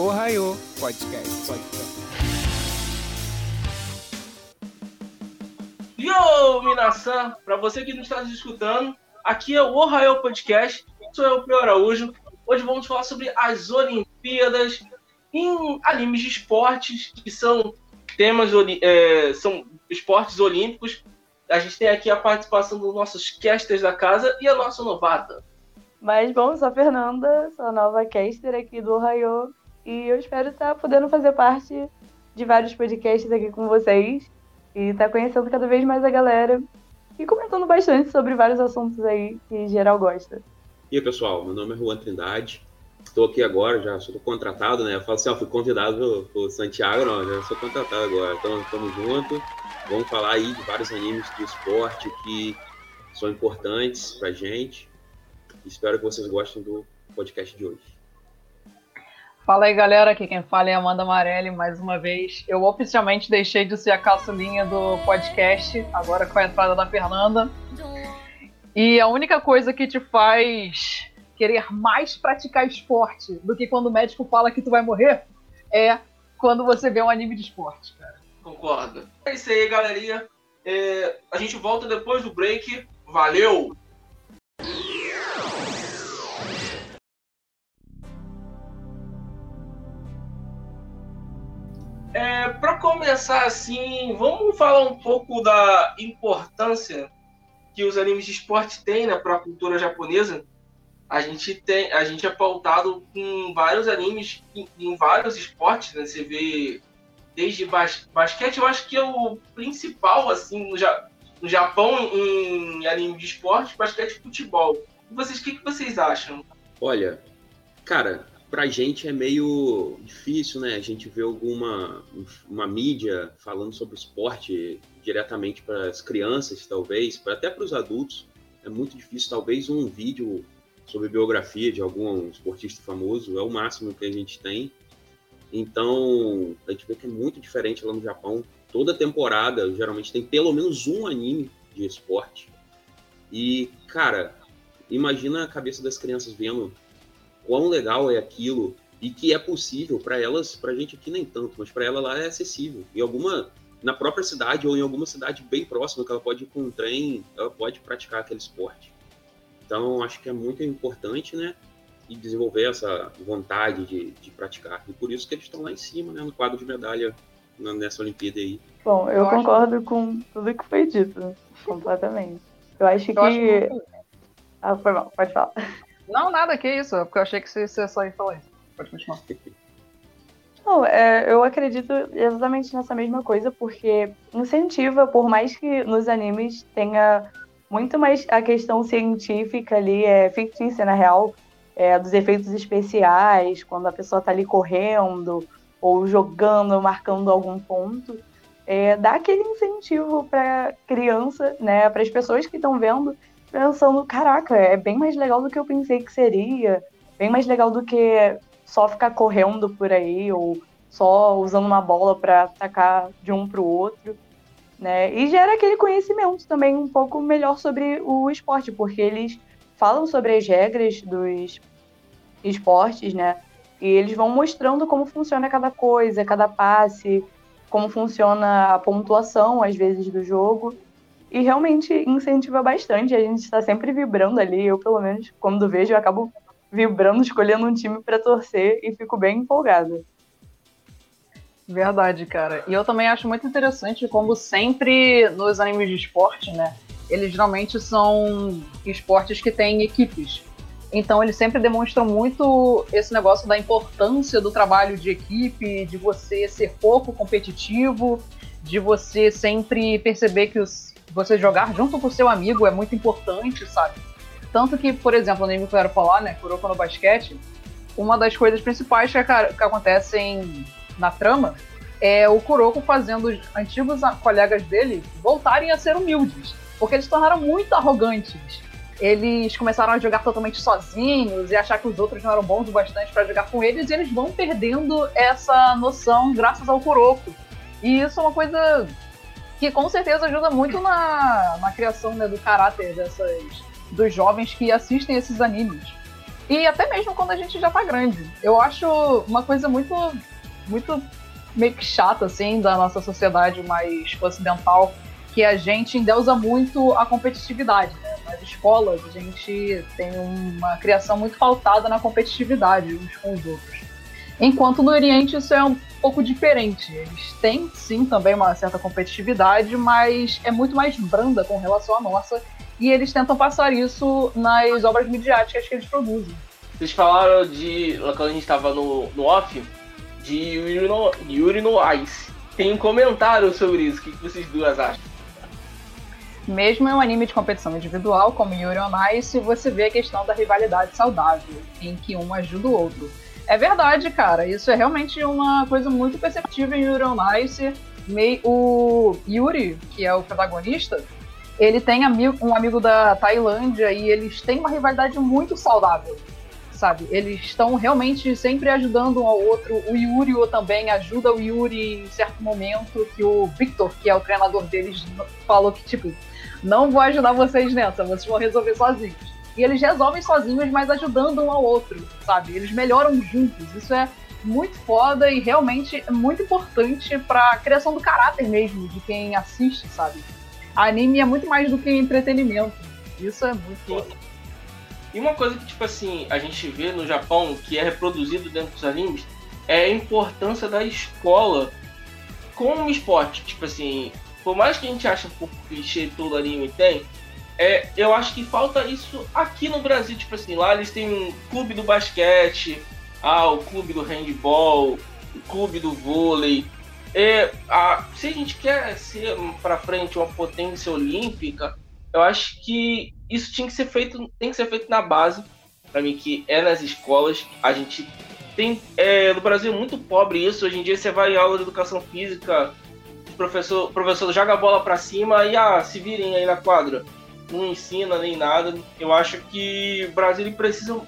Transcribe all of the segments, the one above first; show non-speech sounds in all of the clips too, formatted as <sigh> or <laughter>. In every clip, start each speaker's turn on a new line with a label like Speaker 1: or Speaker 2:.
Speaker 1: Ohio Podcast. Podcast.
Speaker 2: Yo, Minasan! Para você que não está nos escutando, aqui é o Ohio Podcast. Sou eu, Pio Araújo. Hoje vamos falar sobre as Olimpíadas em animes de esportes, que são temas, é, são esportes olímpicos. A gente tem aqui a participação dos nossos casters da casa e a nossa novata.
Speaker 3: Mas bom, sou a Fernanda, sou a nova caster aqui do Ohio e eu espero estar podendo fazer parte de vários podcasts aqui com vocês e estar conhecendo cada vez mais a galera e comentando bastante sobre vários assuntos aí que geral gosta.
Speaker 4: E aí, pessoal, meu nome é Juan Trindade, estou aqui agora, já sou contratado, né? Eu falo assim, ó, fui convidado por Santiago, não, já sou contratado agora. Então, estamos juntos, vamos falar aí de vários animes do esporte que são importantes pra gente. Espero que vocês gostem do podcast de hoje.
Speaker 5: Fala aí, galera. Aqui quem fala é Amanda Marelli, mais uma vez. Eu oficialmente deixei de ser a caçulinha do podcast, agora com a entrada da Fernanda. E a única coisa que te faz querer mais praticar esporte do que quando o médico fala que tu vai morrer é quando você vê um anime de esporte, cara.
Speaker 2: Concordo. É isso aí, galerinha. É, a gente volta depois do break. Valeu! É, para começar assim, vamos falar um pouco da importância que os animes de esporte têm né, para a cultura japonesa. A gente tem, a gente é pautado com vários animes em, em vários esportes, né? Você vê desde bas basquete, eu acho que é o principal assim no, ja no Japão em, anime de esporte, basquete e futebol. E vocês, o que, que vocês acham?
Speaker 4: Olha, cara, pra gente é meio difícil, né? A gente vê alguma uma mídia falando sobre esporte diretamente para as crianças, talvez, para até para os adultos. É muito difícil, talvez um vídeo sobre biografia de algum esportista famoso é o máximo que a gente tem. Então, a gente vê que é muito diferente lá no Japão. Toda temporada, geralmente, tem pelo menos um anime de esporte. E, cara, imagina a cabeça das crianças vendo quão legal é aquilo e que é possível para elas, para a gente aqui nem tanto, mas para ela lá é acessível. Em alguma, na própria cidade ou em alguma cidade bem próxima que ela pode ir com um trem, ela pode praticar aquele esporte. Então, acho que é muito importante, né? E desenvolver essa vontade de, de praticar. E por isso que eles estão lá em cima, né? No quadro de medalha nessa Olimpíada aí.
Speaker 3: Bom, eu, eu concordo acho... com tudo que foi dito, completamente. Eu acho eu que. Acho Ah, foi mal, pode falar.
Speaker 5: Não, nada, que isso. É porque eu achei que você, você só ia falar isso. Pode continuar.
Speaker 3: Não, é, eu acredito exatamente nessa mesma coisa, porque incentiva, por mais que nos animes tenha muito mais a questão científica ali, é fictícia na real, é, dos efeitos especiais, quando a pessoa tá ali correndo, ou jogando, marcando algum ponto, é, dá aquele incentivo para criança, né, para as pessoas que estão vendo, pensando, caraca, é bem mais legal do que eu pensei que seria, bem mais legal do que só ficar correndo por aí ou só usando uma bola para atacar de um para o outro, né? E gera aquele conhecimento também um pouco melhor sobre o esporte, porque eles falam sobre as regras dos esportes, né? E eles vão mostrando como funciona cada coisa, cada passe, como funciona a pontuação, às vezes, do jogo. E realmente incentiva bastante. A gente está sempre vibrando ali. Eu, pelo menos, quando vejo, eu acabo vibrando, escolhendo um time para torcer e fico bem empolgada.
Speaker 5: Verdade, cara. E eu também acho muito interessante como sempre nos animes de esporte, né? Eles geralmente são esportes que têm equipes. Então eles sempre demonstram muito esse negócio da importância do trabalho de equipe, de você ser pouco competitivo, de você sempre perceber que os você jogar junto com o seu amigo é muito importante, sabe? Tanto que, por exemplo, no anime que eu quero falar, né, Kuroko no basquete, uma das coisas principais que, que acontecem na trama é o Kuroko fazendo os antigos colegas dele voltarem a ser humildes, porque eles se tornaram muito arrogantes. Eles começaram a jogar totalmente sozinhos e achar que os outros não eram bons o bastante para jogar com eles, e eles vão perdendo essa noção graças ao Kuroko. E isso é uma coisa que com certeza ajuda muito na, na criação né, do caráter dessas, dos jovens que assistem esses animes. E até mesmo quando a gente já tá grande. Eu acho uma coisa muito, muito meio que chata, assim, da nossa sociedade mais ocidental, que a gente endeusa muito a competitividade. Né? Nas escolas, a gente tem uma criação muito pautada na competitividade uns com os outros. Enquanto no Oriente isso é um pouco diferente. Eles têm, sim, também uma certa competitividade, mas é muito mais branda com relação à nossa. E eles tentam passar isso nas obras midiáticas que eles produzem.
Speaker 2: Vocês falaram de, quando a gente estava no, no off, de Yuri no, Yuri no Ice. Tem um comentário sobre isso. O que vocês duas acham?
Speaker 5: Mesmo em um anime de competição individual, como Yuri on Ice, você vê a questão da rivalidade saudável, em que um ajuda o outro. É verdade, cara. Isso é realmente uma coisa muito perceptível em Yuri on Ice. O Yuri, que é o protagonista, ele tem um amigo da Tailândia e eles têm uma rivalidade muito saudável sabe? Eles estão realmente sempre ajudando um ao outro. O Yuri também ajuda o Yuri em certo momento que o Victor, que é o treinador deles, falou que, tipo, não vou ajudar vocês nessa, vocês vão resolver sozinhos. E eles resolvem sozinhos, mas ajudando um ao outro, sabe? Eles melhoram juntos. Isso é muito foda e realmente é muito importante para a criação do caráter mesmo de quem assiste, sabe? A anime é muito mais do que entretenimento. Isso é muito foda.
Speaker 2: E uma coisa que, tipo assim, a gente vê no Japão, que é reproduzido dentro dos animes, é a importância da escola como esporte. Tipo assim, por mais que a gente ache um pouco clichê todo anime tem, é, eu acho que falta isso aqui no Brasil. Tipo assim, lá eles têm um clube do basquete, ah, o clube do handball, o clube do vôlei. É, a, se a gente quer ser para frente uma potência olímpica, eu acho que isso tinha que ser feito, tem que ser feito na base, para mim, que é nas escolas. A gente tem. É, no Brasil é muito pobre isso. Hoje em dia você vai em aula de educação física, o professor, professor joga a bola para cima e ah, se virem aí na quadra. Não ensina nem nada. Eu acho que o Brasil precisa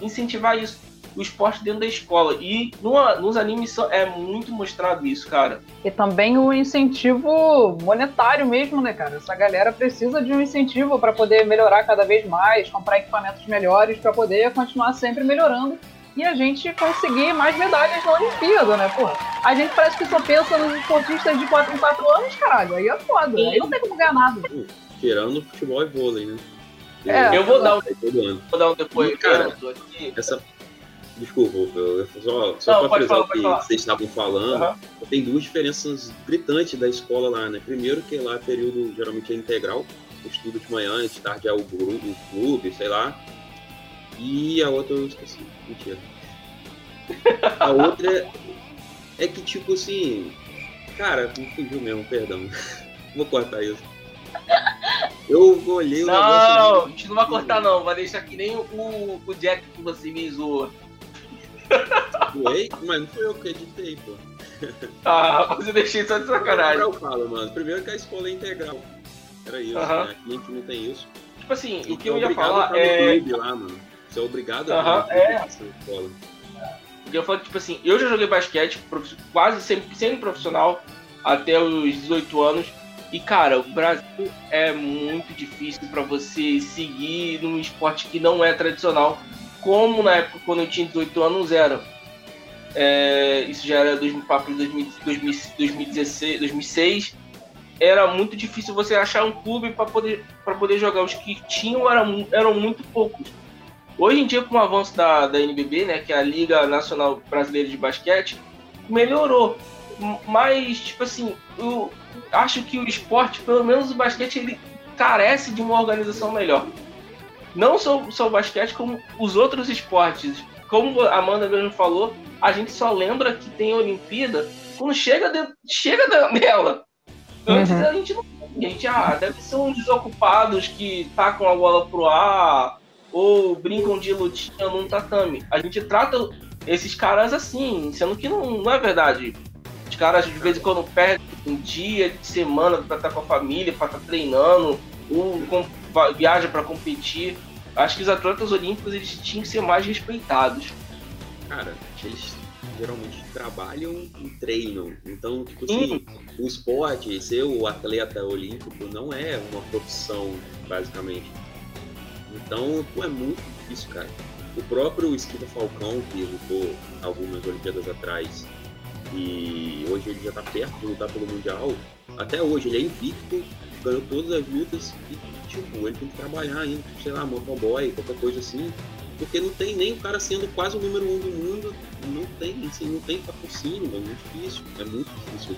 Speaker 2: incentivar isso o esporte dentro da escola. E no, nos animes é muito mostrado isso, cara.
Speaker 5: E também o incentivo monetário mesmo, né, cara? Essa galera precisa de um incentivo para poder melhorar cada vez mais, comprar equipamentos melhores para poder continuar sempre melhorando e a gente conseguir mais medalhas na Olimpíada, né, porra? A gente parece que só pensa nos esportistas de 4 em 4 anos, caralho. Aí é foda. Aí não tem como ganhar nada.
Speaker 4: Tirando futebol e vôlei, né?
Speaker 2: É, eu vou dar, um, vou dar um depoimento
Speaker 4: aqui. Essa, Desculpa, eu, só, só para frisar o que vocês estavam falando, uhum. tem duas diferenças gritantes da escola lá, né? Primeiro que lá é período geralmente é integral, estudo de manhã, de tarde é o grupo, o clube, sei lá. E a outra eu esqueci, mentira. <laughs> A outra é, é que, tipo assim, cara, me fugiu mesmo, perdão. <laughs> Vou cortar isso. Eu olhei o
Speaker 2: não, negócio. Não, a gente não vai cortar, não. Vai deixar que nem o, o Jack que você me zoou.
Speaker 4: Doei? Mas não fui eu que editei, pô.
Speaker 2: Ah, você deixei só de sacanagem.
Speaker 4: Eu falo, mano. Primeiro que a escola é integral. Era isso, uh -huh. né? Aqui a gente não tem isso.
Speaker 2: Tipo assim, o que eu ia falar é.
Speaker 4: Lá, mano. Você é obrigado
Speaker 2: a uh -huh, é. escola. O que eu falo, tipo assim, eu já joguei basquete quase sempre, sempre profissional até os 18 anos. E, cara, o Brasil é muito difícil para você seguir num esporte que não é tradicional como na época quando eu tinha 18 anos era. É, isso já era dois, papo de 2016, 2006. Era muito difícil você achar um clube para poder, poder jogar. Os que tinham eram, eram muito poucos. Hoje em dia, com o avanço da, da NBB, né, que é a Liga Nacional Brasileira de Basquete, melhorou. Mas, tipo assim, eu acho que o esporte, pelo menos o basquete, ele carece de uma organização melhor não só, só o basquete, como os outros esportes. Como a Amanda mesmo falou, a gente só lembra que tem Olimpíada quando chega, de, chega nela. Antes uhum. a gente não. A gente, ah, deve ser uns desocupados que tacam a bola pro ar ou brincam de lutinha num tatame. A gente trata esses caras assim, sendo que não, não é verdade. Os caras de vez em quando perdem um dia de semana para estar com a família, para estar treinando, ou viaja para competir. Acho que os atletas olímpicos eles tinham que ser mais respeitados.
Speaker 4: Cara, eles geralmente trabalham e treinam. Então, tipo assim, o esporte, ser o atleta olímpico não é uma profissão, basicamente. Então, pô, é muito difícil, cara. O próprio Esquiva Falcão, que lutou algumas Olimpíadas atrás, e hoje ele já está perto de lutar pelo Mundial, até hoje ele é invicto, ganhou todas as lutas e, tipo, ele tem que trabalhar ainda, sei lá, motoboy, qualquer coisa assim, porque não tem nem o cara sendo quase o número um do mundo, não tem, assim, não tem patrocínio, é muito difícil, é muito difícil.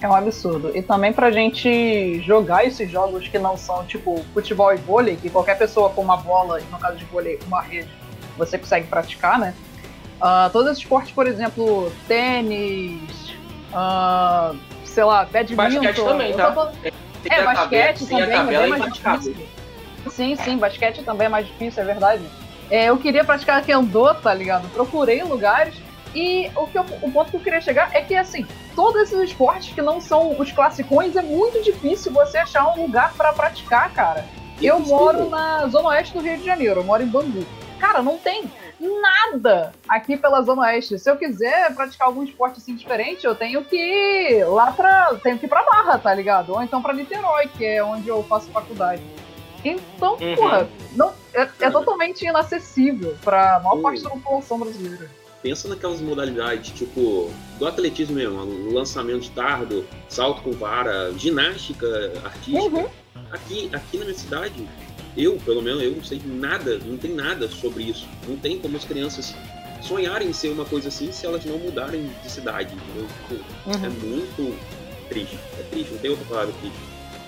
Speaker 5: É um absurdo. E também pra gente jogar esses jogos que não são tipo futebol e vôlei, que qualquer pessoa com uma bola, no caso de vôlei, uma rede, você consegue praticar, né? Uh, todos esses esportes, por exemplo, tênis, uh, sei lá, badminton.
Speaker 2: Basquete também, tá?
Speaker 5: Falando... É, basquete também, mas é mais difícil. Sim, sim, basquete também é mais difícil, é verdade. É, eu queria praticar kendo, tá ligado? Procurei lugares e o, que eu, o ponto que eu queria chegar é que, assim, todos esses esportes que não são os classicões, é muito difícil você achar um lugar para praticar, cara. Eu moro na zona oeste do Rio de Janeiro, eu moro em Bangu. Cara, não tem nada aqui pela Zona Oeste. Se eu quiser praticar algum esporte assim diferente, eu tenho que ir lá pra. Tenho que ir pra Barra, tá ligado? Ou então pra Niterói, que é onde eu faço faculdade. Então, uhum. porra, não, é, é, totalmente inacessível pra maior parte da população brasileira.
Speaker 4: Pensa naquelas modalidades, tipo, do atletismo mesmo, lançamento de tardo, salto com vara, ginástica artística. Uhum. Aqui, aqui na minha cidade, eu, pelo menos, eu não sei nada, não tem nada sobre isso. Não tem como as crianças sonharem em ser uma coisa assim se elas não mudarem de cidade. Tipo, uhum. É muito triste. É triste, não tem outra palavra triste.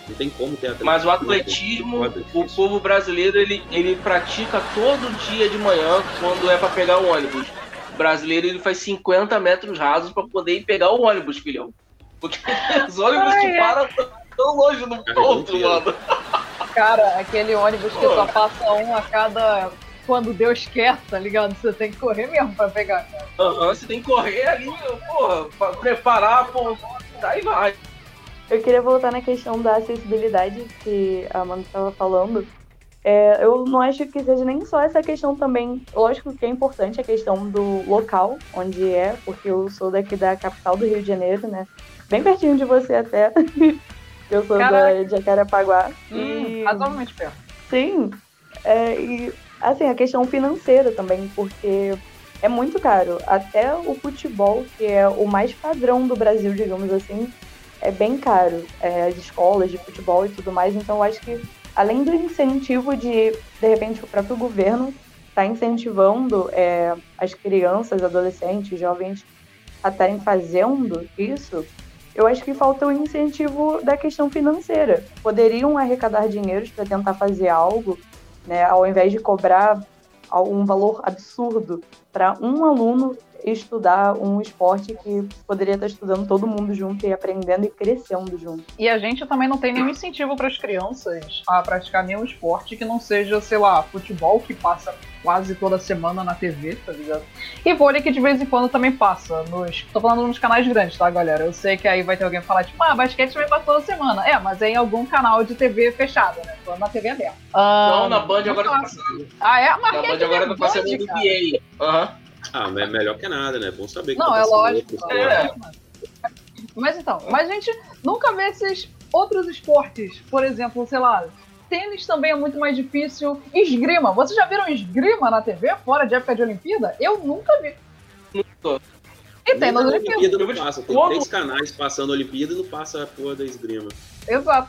Speaker 4: Não tem como ter atletismo.
Speaker 2: Mas o atletismo, o povo brasileiro, ele, ele pratica todo dia de manhã quando é para pegar o ônibus. O brasileiro ele faz 50 metros rasos para poder ir pegar o ônibus, filhão. Porque <laughs> os ônibus que param tão longe no ponto, mano.
Speaker 5: Cara, aquele ônibus que só passa um a cada. Quando Deus quer, tá ligado? Você tem que correr mesmo pra pegar.
Speaker 2: Aham, você tem que correr ali, porra, pra preparar, pô, aí vai.
Speaker 3: Eu queria voltar na questão da acessibilidade que a Amanda estava falando. É, eu não acho que seja nem só essa questão também. Lógico que é importante a questão do local, onde é, porque eu sou daqui da capital do Rio de Janeiro, né? Bem pertinho de você até. <laughs> Eu sou Caraca. da Jacarapaguá.
Speaker 5: Hum, e... Razoavelmente perto.
Speaker 3: Sim. É, e, assim, a questão financeira também, porque é muito caro. Até o futebol, que é o mais padrão do Brasil, digamos assim, é bem caro. É, as escolas de futebol e tudo mais. Então, eu acho que, além do incentivo de, de repente, o próprio governo está incentivando é, as crianças, adolescentes, jovens a estarem fazendo isso, eu acho que falta o incentivo da questão financeira. Poderiam arrecadar dinheiros para tentar fazer algo, né, ao invés de cobrar um valor absurdo para um aluno estudar um esporte que poderia estar estudando todo mundo junto e aprendendo e crescendo junto.
Speaker 5: E a gente também não tem nenhum incentivo para as crianças a praticar nenhum esporte que não seja, sei lá, futebol que passa quase toda semana na TV, tá ligado? E vôlei que de vez em quando também passa. Nos, tô falando nos canais grandes, tá, galera? Eu sei que aí vai ter alguém falar, tipo, ah, basquete também passa toda semana. É, mas é em algum canal de TV fechada, né? Tô na TV aberta.
Speaker 2: não, na Band agora tá passando.
Speaker 5: Ah, é? Mas
Speaker 2: na Band agora tá passando NBA. Aham. Uhum.
Speaker 4: Ah, mas é melhor que nada, né? É bom saber que
Speaker 5: Não, tá é lógico. É. Mas então, mas a gente nunca vê esses outros esportes, por exemplo, sei lá, tênis também é muito mais difícil. Esgrima, vocês já viram esgrima na TV fora de época de Olimpíada? Eu nunca vi.
Speaker 2: Nunca.
Speaker 5: E tem nas Olimpíadas.
Speaker 4: Não passa. Tem três canais passando Olimpíada e não passa a porra da esgrima.
Speaker 5: Exato.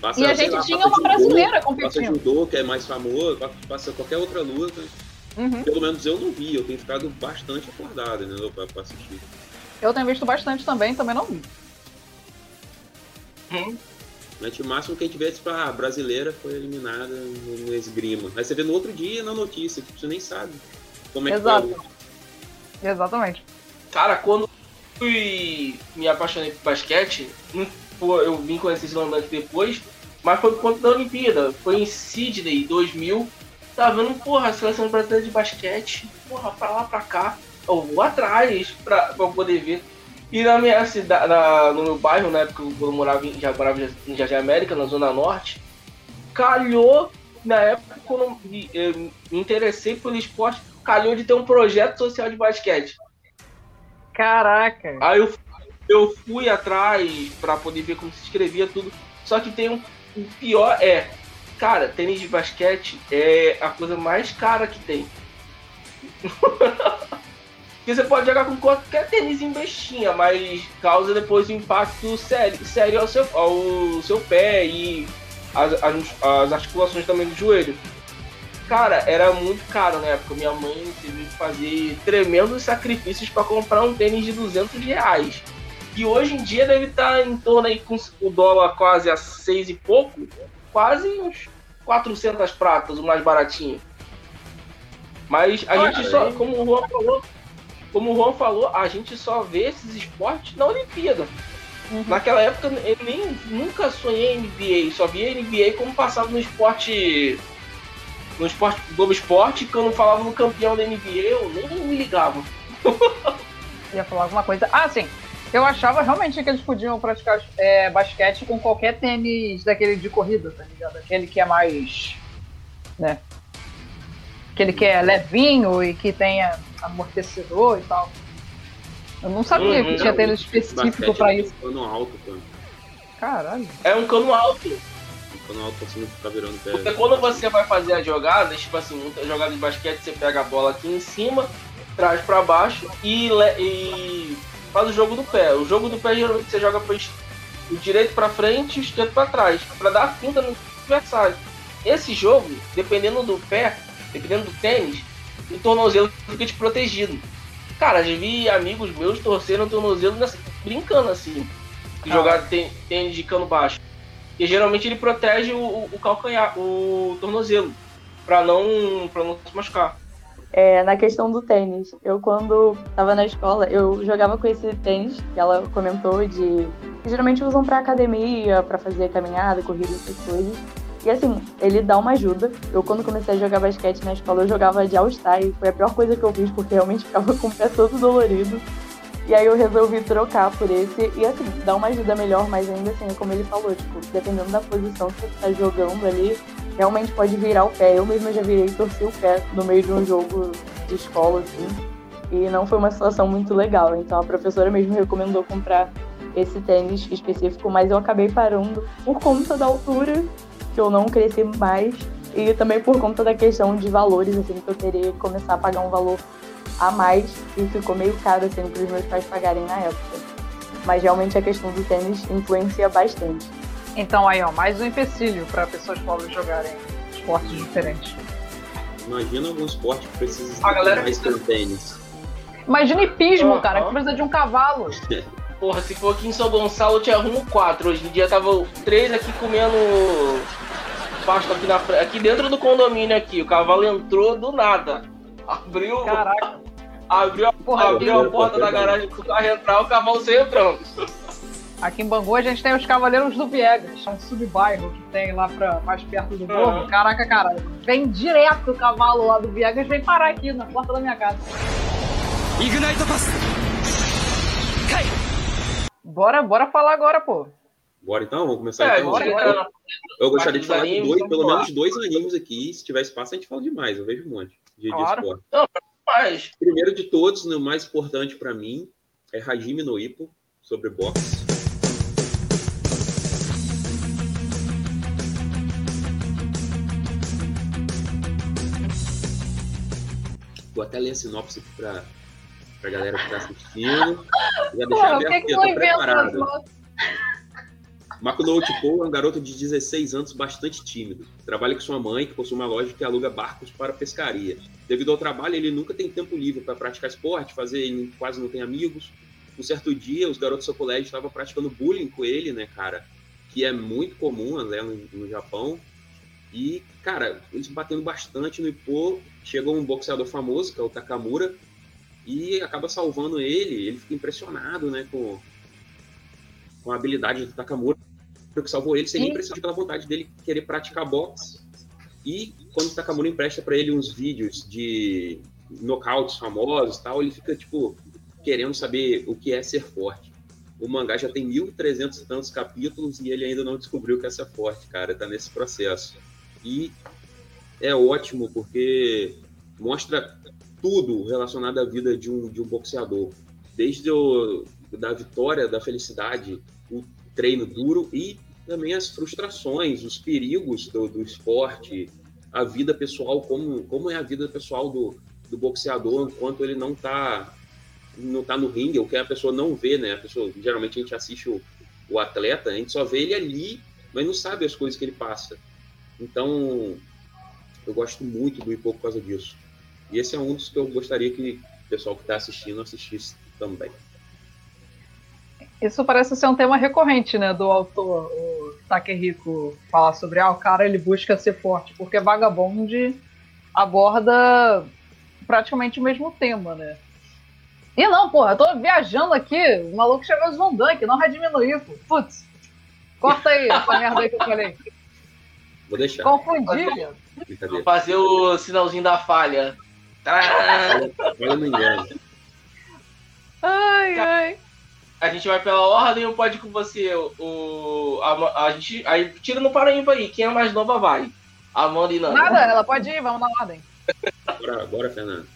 Speaker 5: Passa, e a gente lá, tinha uma brasileira competindo.
Speaker 4: Passa judô, que é mais famoso, passa qualquer outra luta. Uhum. Pelo menos eu não vi, eu tenho ficado bastante acordado, né, pra, pra assistir.
Speaker 5: Eu tenho visto bastante também, também não vi.
Speaker 4: Hum. O máximo que a gente vê é tipo, ah, a brasileira foi eliminada no, no esgrima. Aí você vê no outro dia na notícia, que você nem sabe como é
Speaker 5: Exato.
Speaker 4: que
Speaker 5: foi. Exatamente.
Speaker 2: Cara, quando fui me apaixonei por basquete, eu vim conhecer esse Landante depois, mas foi por conta da Olimpíada. Foi em Sydney 2000 Tá vendo, porra, a seleção brasileira de basquete, porra, pra lá, pra cá. Eu vou atrás pra, pra poder ver. E na minha cidade, na, no meu bairro, na época eu morava em, já morava em Jardim América, na Zona Norte, calhou, na época, quando eu me interessei pelo esporte, calhou de ter um projeto social de basquete.
Speaker 5: Caraca!
Speaker 2: Aí eu, eu fui atrás para poder ver como se escrevia tudo. Só que tem um. O pior é, Cara, tênis de basquete é a coisa mais cara que tem. <laughs> Porque você pode jogar com qualquer tênis em bestinha, mas causa depois um impacto sério, sério ao, seu, ao seu pé e as, as, as articulações também do joelho. Cara, era muito caro na época. Minha mãe teve que fazer tremendos sacrifícios para comprar um tênis de 200 reais. E hoje em dia deve estar em torno aí com o dólar quase a seis e pouco, quase uns 400 pratas, o mais baratinho. Mas a gente só, como o Juan falou, como o Juan falou, a gente só vê esses esportes na Olimpíada. Uhum. Naquela época eu nem nunca sonhei em NBA, só via NBA como passava no esporte no esporte Globo Esporte, quando falava no campeão da NBA, eu nem me ligava. <laughs>
Speaker 5: Ia falar alguma coisa. Ah, sim. Eu achava realmente que eles podiam praticar é, basquete com qualquer tênis daquele de corrida, tá ligado? Aquele que é mais. né? Aquele que é levinho e que tenha amortecedor e tal. Eu não sabia uhum, que tinha tênis específico pra isso.
Speaker 4: É um cano alto, cara.
Speaker 5: Caralho.
Speaker 2: É um cano alto.
Speaker 4: Um cano alto assim, ficar virando pé.
Speaker 2: Porque quando você vai fazer a jogada, tipo assim, jogada de basquete, você pega a bola aqui em cima, traz pra baixo e, e faz o jogo do pé. O jogo do pé geralmente você joga pro, o direito para frente e o esquerdo para trás, para dar a finta no adversário. Esse jogo, dependendo do pé, dependendo do tênis, o tornozelo fica desprotegido. Cara, já vi amigos meus torcendo o tornozelo nessa, brincando assim, de ah. jogar tênis de cano baixo. E geralmente ele protege o, o calcanhar, o tornozelo, para não, pra não se machucar.
Speaker 3: É, na questão do tênis, eu quando estava na escola, eu jogava com esse tênis que ela comentou de que geralmente usam para academia, para fazer caminhada, corrida, essas coisas. E assim, ele dá uma ajuda. Eu quando comecei a jogar basquete na escola, eu jogava de All-Star e foi a pior coisa que eu fiz porque realmente ficava com o pé todo dolorido. E aí eu resolvi trocar por esse e assim, dá uma ajuda melhor, mas ainda assim, é como ele falou, tipo, dependendo da posição que você tá jogando ali, realmente pode virar o pé. Eu mesma já virei e torci o pé no meio de um jogo de escola, assim. E não foi uma situação muito legal. Então a professora mesmo recomendou comprar esse tênis específico, mas eu acabei parando por conta da altura, que eu não cresci mais, e também por conta da questão de valores, assim, que eu teria que começar a pagar um valor a mais e ficou meio caro, assim, para os meus pais pagarem na época. Mas realmente a questão do tênis influencia bastante.
Speaker 5: Então aí, ó, mais um empecilho para pessoas pobres jogarem esportes diferentes.
Speaker 4: Imagina algum esporte que precisa a galera mais que tênis.
Speaker 5: Imagina hipismo, cara, que precisa de um cavalo. <laughs>
Speaker 2: Porra, se for aqui em São Gonçalo, eu te arrumo quatro. Hoje em dia tava três aqui comendo pasto aqui, na, aqui dentro do condomínio aqui. O cavalo entrou do nada. Abriu.
Speaker 5: Caraca.
Speaker 2: Abriu, Porra, abriu a porta da garagem pro carro entrar, o cavalo saiu entrando.
Speaker 5: Aqui em Bangu a gente tem os Cavaleiros do Viegas, é um subbairro que tem lá pra, mais perto do morro. Uhum. Caraca, cara, vem direto o cavalo lá do Viegas, vem parar aqui na porta da minha casa. Ignite Pass! Cai! Bora, bora falar agora, pô.
Speaker 4: Bora então, vamos começar é, então. Bora, bora. Eu gostaria de falar de dois, pelo menos dois animes aqui. Se tiver espaço, a gente fala demais. Eu vejo um monte de, claro. de esporte. Não, mas... Primeiro de todos, o mais importante para mim é Hajime no Ippo, sobre boxe. Vou até ler a sinopse aqui pra, pra galera que tá assistindo. Já deixar aberto aqui, eu preparado. Makuno Tipo é um garoto de 16 anos bastante tímido. Trabalha com sua mãe, que possui uma loja que aluga barcos para pescaria. Devido ao trabalho, ele nunca tem tempo livre para praticar esporte, fazer, ele quase não tem amigos. Um certo dia, os garotos do seu colégio estavam praticando bullying com ele, né, cara? Que é muito comum né, no, no Japão. E, cara, eles batendo bastante no Ipô, chegou um boxeador famoso, que é o Takamura, e acaba salvando ele. Ele fica impressionado, né, com, com a habilidade do Takamura, que salvou ele, sem nem precisar pela vontade dele querer praticar boxe. E quando o Takamura empresta para ele uns vídeos de nocautes famosos tal, ele fica, tipo, querendo saber o que é ser forte. O mangá já tem 1.300 e tantos capítulos e ele ainda não descobriu que é ser forte, cara. Tá nesse processo. E é ótimo porque mostra tudo relacionado à vida de um, de um boxeador. Desde o, da vitória, da felicidade, o treino duro e também as frustrações, os perigos do, do esporte, a vida pessoal, como, como é a vida pessoal do, do boxeador enquanto ele não está não tá no ringue, o que a pessoa não vê, né? A pessoa, geralmente a gente assiste o, o atleta, a gente só vê ele ali, mas não sabe as coisas que ele passa. Então, eu gosto muito do Ipô por causa disso. E esse é um dos que eu gostaria que o pessoal que está assistindo assistisse também.
Speaker 5: Isso parece ser um tema recorrente, né, do autor, o Takehiko, falar sobre, ah, o cara ele busca ser forte, porque Vagabond aborda praticamente o mesmo tema, né? E não, porra, eu tô viajando aqui, o maluco chegou aos Van Dunk, não vai diminuir, pô. Putz, corta aí essa merda aí que eu falei.
Speaker 4: Vou deixar.
Speaker 5: Confundi,
Speaker 2: Vou fazer o sinalzinho da falha.
Speaker 4: Eu não engano.
Speaker 5: Ai, ai.
Speaker 2: A gente vai pela ordem ou pode com você? O, a, a gente, aí tira no paraíba aí. Quem é mais nova vai. Amanda e Nanda.
Speaker 5: Nada, ela pode ir, vamos na ordem.
Speaker 4: Bora, bora, Fernando.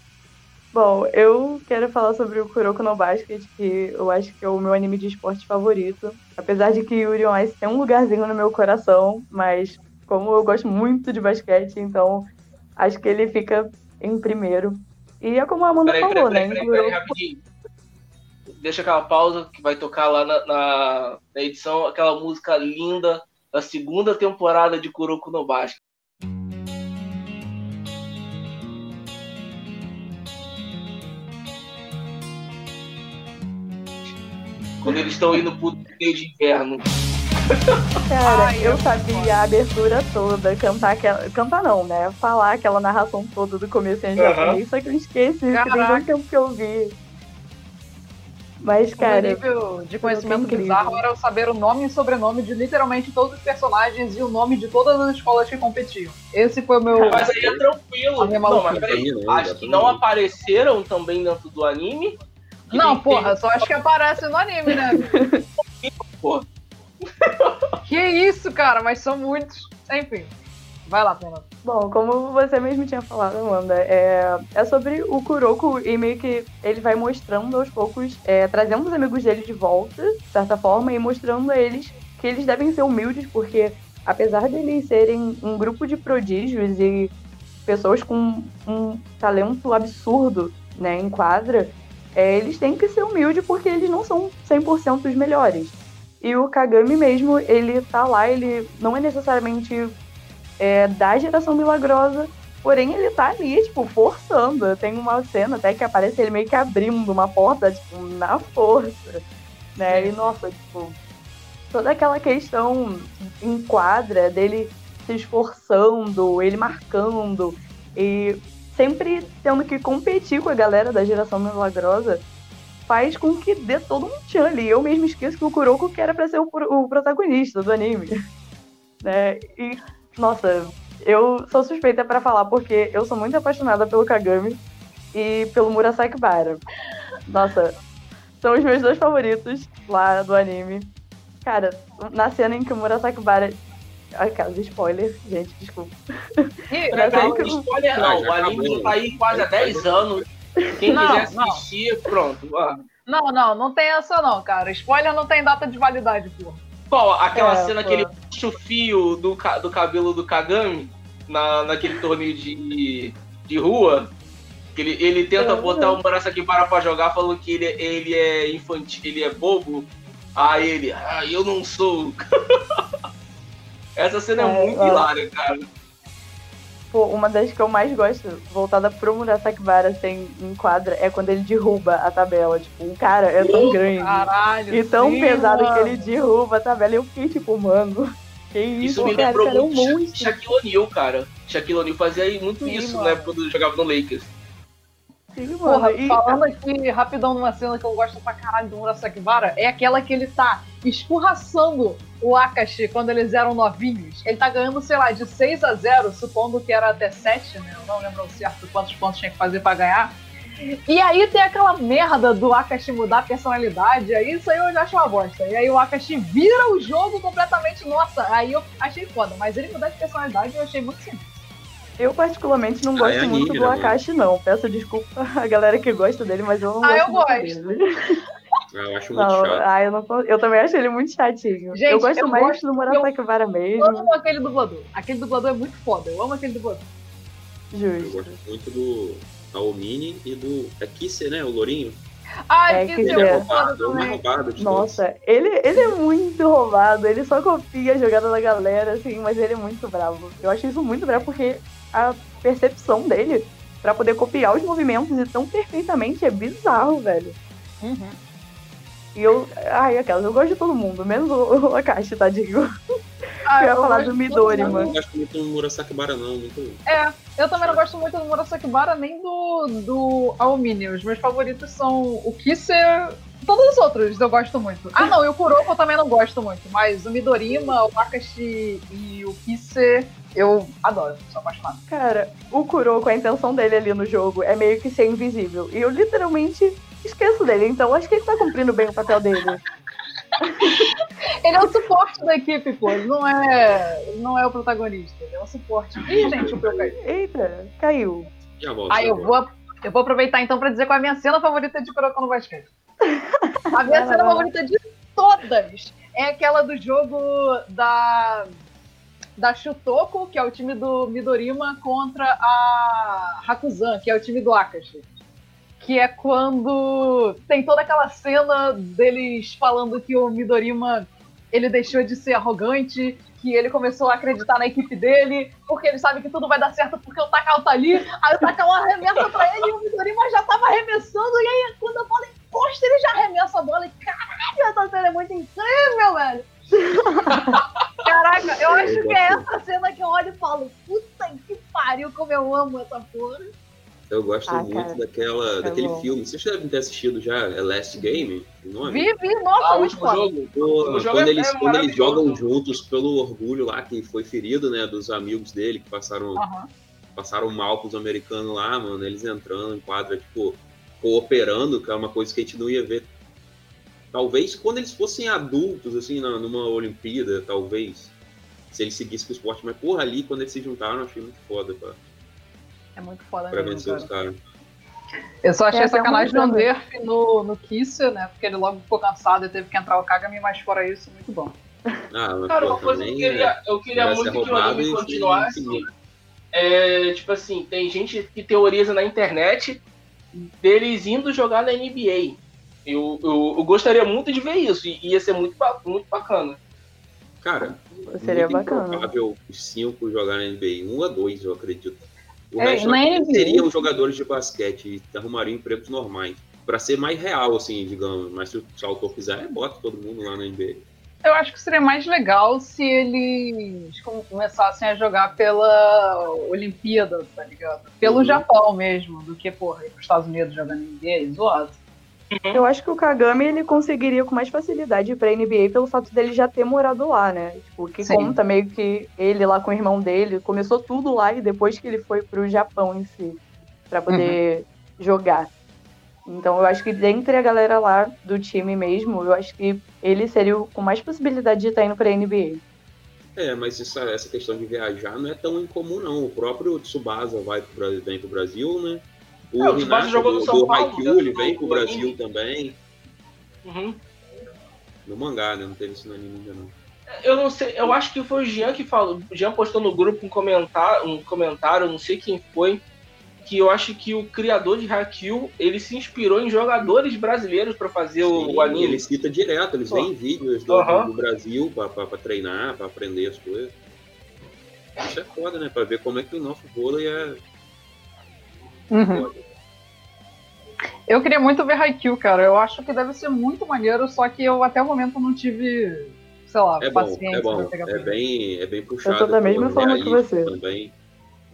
Speaker 3: Bom, eu quero falar sobre o Kuroko no Basket, que eu acho que é o meu anime de esporte favorito. Apesar de que Yuri on Ice tem um lugarzinho no meu coração, mas como eu gosto muito de basquete, então acho que ele fica em primeiro. E é como a Amanda
Speaker 2: Peraí,
Speaker 3: falou,
Speaker 2: peraí,
Speaker 3: né?
Speaker 2: peraí, peraí, rapidinho. Deixa aquela pausa que vai tocar lá na, na- na edição, aquela música linda da segunda temporada de Kuroko no Basket. Quando eles estão indo pro de inverno.
Speaker 3: Cara,
Speaker 5: Ai,
Speaker 3: eu
Speaker 5: eu
Speaker 3: sabia a abertura toda, cantar aquela. Cantar não, né? Falar aquela narração toda do começo em japonês, só que eu esqueci, que tem
Speaker 5: Caraca.
Speaker 3: tanto tempo que eu vi. Mas,
Speaker 5: O
Speaker 3: cara,
Speaker 5: nível de conhecimento bizarro era eu saber o nome e sobrenome de literalmente todos os personagens e o nome de todas as escolas que competiam. Esse foi o meu.
Speaker 2: Mas aí é tranquilo. Não, mas peraí. Acho que não apareceram também dentro do anime. Que
Speaker 5: Não, porra, só acho que aparece no anime, né? <laughs>
Speaker 2: Porra. <laughs>
Speaker 5: Que isso, cara, mas são muitos. Enfim. Vai lá, Fernando.
Speaker 3: Bom, como você mesmo tinha falado, Amanda, é, é sobre o Kuroko e meio que ele vai mostrando aos poucos, é, trazendo os amigos dele de volta, de certa forma, e mostrando a eles que eles devem ser humildes, porque apesar de eles serem um grupo de prodígios e pessoas com um talento absurdo né, em quadra, é, eles têm que ser humildes porque eles não são 100% os melhores. E o Kagami mesmo, ele tá lá, ele não é necessariamente é, da geração milagrosa, porém ele tá ali, tipo, forçando. Tem uma cena até que aparece ele meio que abrindo uma porta, tipo, na força, né? E nossa, tipo, toda aquela questão em quadra dele se esforçando, ele marcando e sempre tendo que competir com a galera da geração milagrosa faz com que dê todo um tchan ali. Eu mesmo esqueço que o Kuroko que era pra ser o, o protagonista do anime. <laughs> Né? E nossa, eu sou suspeita pra falar porque eu sou muito apaixonada pelo Kagami e pelo Murasaki Bara. Nossa, são os meus dois favoritos lá do anime. Cara, na cena em que o Murasaki Bara. Ai, cara, spoiler, gente, desculpa.
Speaker 2: Não, <laughs>
Speaker 3: aí que-
Speaker 2: spoiler não. O anime tá aí quase há 10 anos. Quem
Speaker 5: Não,
Speaker 2: quiser
Speaker 5: não.
Speaker 2: assistir, pronto. Ah.
Speaker 5: Não, não, não tem essa não, cara. Spoiler não tem data de validade, porra.
Speaker 2: Qual? Aquela
Speaker 3: É,
Speaker 2: cena
Speaker 3: pô.
Speaker 2: que ele puxa o fio do, do cabelo do Kagami na, naquele torneio de, de rua. Que ele, ele tenta
Speaker 3: Uhum.
Speaker 2: botar o Murasaki para pra jogar, falando que ele, ele é infantil, ele é bobo. Aí ele, ah, eu não sou. <laughs> Essa cena é,
Speaker 3: É,
Speaker 2: muito
Speaker 3: ó.
Speaker 2: hilária, cara.
Speaker 3: Pô, uma das que eu mais gosto, voltada pro Murasaki Bara, assim, em quadra, é quando ele derruba a tabela. Tipo, o cara é tão grande
Speaker 5: Caralho.
Speaker 3: e tão
Speaker 5: sim,
Speaker 3: pesado
Speaker 5: mano.
Speaker 3: que ele derruba a tabela. E eu fiquei tipo, mano, que isso,
Speaker 2: Isso me
Speaker 3: cara,
Speaker 2: lembrou
Speaker 3: cara, é um
Speaker 2: muito
Speaker 3: monstro.
Speaker 2: Shaquille O'Neal, cara. Shaquille O'Neal fazia muito
Speaker 5: Sim,
Speaker 2: isso,
Speaker 5: mano.
Speaker 2: né? Quando jogava no Lakers.
Speaker 3: Sim.
Speaker 5: Porra,
Speaker 3: E-
Speaker 5: falando aqui rapidão numa cena que eu gosto pra caralho do Murasaki Bara, é aquela que ele tá escorraçando o Akashi quando eles eram novinhos. Ele tá ganhando, sei lá, de 6 a 0, supondo que era até 7, né? Eu não lembro ao certo quantos pontos tinha que fazer pra ganhar. E aí tem aquela merda do Akashi mudar a personalidade, aí isso aí eu já acho uma bosta. E aí o Akashi vira o jogo completamente, nossa, aí eu achei foda. Mas ele mudar de personalidade eu achei muito simples.
Speaker 3: Eu, particularmente, não
Speaker 4: Ah,
Speaker 3: gosto
Speaker 4: é anime,
Speaker 3: muito
Speaker 4: né,
Speaker 3: do
Speaker 4: mano?
Speaker 3: Akashi, não. Peço desculpa <laughs> a galera que gosta dele, mas eu não
Speaker 5: Ah,
Speaker 3: gosto
Speaker 5: eu
Speaker 3: muito
Speaker 5: gosto.
Speaker 3: dele. <laughs>
Speaker 4: Ah, Eu acho muito
Speaker 3: Não,
Speaker 4: chato.
Speaker 3: ah, eu, não, tô- eu também acho ele muito chatinho.
Speaker 5: Gente,
Speaker 3: eu gosto
Speaker 5: eu
Speaker 3: mais
Speaker 5: gosto-
Speaker 3: do Murasaki Vara
Speaker 5: Eu
Speaker 3: mesmo.
Speaker 5: amo aquele dublador. Aquele dublador é muito foda. Eu amo aquele dublador.
Speaker 4: Eu
Speaker 3: Justo.
Speaker 4: gosto muito do Aomini e do. É Kisse, né? O Lourinho.
Speaker 5: Ai,
Speaker 3: É,
Speaker 5: que
Speaker 3: ele
Speaker 5: é
Speaker 4: roubado, é roubado de todos.
Speaker 3: Nossa, ele, ele é muito roubado, ele só copia a jogada da galera, assim, mas ele é muito bravo. Eu acho isso muito bravo porque a percepção dele pra poder copiar os movimentos e tão perfeitamente é bizarro, velho.
Speaker 5: Uhum.
Speaker 3: E eu. Ai, aquelas, eu gosto de todo mundo, menos o, o Akashi, tadinho.
Speaker 5: Ah,
Speaker 3: Eu ia falar do
Speaker 5: de
Speaker 3: Midori,
Speaker 5: todo
Speaker 4: Eu
Speaker 3: mano.
Speaker 4: não gosto muito do Murasaki Bara, não. Muito...
Speaker 5: É, eu também não gosto muito do Murasaki Bara nem do, do Aomini. Os meus favoritos são o Kisser. Todos os outros eu gosto muito. Ah, não, e o Kuroko eu também não gosto muito. Mas o Midorima, o Akashi e o Kisser eu adoro, sou apaixonado.
Speaker 3: Cara, o Kuroko, a intenção dele ali no jogo é meio que ser invisível. E eu literalmente esqueço dele, então acho que ele tá cumprindo bem o papel dele.
Speaker 5: Ele é o suporte da equipe, pô. Ele não é, não é o protagonista, ele é o suporte. Ih, gente, o meu caiu.
Speaker 3: Eita, caiu.
Speaker 4: Já volto.
Speaker 5: Ah,
Speaker 4: já
Speaker 5: eu vou, eu vou aproveitar então pra dizer qual é a minha cena favorita de Kuroko no basquete. A minha cena favorita de todas é aquela do jogo da da Shutoko, que é o time do Midorima, contra a Hakuzan, que é o time do Akashi. Que é quando tem toda aquela cena deles falando que o Midorima ele deixou de ser arrogante, que ele começou a acreditar na equipe dele, porque ele sabe que tudo vai dar certo porque o Takao tá ali. Aí o Takao arremessa pra ele e o Midorima já tava arremessando, e aí quando a bola encosta, ele já arremessa a bola e caralho, essa cena é muito incrível, velho. <laughs> Caraca, eu acho que é essa cena que eu olho e falo, puta que pariu, como eu amo essa porra.
Speaker 4: Eu gosto
Speaker 3: Ah,
Speaker 4: muito
Speaker 3: cara,
Speaker 4: daquela,
Speaker 3: é
Speaker 4: daquele
Speaker 3: bom.
Speaker 4: filme. Vocês devem ter assistido já, é Last Game, o nome?
Speaker 5: Vi, vi, nossa,
Speaker 2: Ah, o
Speaker 5: muito
Speaker 2: último
Speaker 5: foda.
Speaker 2: jogo.
Speaker 4: Pô,
Speaker 2: O jogo
Speaker 4: quando
Speaker 2: é-
Speaker 4: eles,
Speaker 2: é
Speaker 4: quando eles jogam juntos pelo orgulho lá que foi ferido, né, dos amigos dele que passaram,
Speaker 5: Aham.
Speaker 4: passaram mal pros americanos lá, mano, eles entrando em quadra, tipo, cooperando, que é uma coisa que a gente não ia ver. Talvez quando eles fossem adultos, assim, na- numa Olimpíada, talvez, se eles seguissem com o esporte, mas porra, ali, quando eles se juntaram, eu achei muito foda pra,
Speaker 5: É muito foda
Speaker 4: pra
Speaker 5: mesmo, cara.
Speaker 4: os caras.
Speaker 5: Eu só achei
Speaker 3: É,
Speaker 5: sacanagem
Speaker 3: uma
Speaker 5: o
Speaker 3: coisa.
Speaker 5: Nerf no, no Kisser, né? Porque ele logo ficou cansado e teve que entrar o Kagami, mas fora isso, muito bom.
Speaker 4: Ah, mas
Speaker 2: Cara, uma coisa que eu queria,
Speaker 4: é,
Speaker 2: eu queria muito que o anime continuasse. É, tipo assim, tem gente que teoriza na internet deles indo jogar na NBA. Eu, eu, eu gostaria muito de ver isso, e ia ser muito, muito bacana.
Speaker 4: Cara,
Speaker 3: Seria
Speaker 4: muito
Speaker 3: bacana.
Speaker 4: os cinco jogar na NBA. Um a dois, eu acredito. O
Speaker 5: É,
Speaker 4: resto seriam jogadores de basquete e arrumariam empregos normais. Pra ser mais real, assim, digamos. Mas se o se o autor quiser, bota todo mundo lá na NBA.
Speaker 5: Eu acho que seria mais legal se eles com- começassem a jogar pela Olimpíada, tá ligado? Pelo
Speaker 4: Uhum.
Speaker 5: Japão mesmo, do que, porra, ir pros Estados Unidos jogando NBA, zoado.
Speaker 3: Eu acho que o Kagami ele conseguiria com mais facilidade ir pra NBA pelo fato dele já ter morado lá, né? Tipo, que
Speaker 5: Sim.
Speaker 3: conta meio que ele lá com o irmão dele, começou tudo lá e depois que ele foi pro Japão em si, pra poder jogar. Então eu acho que dentre a galera lá do time mesmo, eu acho que ele seria o com mais possibilidade de estar indo pra NBA.
Speaker 4: É, mas essa, essa questão de viajar não é tão incomum, não. O próprio Tsubasa vai pro, vem pro Brasil, né? O
Speaker 2: É, o
Speaker 4: Renato
Speaker 2: jogou no
Speaker 4: do,
Speaker 2: São
Speaker 4: do
Speaker 2: Paulo,
Speaker 4: Haikyuu,
Speaker 2: né,
Speaker 4: ele vem pro Brasil também.
Speaker 2: Uhum.
Speaker 4: No mangá, né? Não teve isso no anime ainda, não.
Speaker 2: Eu não sei, eu acho que foi o Jean que falou. O Jean postou no grupo um comentário, um comentário, não sei quem foi, que eu acho que o criador de Haikyuu, ele se inspirou em jogadores brasileiros pra fazer o,
Speaker 4: Sim,
Speaker 2: o anime.
Speaker 4: Ele cita direto, eles
Speaker 2: Pô.
Speaker 4: veem vídeos do,
Speaker 2: Aham.
Speaker 4: do Brasil pra treinar, pra aprender as coisas. Isso é foda, né? Pra ver como é que o nosso vôlei é foda.
Speaker 5: Eu queria muito ver Haikyuu, cara. Eu acho que deve ser muito maneiro, só que eu até o momento não tive, sei lá,
Speaker 4: É bom,
Speaker 5: paciência
Speaker 4: é bom.
Speaker 5: pra pegar
Speaker 4: É
Speaker 5: pra ver.
Speaker 4: bem, é bem puxado.
Speaker 3: da mesma forma que você.
Speaker 4: Também.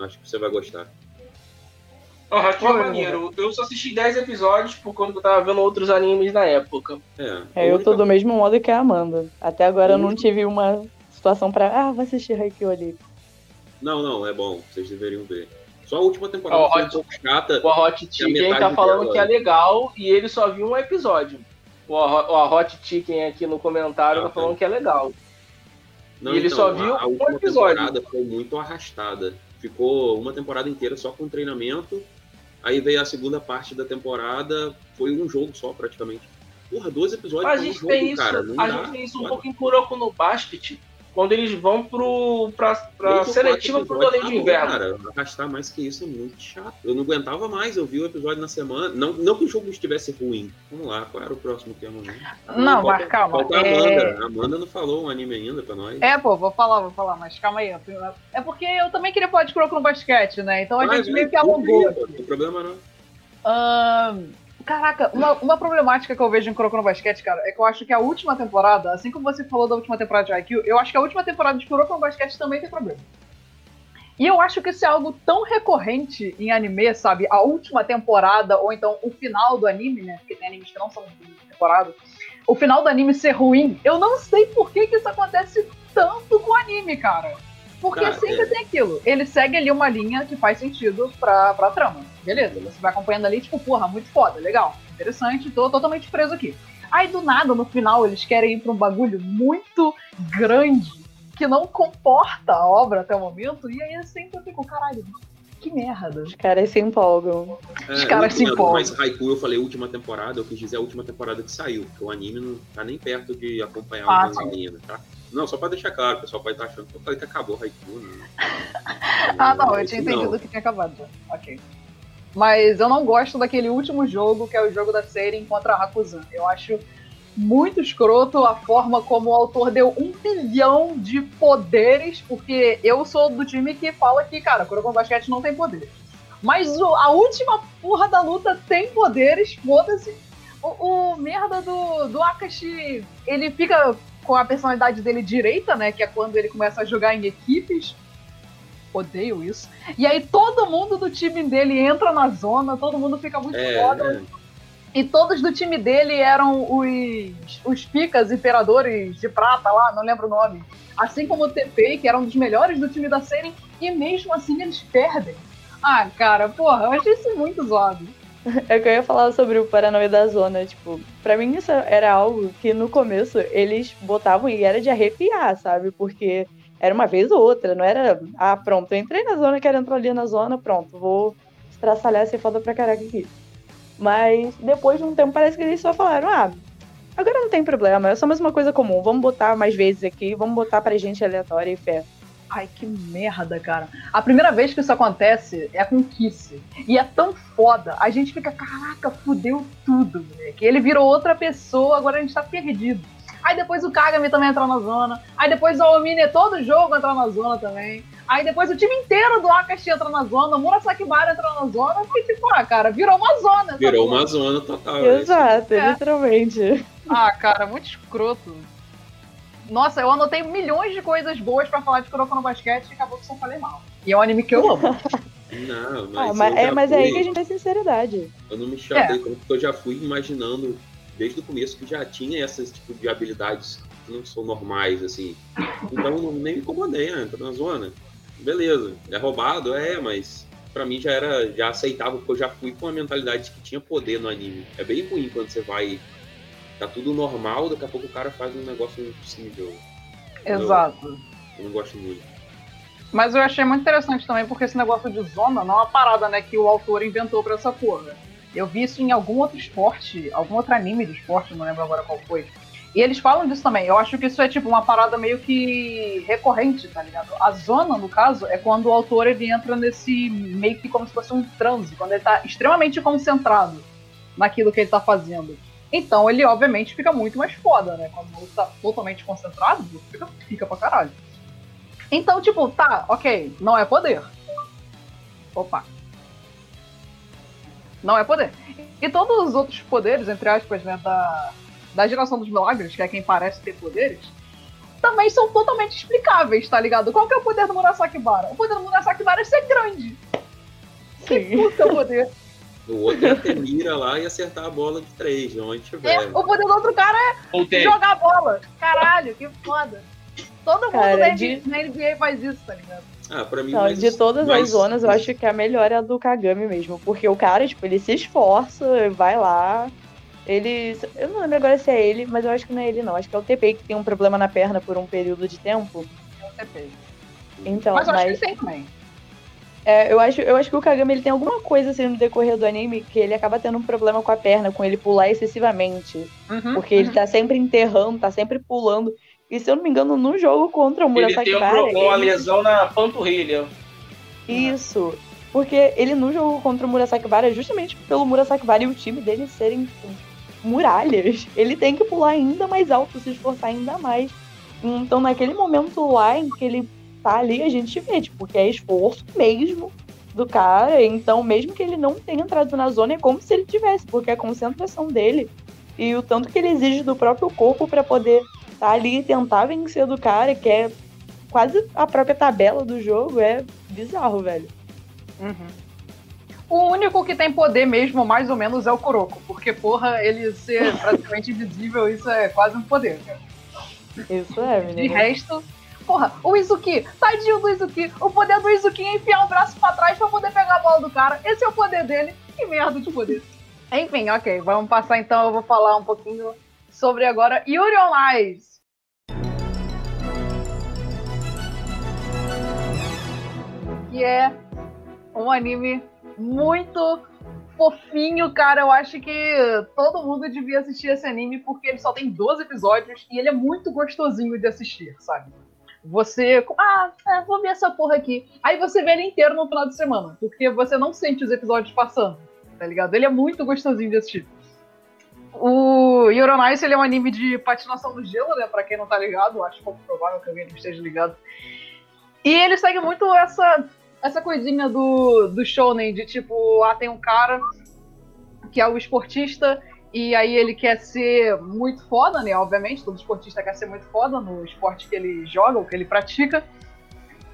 Speaker 4: Acho que você vai gostar.
Speaker 2: Não, Haikyuu é maneiro. Eu só assisti 10 episódios por conta que eu tava vendo outros animes na época.
Speaker 4: É,
Speaker 3: É, eu
Speaker 4: única-
Speaker 3: tô do mesmo modo que a Amanda. Até agora eu não
Speaker 4: Uhum.
Speaker 3: tive uma situação pra, ah, vou assistir Haikyuu ali.
Speaker 4: Não, não, é bom. Vocês deveriam ver. Só a última temporada foi um
Speaker 2: Hot-
Speaker 4: pouco chata.
Speaker 2: O Hot Chicken tá falando que é legal e ele só viu um episódio. O o Hot Chicken aqui no comentário
Speaker 4: Ah,
Speaker 2: tá
Speaker 4: tá.
Speaker 2: falando que é legal.
Speaker 4: Não,
Speaker 2: E ele
Speaker 4: então,
Speaker 2: só viu
Speaker 4: a, a
Speaker 2: um
Speaker 4: última
Speaker 2: episódio.
Speaker 4: temporada foi muito arrastada. Ficou uma temporada inteira só com treinamento. Aí veio a segunda parte da temporada, foi um jogo só praticamente. Porra, 12 episódios
Speaker 2: A
Speaker 4: pra um
Speaker 2: gente
Speaker 4: jogo,
Speaker 2: tem isso,
Speaker 4: cara.
Speaker 2: A
Speaker 4: dá.
Speaker 2: gente tem isso um pouco em Kuroko no Basket, quando eles vão pro, pra, pra seletiva pro torneio de inverno.
Speaker 4: Cara, arrastar mais que isso é muito chato. Eu não aguentava mais, eu vi o episódio na semana. Não, não que o jogo estivesse ruim. Vamos lá, qual era o próximo tema? Né?
Speaker 5: Não,
Speaker 4: Falta-
Speaker 5: mas calma.
Speaker 4: Falta a
Speaker 5: é-
Speaker 4: Amanda. A Amanda não falou o anime ainda pra nós.
Speaker 5: É, pô, vou falar, vou falar, mas calma aí. É porque eu também queria falar de Kuroko no basquete, né? Então a gente meio que
Speaker 4: não
Speaker 5: alongou.
Speaker 4: Não tem problema não.
Speaker 5: Ahn, caraca, uma, uma problemática que eu vejo em Kuroko no Basquete, cara, é que eu acho que a última temporada, assim como você falou da última temporada de IQ, eu acho que a última temporada de Kuroko no Basquete também tem problema. E eu acho que isso é algo tão recorrente em anime, sabe? A última temporada, ou então o final do anime, né? Porque tem animes que não são temporada. O final do anime ser ruim. Eu não sei por que, que isso acontece tanto com o anime, cara. Porque
Speaker 4: Cara,
Speaker 5: sempre
Speaker 4: é.
Speaker 5: tem aquilo. Ele segue ali uma linha que faz sentido pra, pra trama. Beleza, você vai acompanhando ali, tipo, porra, muito foda, legal, interessante, tô totalmente preso aqui. Aí do nada, no final, eles querem ir pra um bagulho muito grande que não comporta a obra até o momento, e aí eu sempre fico, caralho, que merda.
Speaker 3: Os caras se empolgam.
Speaker 4: É,
Speaker 5: Os caras
Speaker 4: eu
Speaker 5: se empolgam.
Speaker 4: Mas Haiku eu falei última temporada, eu quis dizer a última temporada que saiu, porque o anime não tá nem perto de acompanhar
Speaker 5: Ah,
Speaker 4: o tá? Não, só pra deixar claro, o pessoal pode estar achando que eu falei que acabou Haiku, né? <laughs>
Speaker 5: Ah, não, eu tinha entendido que tinha acabado. Ok. Mas eu não gosto daquele último jogo, que é o jogo da série contra a Hakuzan. Eu acho muito escroto a forma como o autor deu um bilhão de poderes, porque eu sou do time que fala que, cara, Kuroko Basquete não tem poderes. Mas o- a última porra da luta tem poderes, foda-se. O, o merda do, do Akashi, ele fica com a personalidade dele direita, né? Que é quando ele começa a jogar em equipes. Odeio isso. E aí todo mundo do time dele entra na zona, todo mundo fica muito
Speaker 4: É,
Speaker 5: foda.
Speaker 4: é.
Speaker 5: E todos do time dele eram os, os picas imperadores de prata lá, não lembro o nome. Assim como o TP, que era um dos melhores do time da série, e mesmo assim eles perdem. Ah, cara, porra, eu achei isso muito zoado. <laughs>
Speaker 3: É que eu ia falar sobre o Paranauê da Zona. Tipo, pra mim isso era algo que no começo eles botavam e era de arrepiar, sabe? Porque era uma vez ou outra, não era, ah, pronto, eu entrei na zona, quero entrar ali na zona, pronto, vou estraçalhar ser foda pra caraca aqui. Mas depois de um tempo parece que eles só falaram, ah, agora não tem problema, é só mais uma coisa comum, vamos botar mais vezes aqui, vamos botar pra gente aleatória e fé.
Speaker 5: Ai, que merda, cara. A primeira vez que isso acontece é com Kiss. E é tão foda. A gente fica, caraca, fudeu tudo, moleque. Ele virou outra pessoa, agora a gente tá perdido. Aí depois o Kagami também entra na zona. Aí depois o Omine, todo jogo entra na zona também. Aí depois o time inteiro do Akashi entra na zona. O Murasaki Bara entra na zona. Porque, tipo, ah, cara, virou uma zona.
Speaker 4: Virou uma zona total. né?
Speaker 3: Exato,
Speaker 5: É.
Speaker 3: literalmente.
Speaker 5: Ah, cara, muito escroto. Nossa, eu anotei milhões de coisas boas pra falar de Kuroko no Basquete e acabou que só falei mal. E é um anime que eu amo. <laughs>
Speaker 4: Não, mas,
Speaker 3: Ah, mas,
Speaker 4: eu
Speaker 3: é,
Speaker 4: já
Speaker 3: mas é aí
Speaker 4: fui-
Speaker 3: que a gente tem sinceridade.
Speaker 4: Eu não me
Speaker 5: É.
Speaker 4: chatei tanto, porque eu já fui imaginando desde o começo que já tinha esses tipo de habilidades que não são normais, assim. Então eu nem me incomodei, né? Entra na zona. Beleza, é roubado, é, mas pra mim já era já aceitável, porque eu já fui com a mentalidade de que tinha poder no anime. É bem ruim quando você vai. Tá tudo normal, daqui a pouco o cara faz um negócio impossível.
Speaker 5: Exato.
Speaker 4: Eu não gosto muito.
Speaker 5: Mas eu achei muito interessante também, porque esse negócio de zona não é uma parada, né, que o autor inventou pra essa porra. Eu vi isso em algum outro esporte, algum outro anime de esporte, não lembro agora qual foi. E eles falam disso também. Eu acho que isso é tipo uma parada meio que recorrente, tá ligado? A zona, no caso, é quando o autor ele entra nesse meio que como se fosse um transe, quando ele tá extremamente concentrado naquilo que ele tá fazendo. Então ele, obviamente, fica muito mais foda, né? Quando ele tá totalmente concentrado, fica, fica pra caralho. Então, tipo, tá, ok, não é poder. Opa. Não é poder. E todos os outros poderes, entre aspas, né, da, da geração dos milagres, que é quem parece ter poderes, também são totalmente explicáveis, tá ligado? Qual que é o poder do Murasaki Bara? O poder do Murasaki Bara é ser grande.
Speaker 3: Sim.
Speaker 5: Puta poder. <laughs>
Speaker 4: O outro é ter mira lá e acertar a bola de três, onde tiver.
Speaker 5: É, o poder do outro cara é jogar a bola. Caralho, que foda. Todo mundo
Speaker 3: Cara,
Speaker 5: na,
Speaker 3: de-
Speaker 5: NBA, na NBA faz isso, tá ligado?
Speaker 4: Ah, pra mim,
Speaker 3: Não,
Speaker 4: mais-
Speaker 3: de todas
Speaker 4: mais-
Speaker 3: as zonas, eu acho que a melhor é a do Kagami mesmo. Porque o cara, tipo, ele se esforça, vai lá. Ele. Eu não lembro agora se é ele, mas eu acho que não é ele, não. Acho que é o TP que tem um problema na perna por um período de tempo.
Speaker 5: É o TP.
Speaker 3: Então,
Speaker 5: Mas eu acho
Speaker 3: mas.
Speaker 5: que tem também.
Speaker 3: É, eu, acho, eu acho que o Kagami ele tem alguma coisa assim no decorrer do anime que ele acaba tendo um problema com a perna, com ele pular excessivamente.
Speaker 5: Uhum,
Speaker 3: Porque ele
Speaker 5: uhum.
Speaker 3: tá sempre enterrando, tá sempre pulando. E se eu não me engano, no jogo contra o
Speaker 2: Ele
Speaker 3: Murasaki
Speaker 2: tem um
Speaker 3: Bara,
Speaker 2: pro- uma
Speaker 3: ele-
Speaker 2: lesão na panturrilha.
Speaker 3: Isso. Porque ele no jogo contra o Murasaki Bara, justamente pelo Murasaki Bara e o time dele serem tipo, muralhas, <laughs> ele tem que pular ainda mais alto, se esforçar ainda mais. Então, naquele momento lá em que ele tá ali, a gente vê, tipo, que é esforço mesmo do cara. Então, mesmo que ele não tenha entrado na zona, é como se ele tivesse, porque a concentração dele e o tanto que ele exige do próprio corpo pra poder estar ali e tentar vencer do cara, que é quase a própria tabela do jogo, é bizarro, velho.
Speaker 5: Uhum. O único que tem poder mesmo, mais ou menos, é o Kuroko. Porque, porra, ele ser <laughs> praticamente invisível, isso é quase um poder, cara.
Speaker 3: Isso é,
Speaker 5: De
Speaker 3: menino.
Speaker 5: resto, porra, o Izuki, tadinho do Izuki, o poder do Izuki é enfiar o braço pra trás pra poder pegar a bola do cara. Esse é o poder dele. Que merda de poder. Enfim, ok, vamos passar então, eu vou falar um pouquinho sobre agora Yuri on. Que é um anime muito fofinho, cara. Eu acho que todo mundo devia assistir esse anime porque ele só tem 12 episódios e ele é muito gostosinho de assistir, sabe? Você. Ah, é, vou ver essa porra aqui. Aí você vê ele inteiro no final de semana, porque você não sente os episódios passando, tá ligado? Ele é muito gostosinho de assistir. O Euronice, ele é um anime de patinação no gelo, né? Pra quem não tá ligado, acho pouco provável que alguém não esteja ligado. E ele segue muito essa essa coisinha do, do shounen, de tipo, ah, tem um cara que é o esportista, e aí ele quer ser muito foda, né? Obviamente, todo esportista quer ser muito foda no esporte que ele joga, ou que ele pratica.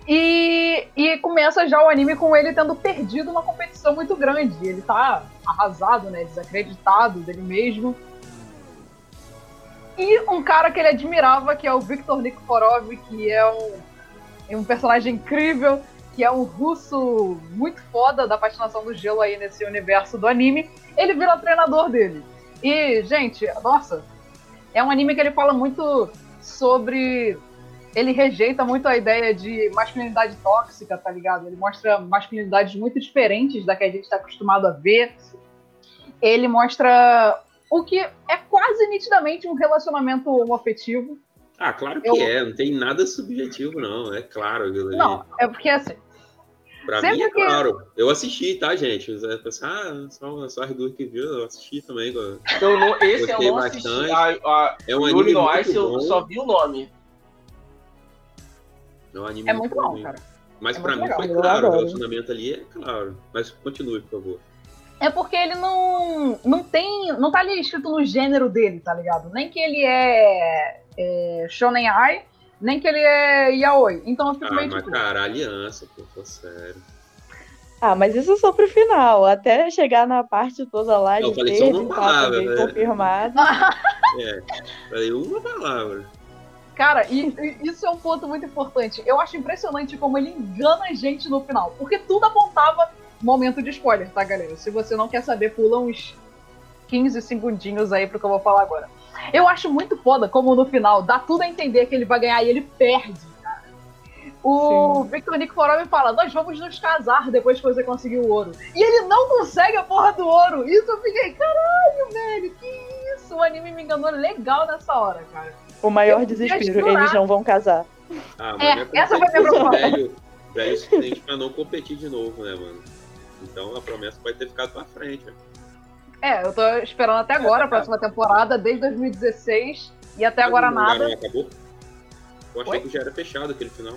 Speaker 5: E, e começa já o anime com ele tendo perdido uma competição muito grande. Ele tá arrasado, né? Desacreditado dele mesmo. E um cara que ele admirava, que é o Viktor Nikiforov, que é um, é um personagem incrível, que é um russo muito foda da patinação do gelo aí nesse universo do anime, ele vira treinador dele. E, gente, nossa, é um anime que ele fala muito sobre. Ele rejeita muito a ideia de masculinidade tóxica, tá ligado? Ele mostra masculinidades muito diferentes da que a gente está acostumado a ver. Ele mostra o que é quase nitidamente um relacionamento homoafetivo.
Speaker 4: Ah, claro que
Speaker 5: Eu-
Speaker 4: é, não tem nada subjetivo, não, é claro.
Speaker 5: Não, é porque assim,
Speaker 4: Pra
Speaker 5: sempre
Speaker 4: mim é
Speaker 5: que-
Speaker 4: claro. Eu assisti, tá, gente? Você pensa, ah, só, só as duas que viu, eu assisti também.
Speaker 2: Eu não, esse eu
Speaker 4: Gostei
Speaker 2: não assisti.
Speaker 4: bastante.
Speaker 2: A, a
Speaker 4: É um anime
Speaker 2: no
Speaker 4: muito
Speaker 2: Ice eu
Speaker 4: bom.
Speaker 2: só vi o nome.
Speaker 4: É um anime
Speaker 5: é muito bom,
Speaker 4: mesmo.
Speaker 5: cara.
Speaker 4: Mas
Speaker 5: É
Speaker 4: pra
Speaker 5: muito
Speaker 4: mim foi
Speaker 3: legal, eu
Speaker 4: claro, o relacionamento ali é claro. Mas continue, por favor.
Speaker 5: É porque ele não, não tem. Não tá ali escrito no gênero dele, tá ligado? Nem que ele é, é Shonen Ai, nem que ele é Yaoi. Então eu fico
Speaker 4: Ah,
Speaker 5: meio
Speaker 4: mas
Speaker 5: tipo.
Speaker 4: cara, aliança, pô, tô sério.
Speaker 3: Ah, mas isso só pro final, até chegar na parte toda lá
Speaker 4: Eu
Speaker 3: de
Speaker 4: falei
Speaker 3: ter
Speaker 4: só uma palavra, né?
Speaker 3: confirmado. <laughs>
Speaker 4: É, falei uma palavra.
Speaker 5: Cara, e, e isso é um ponto muito importante. Eu acho impressionante como ele engana a gente no final. Porque tudo apontava momento de spoiler, tá, galera? Se você não quer saber, pula uns 15 segundinhos aí pro que eu vou falar agora. Eu acho muito foda como no final dá tudo a entender que ele vai ganhar e ele perde, cara. O Victor Nikiforov fala: Nós vamos nos casar depois que você conseguir o ouro. E ele não consegue a porra do ouro. Isso eu fiquei, caralho, velho, que isso? O anime me enganou legal nessa hora, cara.
Speaker 3: O maior
Speaker 5: Eu
Speaker 3: desespero, eles não vão casar.
Speaker 4: Ah, mas
Speaker 5: É, essa foi a minha preocupação.
Speaker 4: velho, velho suficiente pra não competir de novo, né, mano? Então a promessa pode ter ficado pra frente. ó.
Speaker 5: É, eu tô esperando até agora a próxima temporada, desde 2016, e até agora
Speaker 4: o mangá
Speaker 5: nada.
Speaker 4: Não acabou? Eu achei
Speaker 5: Oi?
Speaker 4: que já era fechado aquele final.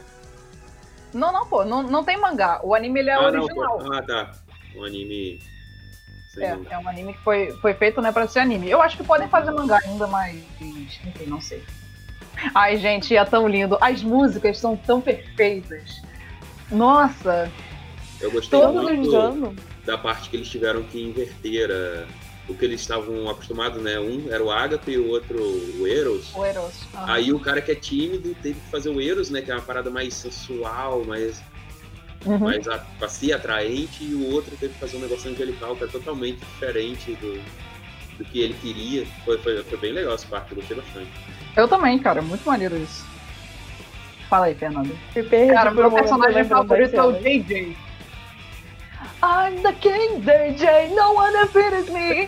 Speaker 5: Não, não, pô, não, não tem mangá. O anime ele é
Speaker 4: ah, não,
Speaker 5: original.
Speaker 4: pô. ah, tá. Um anime. Sem
Speaker 5: É,
Speaker 4: mangá.
Speaker 5: é um anime que foi, foi feito, né, pra ser anime. Eu acho que podem fazer mangá ainda, mas. Enfim, não sei. Ai, gente, é tão lindo. As músicas são tão perfeitas. Nossa!
Speaker 4: Eu gostei
Speaker 3: Todo
Speaker 4: muito
Speaker 3: engano.
Speaker 4: Da parte que eles tiveram que inverter a- o que eles estavam acostumados, né? Um era o Agatha e o outro o Eros.
Speaker 5: O Eros. aham.
Speaker 4: Aí o cara que é tímido teve que fazer o Eros, né? Que é uma parada mais sensual, mais,
Speaker 5: Uhum.
Speaker 4: mais a, pra ser atraente, e o outro teve que fazer um negócio angelical, que é totalmente diferente do, do que ele queria. Foi, foi, foi bem legal essa parte, eu gostei bastante.
Speaker 5: Eu também, cara. Muito maneiro isso. Fala aí, Fernando.
Speaker 3: Me perdi
Speaker 5: Cara,
Speaker 3: um
Speaker 5: meu personagem favorito é o. JJ. I'm the king, DJ, no one defeats me.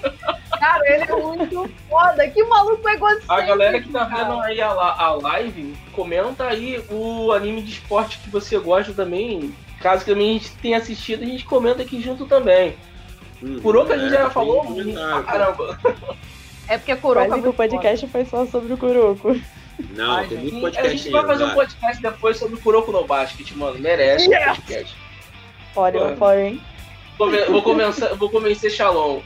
Speaker 5: Cara, ele é muito foda. Que maluco egocêntrico.
Speaker 2: A galera que tá vendo aí a, a live, comenta aí o anime de esporte que você gosta também. Caso também a gente tenha assistido, a gente comenta aqui junto também.
Speaker 4: Hum,
Speaker 2: Kuroko a gente
Speaker 4: é,
Speaker 2: já
Speaker 4: tem
Speaker 2: falou
Speaker 4: que
Speaker 2: muito pra caramba.
Speaker 5: É porque Kuroko é
Speaker 3: que o
Speaker 5: muito foda.
Speaker 3: podcast foi só sobre o Kuroko.
Speaker 4: Não,
Speaker 5: Ai,
Speaker 4: tem muito
Speaker 2: a
Speaker 4: podcast
Speaker 2: gente vai fazer um podcast depois sobre o Kuroko no Basket, mano. Merece
Speaker 5: Yes!
Speaker 2: um podcast.
Speaker 3: Olha,
Speaker 2: Ué.
Speaker 3: eu apoio, hein?
Speaker 2: Vou, começar, vou convencer Shalom.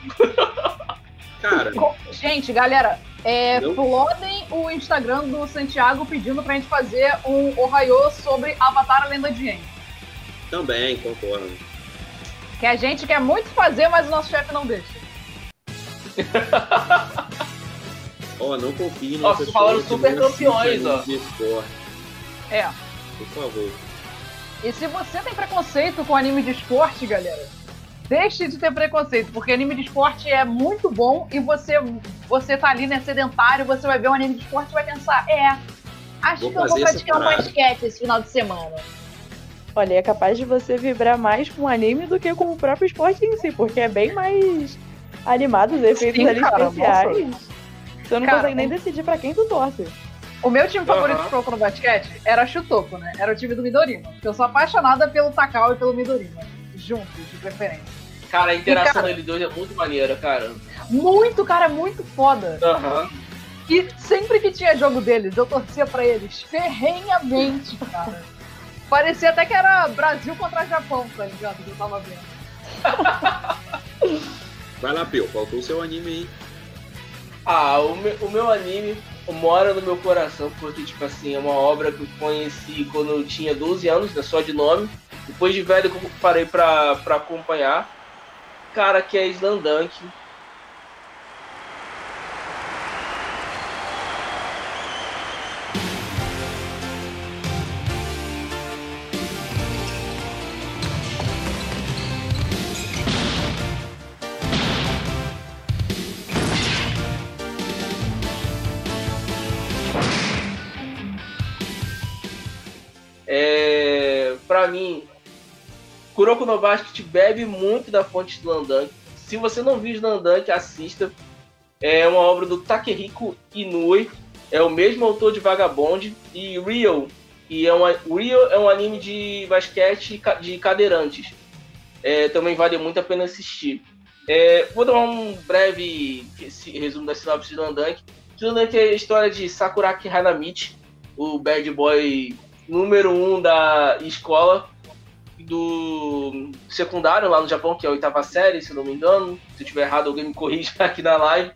Speaker 4: Cara,
Speaker 5: Gente, galera, é,
Speaker 4: Não.
Speaker 5: flodem o Instagram do Santiago pedindo pra gente fazer um Ohio sobre Avatar a Lenda de Aang.
Speaker 4: também, concordo.
Speaker 5: Que a gente quer muito fazer, mas o nosso chefe não deixa. <laughs>
Speaker 4: Ó, não confie
Speaker 2: Ó,
Speaker 4: pessoas
Speaker 2: falaram super campeões, ó.
Speaker 4: anime de esporte,
Speaker 5: É.
Speaker 4: por favor.
Speaker 5: E se você tem preconceito com anime de esporte, galera, deixe de ter preconceito, porque anime de esporte é muito bom e você, você tá ali, né, sedentário, você vai ver um anime de esporte e vai pensar, é, acho
Speaker 4: Vou
Speaker 5: que eu vou praticar um basquete esse final de semana.
Speaker 3: Olha, é capaz de você vibrar mais com o anime do que com o próprio esporte em si, porque é bem mais animado os efeitos
Speaker 5: Sim,
Speaker 3: ali
Speaker 5: cara,
Speaker 3: especiais. Você não
Speaker 5: Cara,
Speaker 3: consegue nem decidir pra quem tu torce.
Speaker 5: O meu time favorito
Speaker 2: Aham.
Speaker 5: de no basquete era Chutoku, né? Era o time do Midorima. Porque eu sou apaixonada pelo Takao e pelo Midorima. Juntos, de preferência.
Speaker 2: Cara, a interação
Speaker 5: cara-
Speaker 2: deles dois é muito maneira, cara.
Speaker 5: Muito, cara, muito foda.
Speaker 2: Aham.
Speaker 5: E sempre que tinha jogo deles, eu torcia pra eles ferrenhamente, cara. Parecia até que era Brasil contra Japão, tá ligado? Que eu tava vendo. <laughs>
Speaker 4: Vai lá, Pio, faltou o seu anime aí.
Speaker 2: Ah, o meu, o meu anime mora no meu coração, porque, tipo assim, é uma obra que eu conheci quando eu tinha 12 anos, né, só de nome. Depois de velho que eu parei pra, pra acompanhar. Cara, que é Slandunk. É, pra mim, Kuroko no Basket bebe muito da fonte do Landank. Se você não viu Landank, assista. É uma obra do Takehiko Inoue. É o mesmo autor de Vagabond e Real. E é uma, Real é um anime de basquete de cadeirantes. É, também vale muito a pena assistir. É, vou dar um breve resumo da sinopse de Landank. Landank é a história de Sakuraki Hanamichi, o bad boy número um da escola do secundário lá no Japão, que é a oitava série, se eu não me engano. Se eu estiver errado, alguém me <laughs> corrija aqui na live.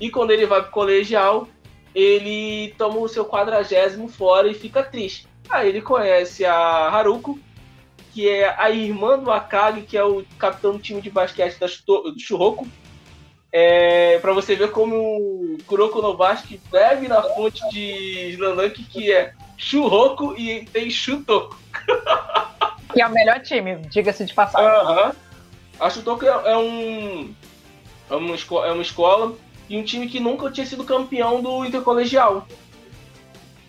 Speaker 2: E quando ele vai pro colegial, ele toma o seu quadragésimo fora e fica triste. Aí ele conhece a Haruko, que é a irmã do Akagi, que é o capitão do time de basquete da Shuroko. É, para você ver como o Kuroko no Basket bebe na fonte de Slandank, que é Shuroko e tem Shutoko. <laughs>
Speaker 5: Que é o melhor time, diga-se de passagem.
Speaker 2: Aham. A Shutoko é, é um. É uma, esco- é uma escola e um time que nunca tinha sido campeão do intercolegial.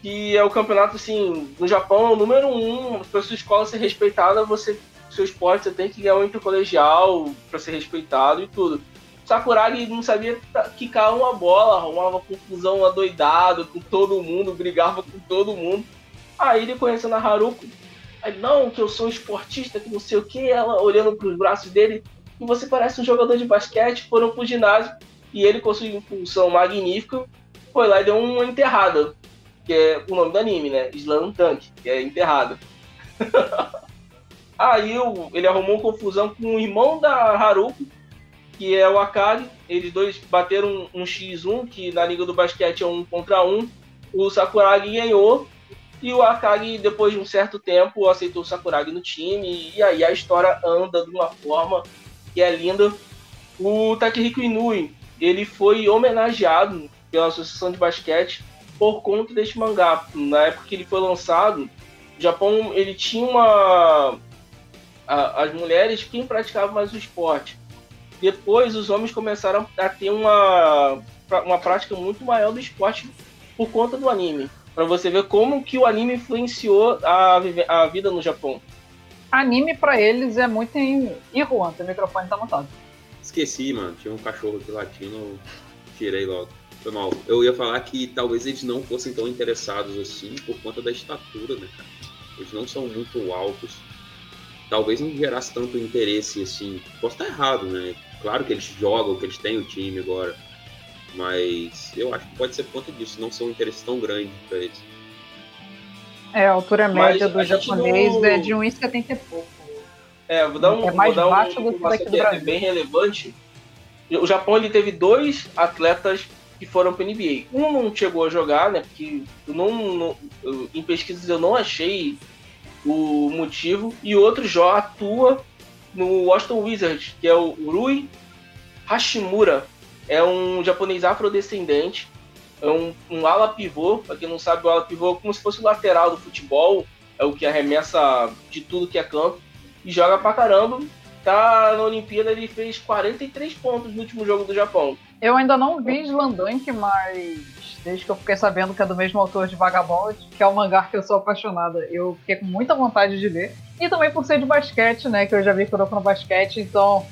Speaker 2: Que é o campeonato, assim, no Japão, é o número um. Para sua escola ser respeitada, você, seu esporte, você tem que ganhar um intercolegial para ser respeitado e tudo. Sakuragi não sabia quicar uma bola, arrumava confusão adoidado com todo mundo, brigava com todo mundo. Aí ele conhecendo a Haruko, Aí, não, que eu sou esportista, que não sei o que, ela olhando pros braços dele, e você parece um jogador de basquete, foram pro ginásio, e ele com sua impulsão magnífica, foi lá e deu uma enterrada, que é o nome do anime, né? Slam Tank, que é enterrada. <laughs> Aí ele arrumou confusão com o irmão da Haruko, que é o Akagi, eles dois bateram um, um X1, que na liga do basquete é um contra um, o Sakuragi ganhou, e o Akagi, depois de um certo tempo, aceitou o Sakuragi no time. E aí a história anda de uma forma que é linda. O Takehiko Inui, ele foi homenageado pela Associação de Basquete por conta deste mangá. Na época que ele foi lançado, o Japão ele tinha uma... a- as mulheres quem praticava mais o esporte. Depois os homens começaram a ter uma, uma prática muito maior do esporte por conta do anime. Pra você ver como que o anime influenciou a, a vida no Japão.
Speaker 5: anime pra eles é muito em. Ih, Juan, teu microfone tá montado.
Speaker 4: Esqueci, mano. Tinha um cachorro aqui latindo, eu tirei logo. Foi mal. Eu ia falar que talvez eles não fossem tão interessados assim por conta da estatura, né, cara? Eles não são muito altos. Talvez não gerasse tanto interesse assim. Posso estar errado, né? Claro que eles jogam, que eles têm o time agora. Mas eu acho que pode ser por conta disso. Não são um interesse tão grande pra eles.
Speaker 5: É, a altura
Speaker 2: Mas
Speaker 5: média
Speaker 2: a
Speaker 5: do japonês
Speaker 2: não-
Speaker 5: é de 1,70 e pouco.
Speaker 2: É, vou dar um,
Speaker 5: É mais
Speaker 2: vou dar
Speaker 5: baixo
Speaker 2: uma
Speaker 5: do que daqui do
Speaker 2: é
Speaker 5: Brasil.
Speaker 2: bem relevante. O Japão ele teve dois atletas que foram para NBA. Um não chegou a jogar, né? Porque eu não, não- eu- em pesquisas eu não achei o motivo. E outro já atua no Washington Wizards, que é o Rui Hashimura. É um japonês afrodescendente. É um, um ala pivô. Para quem não sabe, o ala pivô é como se fosse o lateral do futebol. É o que arremessa de tudo que é campo. E joga pra caramba. Tá na Olimpíada, ele fez 43 pontos no último jogo do Japão.
Speaker 5: Eu ainda não vi Slandank, mas desde que eu fiquei sabendo que é do mesmo autor de Vagabond, que é o mangá que eu sou apaixonada, eu fiquei com muita vontade de ler. E também por ser de basquete, né? Que eu já vi Kuroko no basquete, então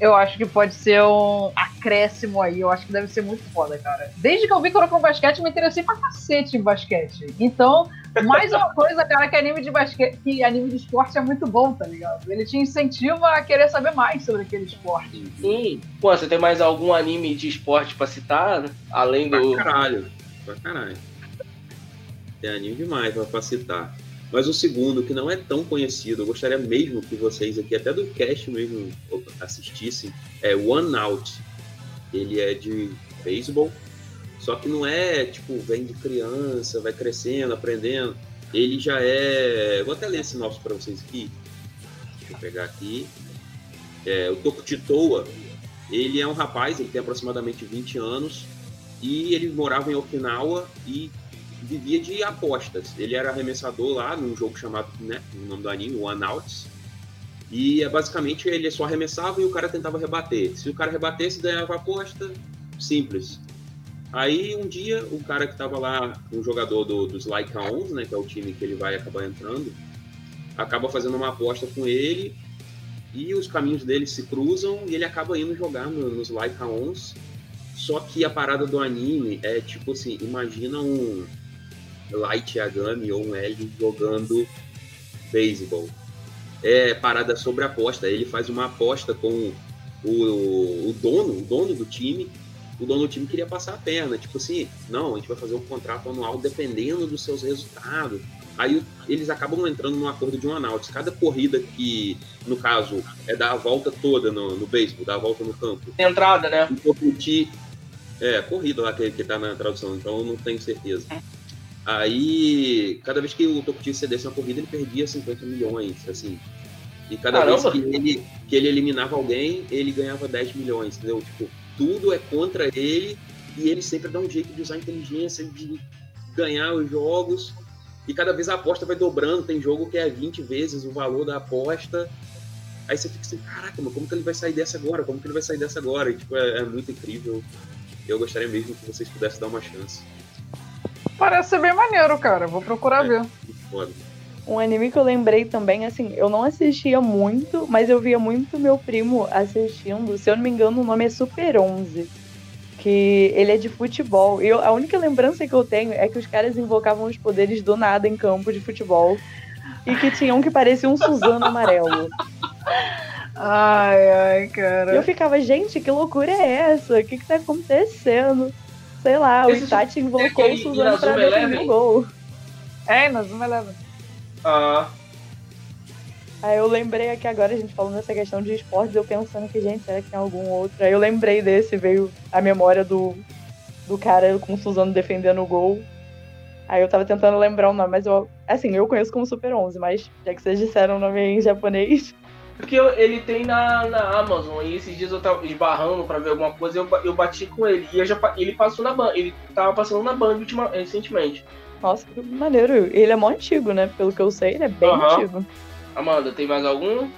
Speaker 5: eu acho que pode ser um acréscimo aí. Eu acho que deve ser muito foda, cara. Desde que eu vi Kuroko basquete, eu me interessei pra cacete em basquete. Então, mais uma <laughs> coisa, cara, que anime de basquete, que anime de esporte é muito bom, tá ligado? Ele te incentiva a querer saber mais sobre aquele esporte.
Speaker 2: Sim. Pô, você tem mais algum anime de esporte pra citar? Além do.
Speaker 4: Pra caralho. Pra caralho. Tem anime demais pra citar. Mas o segundo, que não é tão conhecido, eu gostaria mesmo que vocês aqui, até do cast mesmo, assistissem, é One Out. Ele é de beisebol, só que não é, tipo, vem de criança, vai crescendo, aprendendo. Ele já é... Vou até ler esse sinopse pra vocês aqui. Deixa eu pegar aqui. É, o Tokutitoa, ele é um rapaz, ele tem aproximadamente 20 anos, e ele morava em Okinawa e vivia de apostas. Ele era arremessador lá num jogo chamado, né, o nome do anime, One Outs. E é, basicamente ele só arremessava e o cara tentava rebater. Se o cara rebatesse, ganhava a aposta. Simples. Aí um dia o cara que tava lá, um jogador do, dos Lycaons, né, que é o time que ele vai acabar entrando, acaba fazendo uma aposta com ele e os caminhos dele se cruzam e ele acaba indo jogar no- nos Lycaons. Só que a parada do anime é tipo assim, imagina um Light Yagami ou um L jogando beisebol. É parada sobre aposta. Ele faz uma aposta com o, o dono, o dono do time. O dono do time queria passar a perna, tipo assim, não, a gente vai fazer um contrato anual dependendo dos seus resultados. Aí eles acabam entrando num acordo de um análise. Cada corrida que, no caso, é dar a volta toda no, no beisebol, dar a volta no campo,
Speaker 2: Entrada, né?
Speaker 4: Tokuti. É, corrida lá que, que tá na tradução, então eu não tenho certeza. Aí, cada vez que o Tokuti cedesse uma corrida, ele perdia 50 milhões, assim. E cada
Speaker 2: Caramba.
Speaker 4: vez que ele, que ele eliminava alguém, ele ganhava 10 milhões, entendeu? Tipo, tudo é contra ele e ele sempre dá um jeito de usar a inteligência, de ganhar os jogos. E cada vez a aposta vai dobrando, tem jogo que é 20 vezes o valor da aposta. Aí você fica assim, caraca, mas como que ele vai sair dessa agora? Como que ele vai sair dessa agora? E, tipo, é, é muito incrível. Eu gostaria mesmo que vocês pudessem dar uma chance.
Speaker 5: Parece ser bem maneiro, cara. Vou procurar
Speaker 4: É.
Speaker 5: ver.
Speaker 4: Muito foda.
Speaker 3: Um anime que eu lembrei também, assim, eu não assistia muito, mas eu via muito meu primo assistindo. Se eu não me engano, o nome é Super 11. Que ele é de futebol. E eu- a única lembrança que eu tenho é que os caras invocavam os poderes do nada em campo de futebol. E que tinha um que parecia um Suzano amarelo.
Speaker 5: Ai, ai,
Speaker 3: E eu
Speaker 5: cara.
Speaker 3: ficava, gente, que loucura é essa? O que que tá acontecendo? Sei lá, o
Speaker 2: Esse
Speaker 3: Itachi invocou o Suzano pra defender o gol.
Speaker 5: É, Inazuma Eleven.
Speaker 2: Ah,
Speaker 3: Aí eu lembrei aqui agora, a gente falando dessa questão de esportes, eu pensando que, gente, será que tem algum outro? Aí eu lembrei desse, veio a memória do, do cara com o Suzano defendendo o gol. Aí eu tava tentando lembrar o nome, mas eu, assim, eu conheço como Super 11, mas já que vocês disseram o nome em japonês,
Speaker 2: porque eu- ele tem na, na Amazon. E esses dias eu tava esbarrando pra ver alguma coisa eu, eu bati com ele. E já, ele passou na Band. Ele tava passando na Band recentemente.
Speaker 3: Nossa, que maneiro. Ele é mó antigo, né? Pelo que eu sei, ele é bem
Speaker 2: Aham.
Speaker 3: antigo.
Speaker 2: Amanda, tem mais algum?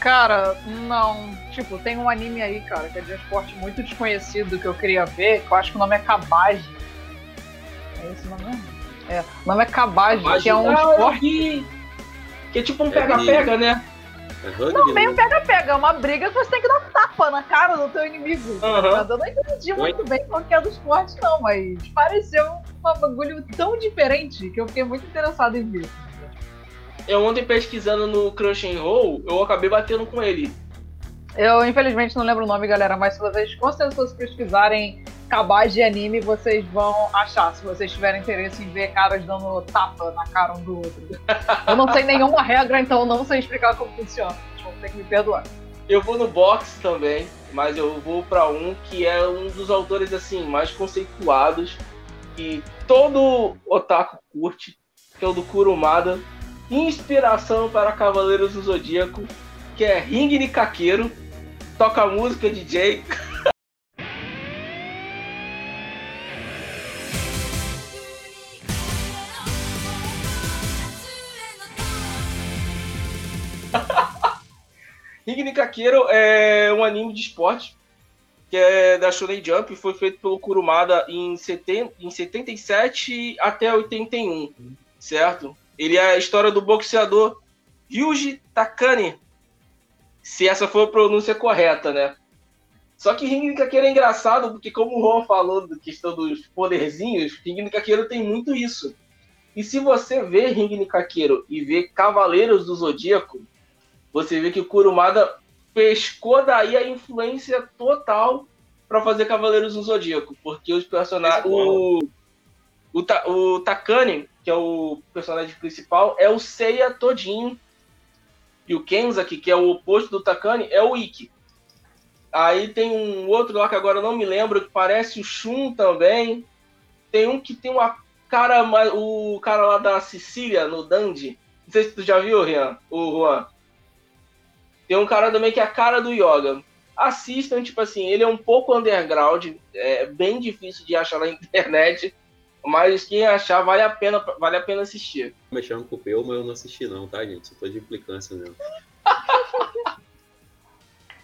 Speaker 5: Cara, não. Tipo, tem um anime aí, cara, que é de um esporte muito desconhecido que eu queria ver, que eu acho que o nome é Kabaji. É esse o nome mesmo? É, o nome é Kabaji, que é um
Speaker 2: Ah, eu
Speaker 5: esporte.
Speaker 2: Que é tipo um pega-pega, né?
Speaker 4: É rugby,
Speaker 5: Não, meio
Speaker 4: né?
Speaker 5: pega-pega, é uma briga que você tem que dar tapa na cara do teu inimigo. Mas Eu não entendi muito bem qual que é do esporte, não, mas pareceu um bagulho tão diferente que eu fiquei muito interessado em ver.
Speaker 2: Eu ontem pesquisando no Crunchyroll, eu acabei batendo com ele.
Speaker 5: Eu, infelizmente, não lembro o nome, galera, mas se vocês, com certeza, pesquisarem cabais de anime, vocês vão achar, se vocês tiverem interesse em ver caras dando tapa na cara um do outro. Eu não sei nenhuma regra, então não sei explicar como funciona. Vocês vão ter que me perdoar.
Speaker 2: Eu vou no box também, mas eu vou pra um que é um dos autores assim mais conceituados que todo otaku curte, que é o do Kurumada, inspiração para Cavaleiros do Zodíaco, que é Ring Nikakeiro, toca música DJ. <laughs> Ring Nikakeiro é um anime de esporte que é da Shonen Jump, foi feito pelo Kurumada em, seten em 77 até 81, certo? Ele é a história do boxeador Ryuji Takane, se essa for a pronúncia correta, né? Só que Ring Nikakeiro é engraçado, porque como o Juan falou da questão dos poderzinhos, Ring Nikakeiro tem muito isso. E se você vê Ring Nikakeiro e vê Cavaleiros do Zodíaco, você vê que o Kurumada pescou daí a influência total para fazer Cavaleiros do Zodíaco, porque os personagens. O, o, Ta- o Takane, que é o personagem principal, é o Seiya todinho. E o Kenzaki, que é o oposto do Takane, é o Ikki. Aí tem um outro lá que agora eu não me lembro, que parece o Shun também. Tem um que tem uma cara, o cara lá da Sicília, no Dandy. Não sei se tu já viu, Rian, o Juan. Tem um cara também que é a cara do Yoga. Assistam, tipo assim, ele é um pouco underground, é bem difícil de achar na <laughs> internet, mas quem achar vale a pena, vale a pena assistir.
Speaker 4: Mexendo com o Peu, mas eu não assisti não, tá, gente? Só tô de implicância mesmo. <laughs>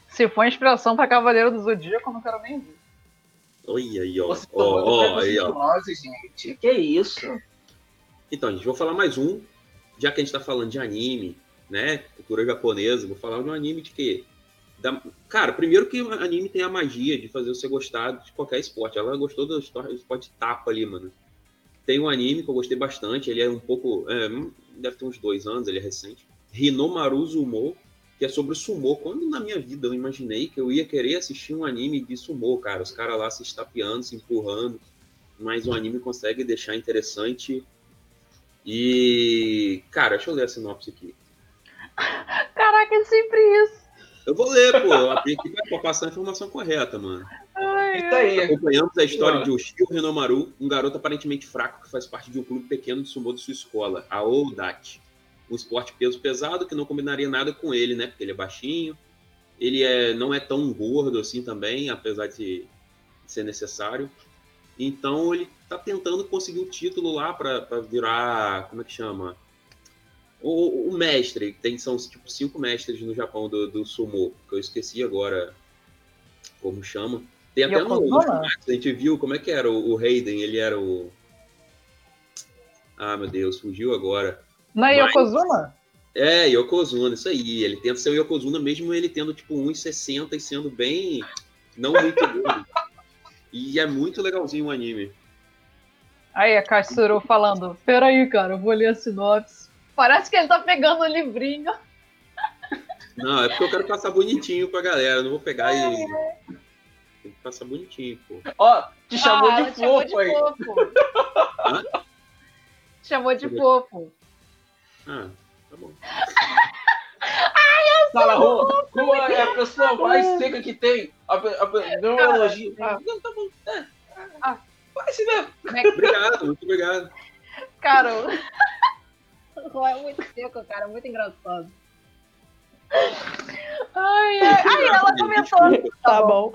Speaker 5: Se for inspiração pra Cavaleiro do Zodíaco, eu não quero nem ver.
Speaker 4: Olha aí, ó.
Speaker 2: Você
Speaker 4: Ó, ó, aí, ó.
Speaker 2: Gente, que isso?
Speaker 4: Então, gente, vou falar mais um. Já que a gente tá falando de anime, né? Cultura japonesa, vou falar de um anime de quê? Da... Cara, primeiro que o anime tem a magia de fazer você gostar de qualquer esporte. Ela gostou do esporte tapa ali, mano. Tem um anime que eu gostei bastante, ele é um pouco. é, deve ter uns dois anos, ele é recente. Hinomaru Sumo, que é sobre sumô. Quando na minha vida eu imaginei que eu ia querer assistir um anime de sumô, cara? Os caras lá se estapeando, se empurrando. Mas o anime consegue deixar interessante. E. Cara, deixa eu ler a sinopse aqui.
Speaker 5: Caraca, é sempre isso.
Speaker 4: Eu vou ler, pô. Eu abri aqui pra passar a informação correta, mano.
Speaker 5: Ai,
Speaker 2: Isso aí.
Speaker 4: Acompanhamos a história de Oshio Renomaru, um garoto aparentemente fraco que faz parte de um clube pequeno de sumô de sua escola, a Oudat. Um esporte peso pesado que não combinaria nada com ele, né? Porque ele é baixinho. Ele é, não é tão gordo assim também, apesar de ser necessário. Então ele tá tentando conseguir o título lá pra pra virar. Como é que chama? O, o mestre. Tem, são tipo cinco mestres no Japão do, do sumô, que eu esqueci agora como chama. Tem até no, no
Speaker 5: Yokozuna?
Speaker 4: Max, a gente viu como é que era o, o Hayden, ele era o. Ah, meu Deus, fugiu agora.
Speaker 5: Não é
Speaker 4: Mas-
Speaker 5: Yokozuna?
Speaker 4: É, Yokozuna, isso aí. Ele tenta ser o Yokozuna mesmo ele tendo tipo 1,60 e sendo bem. não muito gordo. E é muito legalzinho o anime.
Speaker 5: Aí a Katsuru falando, peraí, cara, eu vou ler a sinopse. Parece que ele tá pegando o livrinho.
Speaker 4: Não, é porque eu quero passar bonitinho pra galera. eu Não vou pegar e. Tem que passar bonitinho, pô.
Speaker 2: Ó, te chamou
Speaker 5: Ah,
Speaker 2: de
Speaker 5: te chamou
Speaker 2: fofo aí.
Speaker 5: fofo.
Speaker 4: Hã?
Speaker 5: Chamou de fofo.
Speaker 4: Ah, tá bom.
Speaker 2: Fala, Rô, Rô é a pessoa mais seca que tem. A, a, deu um
Speaker 5: Cara,
Speaker 2: elogio. Ah, não, tá bom. É, ah, vai se ver.
Speaker 4: Obrigado, muito obrigado.
Speaker 5: Cara, o é muito seco, cara, muito engraçado. Ai, ai, ai, ela comentou.
Speaker 4: Desculpa.
Speaker 3: Tá bom.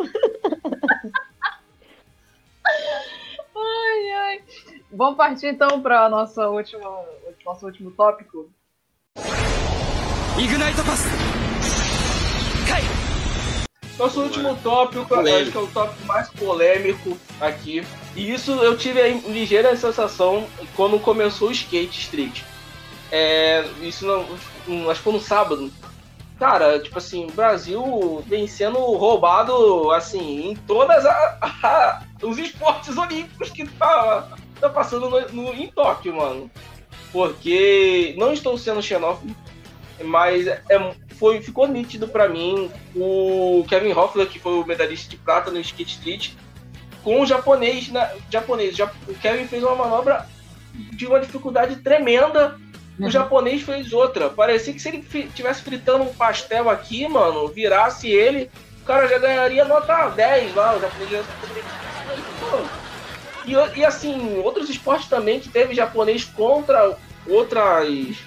Speaker 5: Ai, ai. Vamos partir então para nossa última, nosso último tópico.
Speaker 2: Nosso último tópico, eu acho que é o tópico mais polêmico aqui. E isso eu tive a ligeira sensação quando começou o skate street. É, isso não, acho que foi no sábado. Cara, tipo assim, Brasil vem sendo roubado, assim, em todas a, a, os esportes olímpicos que tá, tá passando no, no, em Tóquio, mano. Porque não estou sendo xenófobo, mas é, foi, ficou nítido para mim o Kevin Hoffler, que foi o medalhista de prata no skate street, com o japonês, japonês. O Kevin fez uma manobra de uma dificuldade tremenda o uhum. japonês fez outra. Parecia que se ele tivesse fritando um pastel aqui, mano, virasse ele, o cara já ganharia nota 10 lá. O japonês já... E, e assim, outros esportes também que teve japonês contra outras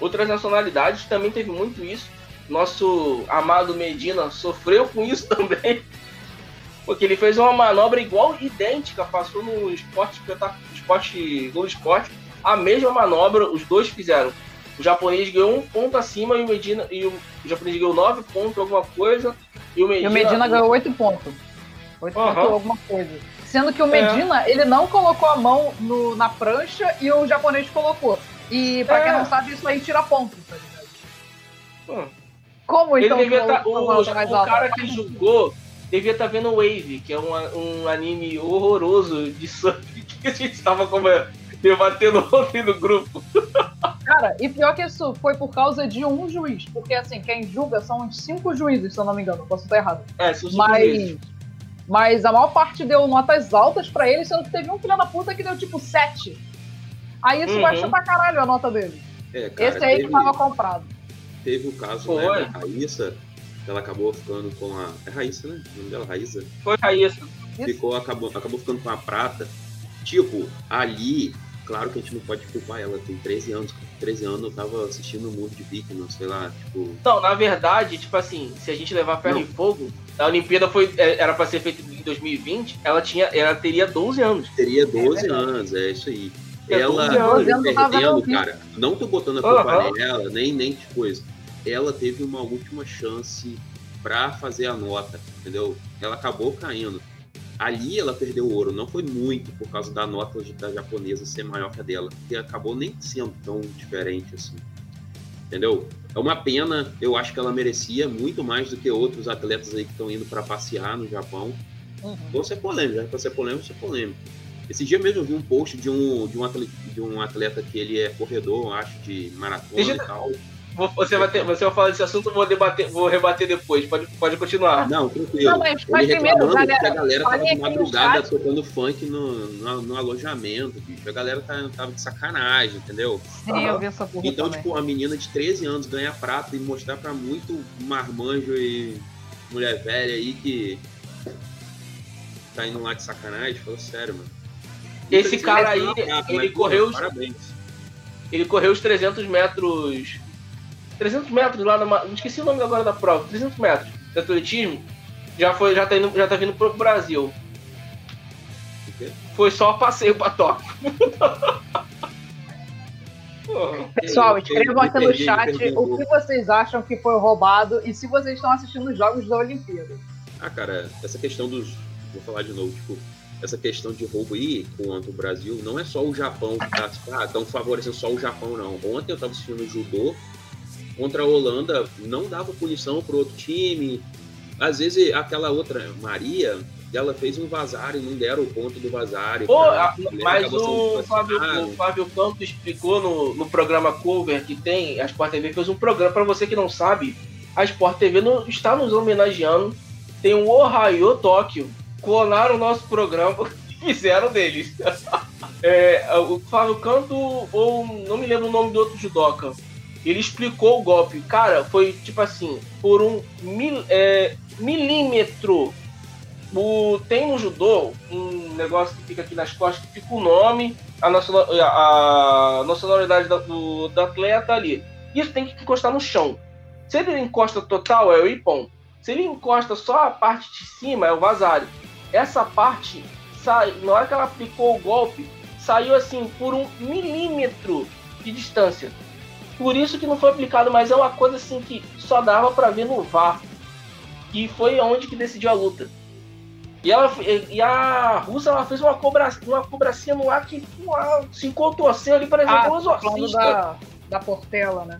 Speaker 2: outras nacionalidades também teve muito isso. Nosso amado Medina sofreu com isso <laughs> também. Porque ele fez uma manobra igual, idêntica, passou no esporte, esporte, Globo Esporte, a mesma manobra, os dois fizeram. O japonês ganhou um ponto acima e o Medina e o, o japonês ganhou nove pontos, alguma coisa. E o Medina,
Speaker 5: e o Medina ganhou oito pontos. Oito uhum. pontos, alguma coisa. Sendo que o é. Medina, é. ele não colocou a mão no, na prancha e o japonês colocou. E pra é. quem não sabe, isso aí tira pontos, tá ligado? Hum. Como então?
Speaker 2: Ele devia tá, o, o, o cara que jogou devia estar tá vendo Wave, que é um, um anime horroroso de surf <laughs> que a gente estava debatendo ontem no grupo.
Speaker 5: Cara, e pior que isso foi por causa de um juiz, porque assim, quem julga são uns cinco juízes, se eu não me engano, posso estar errado.
Speaker 2: É, são
Speaker 5: cinco mas, juízes. Mas a maior parte deu notas altas pra ele, sendo que teve um filho da puta que deu tipo sete. Aí isso uhum. baixa pra caralho a nota dele. É, cara, Esse aí teve, que tava comprado.
Speaker 4: Teve o caso né, da Raíssa, que ela acabou ficando com a. É Raíssa, né? O nome dela, Raíssa?
Speaker 2: Foi Raíssa.
Speaker 4: Ficou, acabou, acabou ficando com a prata. Tipo, ali claro que a gente não pode culpar ela, tem 13 anos. Com 13 anos eu tava assistindo um mundo de Bikman, sei lá, tipo.
Speaker 2: Não, na verdade, tipo assim, se a gente levar ferro não. e fogo, a Olimpíada foi, é, era para ser feita em 2020, ela, tinha, ela teria 12 anos.
Speaker 4: Teria 12 é anos, é isso aí. É ela perdendo, cara, não tô botando a culpa uhum. nela, nem, nem de coisa. Ela teve uma última chance para fazer a nota, entendeu? Ela acabou caindo. Ali ela perdeu o ouro, não foi muito por causa da nota da japonesa ser maior que a dela, que acabou nem sendo tão diferente assim. Entendeu? É uma pena, eu acho que ela merecia muito mais do que outros atletas aí que estão indo para passear no Japão. Uhum. Vou ser polêmico, já para ser polêmico, ser polêmico. Esse dia mesmo eu vi um post de um, de um, atleta, de um atleta que ele é corredor, acho, de maratona Deixa... e tal
Speaker 2: você vai, ter, você vai falar desse assunto, eu vou, debater, vou rebater depois. Pode, pode continuar.
Speaker 4: Não, tranquilo. Não, mas, mas primeiro, galera, que a galera tava de madrugada tocando funk no, no, no, alojamento, bicho. A galera tá, tava de sacanagem, entendeu?
Speaker 5: Sim, uhum. eu vi essa porra
Speaker 4: Então,
Speaker 5: também.
Speaker 4: tipo, a menina de 13 anos ganha prata e mostrar pra muito marmanjo e mulher velha aí que tá indo lá de sacanagem, falou sério, mano.
Speaker 2: Esse cara aí, prata, ele correu. Parabéns. Ele correu os 300 metros 300 metros lá numa. Esqueci o nome agora da prova. 300 metros de atletismo. Já, foi, já, tá indo, já tá vindo pro Brasil. Foi só passeio pra Tóquio. <laughs>
Speaker 5: Pessoal, escrevam aqui no chat o que vocês acham que foi roubado e se vocês estão assistindo os jogos da Olimpíada.
Speaker 4: Ah, cara, essa questão dos. Vou falar de novo, tipo, essa questão de roubo aí contra o Brasil, não é só o Japão que tá. Ah, estão favorecendo só o Japão, não. Ontem eu tava assistindo o judô contra a Holanda não dava punição para outro time. Às vezes aquela outra Maria, ela fez um vazar e não deram o ponto do vazar.
Speaker 2: Pô, a, mas o Flávio, o Flávio Campos explicou no, no programa Cover que tem, a Sport TV fez um programa, para você que não sabe, a Sport TV no, está nos homenageando, tem o Ohio Tóquio, clonaram o nosso programa <laughs> fizeram deles. <laughs> é, o Flávio Canto, ou não me lembro o nome do outro judoca, ele explicou o golpe. Cara, foi tipo assim, por um mil, é, milímetro. O, tem no judô um negócio que fica aqui nas costas que fica o nome, a, nacional, a nacionalidade do, do atleta ali. Isso tem que encostar no chão. Se ele encosta total, é o ipon. Se ele encosta só a parte de cima, é o vazário. Essa parte, sai, na hora que ela aplicou o golpe, saiu assim por um milímetro de distância. Por isso que não foi aplicado, mas é uma coisa assim que só dava para ver no VAR. E foi onde que decidiu a luta. E, ela, e a russa ela fez uma, cobra, uma cobracinha no ar que uau, se contorceu ali, parecendo
Speaker 5: Ah,
Speaker 2: um
Speaker 5: tá
Speaker 2: exorcista.
Speaker 5: da, da Portela, né?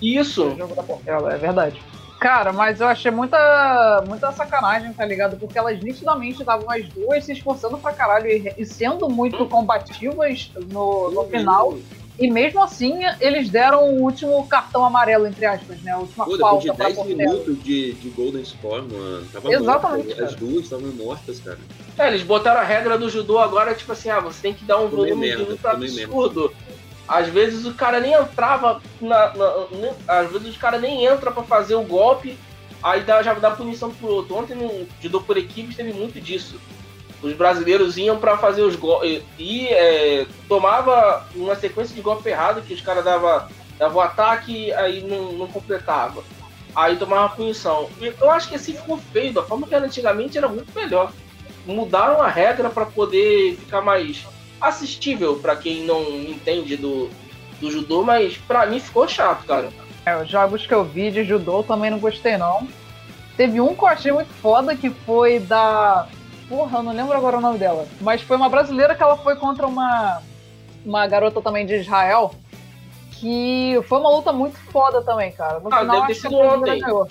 Speaker 2: Isso.
Speaker 5: O jogo da Portela, é verdade. Cara, mas eu achei muita, muita sacanagem, tá ligado? Porque elas nitidamente estavam as duas se esforçando pra caralho e, e sendo muito combativas no, no final. E mesmo assim, eles deram o último cartão amarelo, entre aspas, né? A última
Speaker 4: Pô, de
Speaker 5: falta pra
Speaker 4: 10
Speaker 5: Portela.
Speaker 4: minutos de, de Golden Score, mano. Tava
Speaker 5: Exatamente, cara.
Speaker 4: As duas estavam mortas, cara.
Speaker 2: É, eles botaram a regra do judô agora, tipo assim, ah, você tem que dar um
Speaker 4: Tomei
Speaker 2: volume
Speaker 4: merda,
Speaker 2: de luta
Speaker 4: merda.
Speaker 2: absurdo. Às vezes o cara nem entrava na, na- nem- às vezes o cara nem entra pra fazer o golpe, aí dá, já dá punição pro outro. Ontem no judô por equipes teve muito disso. Os brasileiros iam pra fazer os golpes e é, tomava uma sequência de golpe errado que os caras dava dava o ataque aí não, não completava. Aí tomava punição. Eu acho que assim ficou feio, da forma que era antigamente era muito melhor mudaram a regra para poder ficar mais assistível para quem não entende do, do judô, mas pra mim ficou chato, cara.
Speaker 5: É, os jogos que eu vi de judô também não gostei, não. Teve um que eu achei muito foda, que foi da. Porra, eu não lembro agora o nome dela. Mas foi uma brasileira que ela foi contra uma, uma garota também de Israel. Que foi uma luta muito foda também, cara. No
Speaker 2: Ah,
Speaker 5: final,
Speaker 2: deve ter sido ontem.
Speaker 5: ganhou.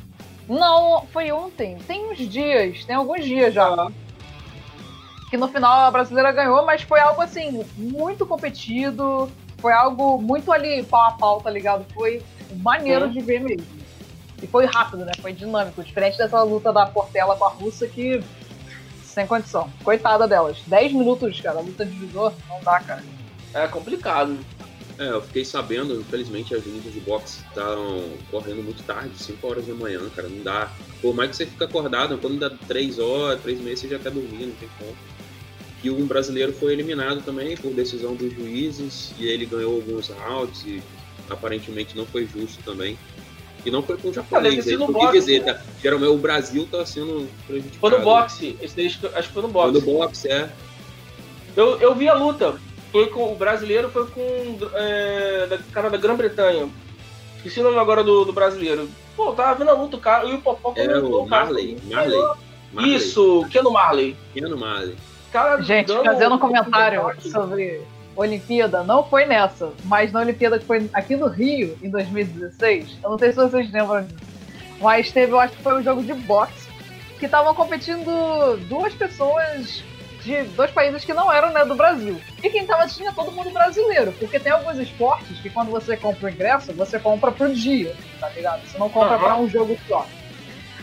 Speaker 5: Não, foi ontem. Tem uns dias, tem alguns dias já.
Speaker 2: Ah.
Speaker 5: Que no final a brasileira ganhou, mas foi algo assim, muito competido. Foi algo muito ali pau a pau, tá ligado? Foi maneiro
Speaker 2: Sim.
Speaker 5: de ver mesmo. E foi rápido, né? Foi dinâmico. Diferente dessa luta da Portela com a russa que. Sem condição. Coitada delas. 10 minutos, cara. Luta de judô, não dá, cara.
Speaker 2: É complicado.
Speaker 4: É, eu fiquei sabendo, infelizmente as lutas de boxe estavam correndo muito tarde, 5 horas da manhã, cara, não dá. Por mais que você fique acordado, quando dá 3 horas, 3 meses, você já quer dormir, não tem como. Que um brasileiro foi eliminado também por decisão dos juízes, e ele ganhou alguns rounds, e aparentemente não foi justo também. E não foi com o japonês, ele
Speaker 2: no
Speaker 4: quis
Speaker 2: boxe,
Speaker 4: dizer, tá? Geralmente o Brasil tá sendo prejudicado.
Speaker 2: Foi no boxe. Esse daí acho que- que foi no
Speaker 4: Foi
Speaker 2: boxe.
Speaker 4: no boxe, é.
Speaker 2: Eu, eu vi a luta. Foi com o brasileiro, foi com é, da cara da Grã-Bretanha. Esqueci o nome agora do, do brasileiro. Pô, tava vendo a luta, o cara, e o Popó
Speaker 4: É
Speaker 2: comentou,
Speaker 4: o
Speaker 2: cara,
Speaker 4: Marley, Marley. Marley.
Speaker 2: Isso, Keno Marley.
Speaker 4: Pequeno Marley.
Speaker 2: Cara,
Speaker 5: Gente,
Speaker 2: dando-
Speaker 5: fazendo um comentário sobre Olimpíada, não foi nessa, mas na Olimpíada que foi aqui no Rio, em 2016, eu não sei se vocês lembram disso, mas teve, eu acho que foi um jogo de boxe, que estavam competindo duas pessoas de dois países que não eram né, do Brasil. E quem tava tinha todo mundo brasileiro, porque tem alguns esportes que quando você compra o ingresso, você compra pro dia, tá ligado? Você não compra
Speaker 2: Aham.
Speaker 5: pra um jogo só.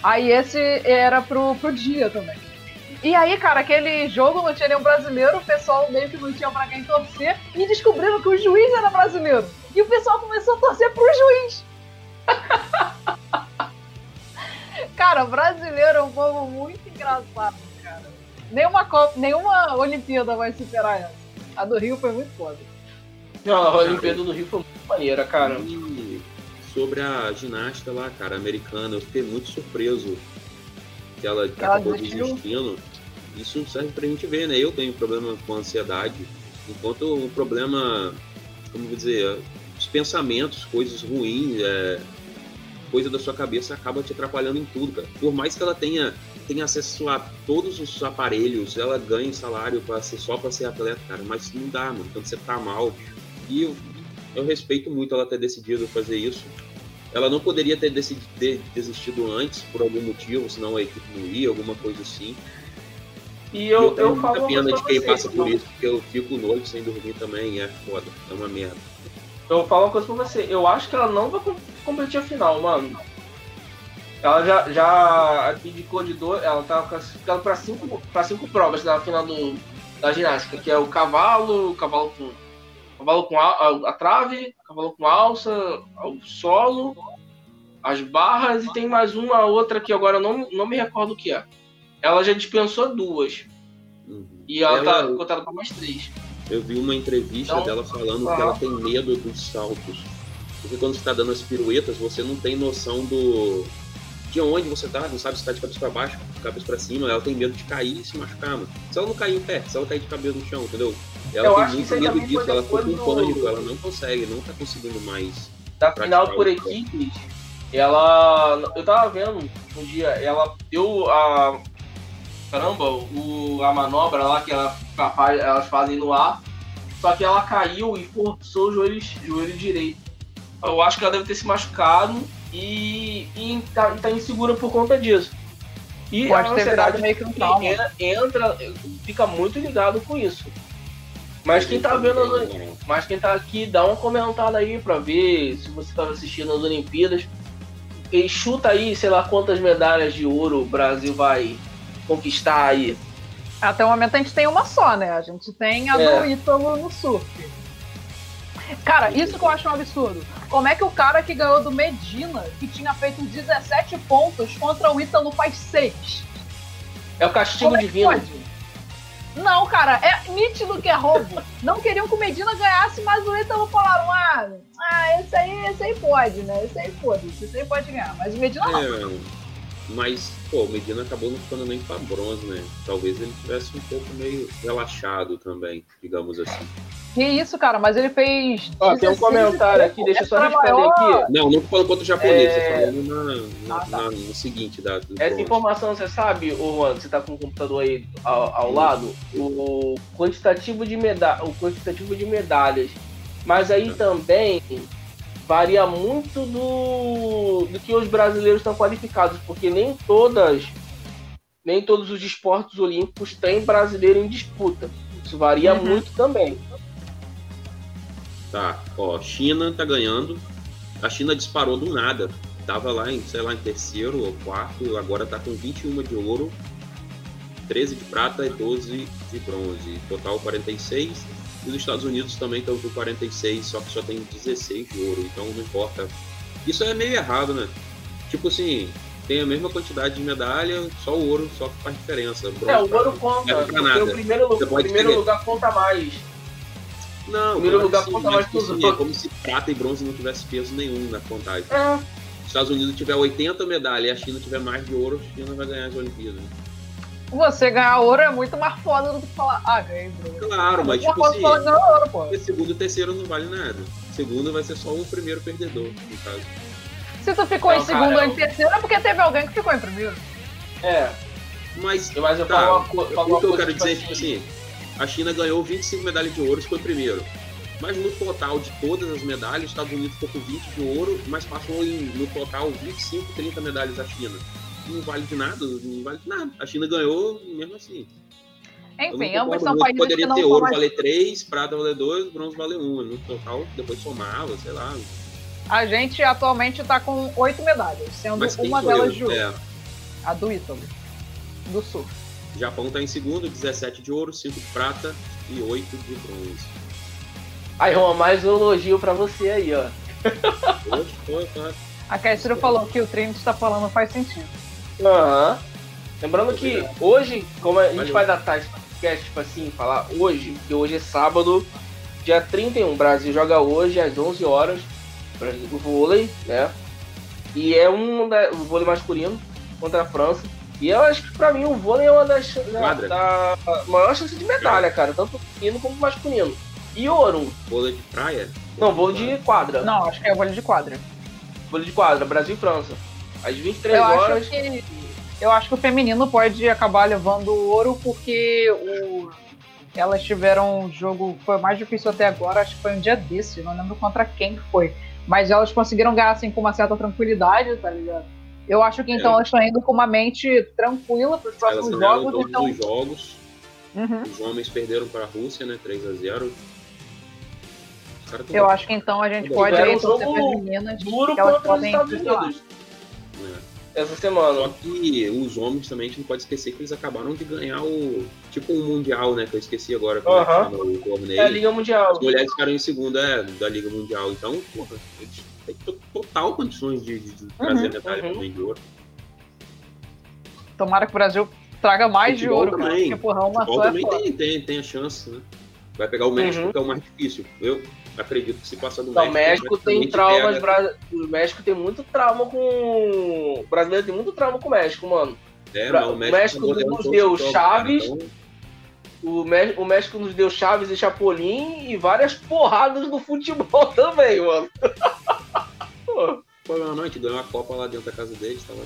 Speaker 5: Aí esse era pro, pro dia também. E aí, cara, aquele jogo não tinha nenhum brasileiro, o pessoal meio que não tinha pra quem torcer, e descobriram que o juiz era brasileiro. E o pessoal começou a torcer pro juiz. <laughs> cara, brasileiro é um povo muito engraçado, cara. Nenhuma, Copa, nenhuma Olimpíada vai superar essa. A do Rio foi muito foda.
Speaker 2: Não, a Olimpíada do Rio foi muito maneira, cara.
Speaker 4: E sobre a ginástica lá, cara, americana, eu fiquei muito surpreso que ela, que
Speaker 5: Ela
Speaker 4: acabou
Speaker 5: desistiu?
Speaker 4: desistindo. Isso serve pra gente ver, né? Eu tenho problema com ansiedade, enquanto o problema, como vou dizer, os pensamentos, coisas ruins, é, coisa da sua cabeça acaba te atrapalhando em tudo, cara. Por mais que ela tenha, tenha acesso a todos os aparelhos, ela ganha salário para ser só para ser atleta, cara, mas não dá, mano. Quando você tá mal, e eu, eu respeito muito ela ter decidido fazer isso. Ela não poderia ter, decidi- ter desistido antes por algum motivo, senão a equipe não ia, alguma coisa assim.
Speaker 2: E eu, eu,
Speaker 4: tenho
Speaker 2: falo
Speaker 4: pena de quem
Speaker 2: você,
Speaker 4: passa por
Speaker 2: eu-
Speaker 4: isso, porque eu fico noite sem dormir também, é foda, é uma merda.
Speaker 2: Eu vou falar uma coisa pra você. Eu acho que ela não vai com- competir a final, mano. Ela já, já aqui de dor, ela tá classificando pra cinco, pra cinco provas na final do, da ginástica, que é o cavalo, o cavalo com. Cavalo com a, a- a trave, cavalo com alça, o solo, as barras e tem mais uma outra que agora eu não, não me recordo o que é. Ela já dispensou duas.
Speaker 4: Uhum.
Speaker 2: E ela,
Speaker 4: Ela-
Speaker 2: tá cotada pra mais três.
Speaker 4: Eu vi uma entrevista
Speaker 2: Então,
Speaker 4: dela falando que ela tem medo dos saltos. Porque quando você tá dando as piruetas, você não tem noção do. de onde você tá, não sabe se tá de cabeça pra baixo, de cabeça pra cima, ela tem medo de cair e se machucar, mano. Se ela não cair em pé, se ela cair de cabeça no chão, entendeu? Ela
Speaker 2: Eu
Speaker 4: tem muito medo disso, ela ficou com pânico, ela não consegue, não tá conseguindo mais.
Speaker 2: da final por
Speaker 4: o
Speaker 2: caramba, o, a manobra lá que ela, capaz, elas fazem no ar, só que ela caiu e forçou o joelho, joelho direito. Eu acho que ela deve ter se machucado e, e tá, tá insegura por conta disso. E
Speaker 5: Pode
Speaker 2: a ansiedade
Speaker 5: meio que um trauma.
Speaker 2: entra, entra, fica muito ligado com isso. Mas quem tá vendo as, mas quem tá aqui, dá uma comentada aí pra ver se você tava assistindo as Olimpíadas. E chuta aí, sei lá, quantas medalhas de ouro o Brasil vai conquistar aí.
Speaker 5: Até o momento a gente tem uma só, né? A gente tem a
Speaker 2: É.
Speaker 5: do Ítalo no surf. Cara, isso que eu acho um absurdo. Como é que o cara que ganhou do Medina, que tinha feito 17 pontos, contra o Ítalo faz 6?
Speaker 2: É o castigo
Speaker 5: Como é que
Speaker 2: divino.
Speaker 5: pode? Não, cara, é nítido que é roubo. Não queriam que o Medina ganhasse, mas o Ítalo falaram: ah, ah esse aí, esse aí pode, né? Esse aí pode, esse aí pode ganhar. Mas o Medina não.
Speaker 4: É, mas, pô, o Medina acabou não ficando nem pra bronze, né? Talvez ele tivesse um pouco meio relaxado também, digamos assim.
Speaker 5: Que isso, cara, mas ele fez.
Speaker 2: Ó, tem um
Speaker 5: 16
Speaker 2: comentário aqui, deixa eu só
Speaker 5: Essa
Speaker 2: responder
Speaker 5: maior-
Speaker 2: aqui.
Speaker 4: Não, não falando contra o japonês,
Speaker 2: É.
Speaker 4: tô falando na, na-
Speaker 5: Ah, tá.
Speaker 4: na- no seguinte da, do
Speaker 2: Essa
Speaker 4: bronze.
Speaker 2: informação você sabe, ô Juan, você tá com o computador aí ao, ao lado, o quantitativo de meda o quantitativo de medalhas. Mas aí também varia muito do, do que os brasileiros estão qualificados, porque nem todas nem todos os esportes olímpicos têm brasileiro em disputa. Isso varia
Speaker 5: Uhum.
Speaker 2: muito também.
Speaker 4: Tá, ó, China tá ganhando. A China disparou do nada. Tava lá em, sei lá, em terceiro ou quarto, agora tá com 21 de ouro, 13 de prata e 12 de bronze. Total 46. E os Estados Unidos também estão com 46, só que só tem 16 de ouro, então não importa. Isso é meio errado, né? Tipo assim, tem a mesma quantidade de medalha, só o ouro só que faz diferença. Bronze,
Speaker 2: É, o ouro conta,
Speaker 4: é
Speaker 2: o primeiro, lu-
Speaker 4: Você
Speaker 2: o
Speaker 4: pode
Speaker 2: primeiro lugar conta mais.
Speaker 4: Não,
Speaker 2: primeiro
Speaker 4: claro
Speaker 2: lugar
Speaker 4: que sim,
Speaker 2: conta mais
Speaker 4: tipo
Speaker 2: que os
Speaker 4: assim, é
Speaker 2: outros.
Speaker 4: como se prata e bronze não tivesse peso nenhum na contagem.
Speaker 2: É,
Speaker 4: Os Estados Unidos tiver 80 medalhas e a China tiver mais de ouro, a China vai ganhar as Olimpíadas.
Speaker 5: Você ganhar ouro é muito mais foda do que falar, ah, ganhei bronze.
Speaker 4: Claro, mas tipo
Speaker 5: foda
Speaker 4: assim,
Speaker 5: ouro, pô.
Speaker 4: porque segundo e terceiro não vale nada. Segundo vai ser só o primeiro perdedor, no caso.
Speaker 5: Se tu ficou
Speaker 2: Não,
Speaker 5: em segundo ou em terceiro, é porque teve alguém que ficou em primeiro.
Speaker 2: é.
Speaker 4: Mas,
Speaker 2: Mas eu
Speaker 4: tá,
Speaker 2: falo uma, falo
Speaker 4: o que eu quero
Speaker 2: tipo
Speaker 4: dizer é tipo assim, a China ganhou 25 medalhas de ouro e foi primeiro. Mas no total de todas as medalhas, os Estados Unidos ficou com 20 de ouro, mas passou em, no total 25, 30 medalhas a China. Não vale de nada, não vale de nada. A China ganhou mesmo assim.
Speaker 5: Enfim, ambos são países
Speaker 4: Poderia
Speaker 5: que não
Speaker 4: ter ouro
Speaker 5: mais...
Speaker 4: valer 3, prata valer 2, bronze valer 1. No total, depois somava, sei lá.
Speaker 5: A gente atualmente tá com oito medalhas, sendo uma delas de ouro.
Speaker 4: É,
Speaker 5: A do Ítalo. Do Sul.
Speaker 4: Japão tá em segundo, 17 de ouro, 5 de prata e 8 de bronze.
Speaker 2: Aí, Juan, mais um elogio pra você aí, ó.
Speaker 4: Hoje foi, tá?
Speaker 5: A Kécero falou que o Trinity está falando faz sentido.
Speaker 2: Aham. Lembrando que
Speaker 4: Obrigado.
Speaker 2: hoje, como a gente
Speaker 4: Valeu.
Speaker 2: vai datar esse podcast, tipo assim, falar hoje, porque hoje é sábado, dia 31, o Brasil joga hoje às 11 horas, Brasil- o vôlei, né? E é um da, o vôlei masculino contra a França. E eu acho que pra mim o vôlei é uma das da,
Speaker 4: Quadra.
Speaker 2: da maior chance de medalha, cara, tanto feminino como masculino. E ouro.
Speaker 4: Vôlei de praia?
Speaker 2: Não, vôlei de quadra.
Speaker 5: Não, acho que é vôlei de quadra.
Speaker 2: Vôlei de quadra, Brasil e França. Às 23
Speaker 5: Eu
Speaker 2: horas.
Speaker 5: acho que eu acho que o feminino pode acabar levando o ouro porque o elas tiveram um jogo foi mais difícil até agora, acho que foi um dia desse, não lembro contra quem foi, mas elas conseguiram ganhar assim com uma certa tranquilidade, tá ligado? Eu acho que então
Speaker 4: É.
Speaker 5: elas estão indo com uma mente tranquila para os próximos jogos,
Speaker 4: todos
Speaker 5: então
Speaker 4: os jogos.
Speaker 5: Uhum.
Speaker 4: Os homens perderam para a Rússia, né? 3 a 0 Os caras tão
Speaker 5: eu acho que então a gente pode
Speaker 2: um
Speaker 5: aí torcer
Speaker 2: jogo Duro contra os Estados. Unidos
Speaker 4: É.
Speaker 2: essa
Speaker 4: Só
Speaker 2: semana.
Speaker 4: que os homens também a gente não pode esquecer que eles acabaram de ganhar o. Tipo um Mundial, né? Que eu esqueci agora como é o torneio.
Speaker 2: É a Liga Mundial.
Speaker 4: As mulheres ficaram em segunda é, da Liga Mundial. Então, porra, eles têm to- total condições de, de- de trazer medalha
Speaker 2: uhum.
Speaker 4: também de ouro.
Speaker 5: Tomara que o Brasil traga mais de ouro, cara,
Speaker 4: também.
Speaker 5: porque porra, uma só é
Speaker 4: também
Speaker 5: foda.
Speaker 4: tem, tem, tem a chance, né? Vai pegar o México,
Speaker 2: Uhum.
Speaker 4: que é o mais difícil. Eu acredito que se passar do
Speaker 2: Não, o
Speaker 4: México.
Speaker 2: México tem traumas.
Speaker 4: pega-
Speaker 2: Bra... O México tem muito trauma com. O brasileiro tem muito trauma com o México, mano.
Speaker 4: É,
Speaker 2: Pra-
Speaker 4: o
Speaker 2: o
Speaker 4: México,
Speaker 2: México
Speaker 4: tá mudando
Speaker 2: nos deu Chaves.
Speaker 4: cara, então,
Speaker 2: O, Mé- o México nos deu Chaves e Chapolin e várias porradas no futebol <laughs> também, mano. <laughs> Pô,
Speaker 4: Pô, não, não, a gente ganhou a Copa lá dentro da casa deles, tava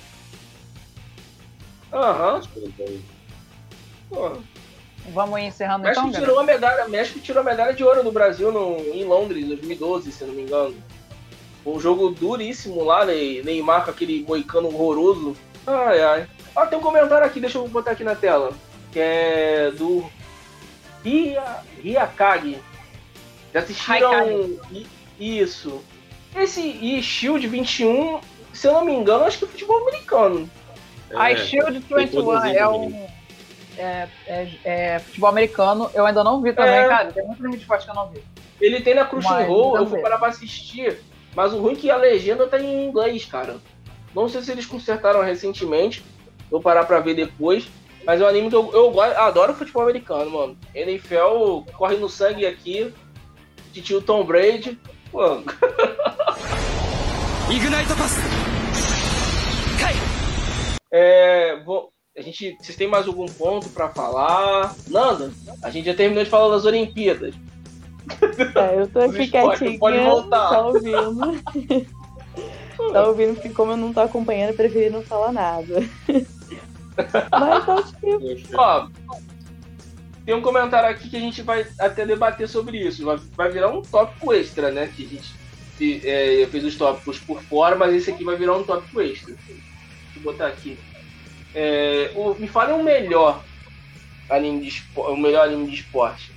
Speaker 2: Aham.
Speaker 4: então,
Speaker 2: Pô,
Speaker 5: Vamos encerrando
Speaker 2: México
Speaker 5: então, galera?
Speaker 2: tirou a medalha, México tirou a medalha de ouro do Brasil no, em Londres, em 2012, se eu não me engano. Um jogo duríssimo lá, Ney- Neymar com aquele moicano horroroso. Ai, ai. Ó, tem um comentário aqui, deixa eu botar aqui na tela. Que é do Ria, Riakagi. Já assistiram...
Speaker 5: Haikage.
Speaker 2: I- Isso. Esse e Shield 21, se eu não me engano, acho que é futebol americano.
Speaker 5: A
Speaker 4: É,
Speaker 5: Shield
Speaker 4: foi
Speaker 5: 21
Speaker 4: produzido
Speaker 5: é
Speaker 4: mesmo.
Speaker 5: um é, é, é, futebol americano. Eu ainda não vi também,
Speaker 2: é.
Speaker 5: cara. Tem muito filme de esporte que eu não vi.
Speaker 2: Ele tem na roll eu fui parar pra assistir. Mas o ruim é que a legenda tá em inglês, cara. Não sei se eles consertaram recentemente. Vou parar pra ver depois. Mas é um anime que eu, eu, eu adoro futebol americano, mano. NFL corre no sangue aqui. Titio Tom Brady.
Speaker 1: Mano. Ignite Pass! Cai!
Speaker 2: É, vou, a gente, vocês têm mais algum ponto pra falar? Nanda, a gente já terminou de falar das Olimpíadas.
Speaker 3: Tá, eu tô aqui quietinha,
Speaker 2: pode voltar.
Speaker 3: tá ouvindo. <laughs> tá ouvindo, porque como eu não tô acompanhando, eu preferi não falar nada. Mas acho que
Speaker 2: Ó, tem um comentário aqui que a gente vai até debater sobre isso. Vai, vai virar um tópico extra, né? Que a gente é, fez os tópicos por fora, mas esse aqui vai virar um tópico extra. Deixa eu botar aqui. É, o- me fale um melhor anime de esporte, o melhor anime de esporte.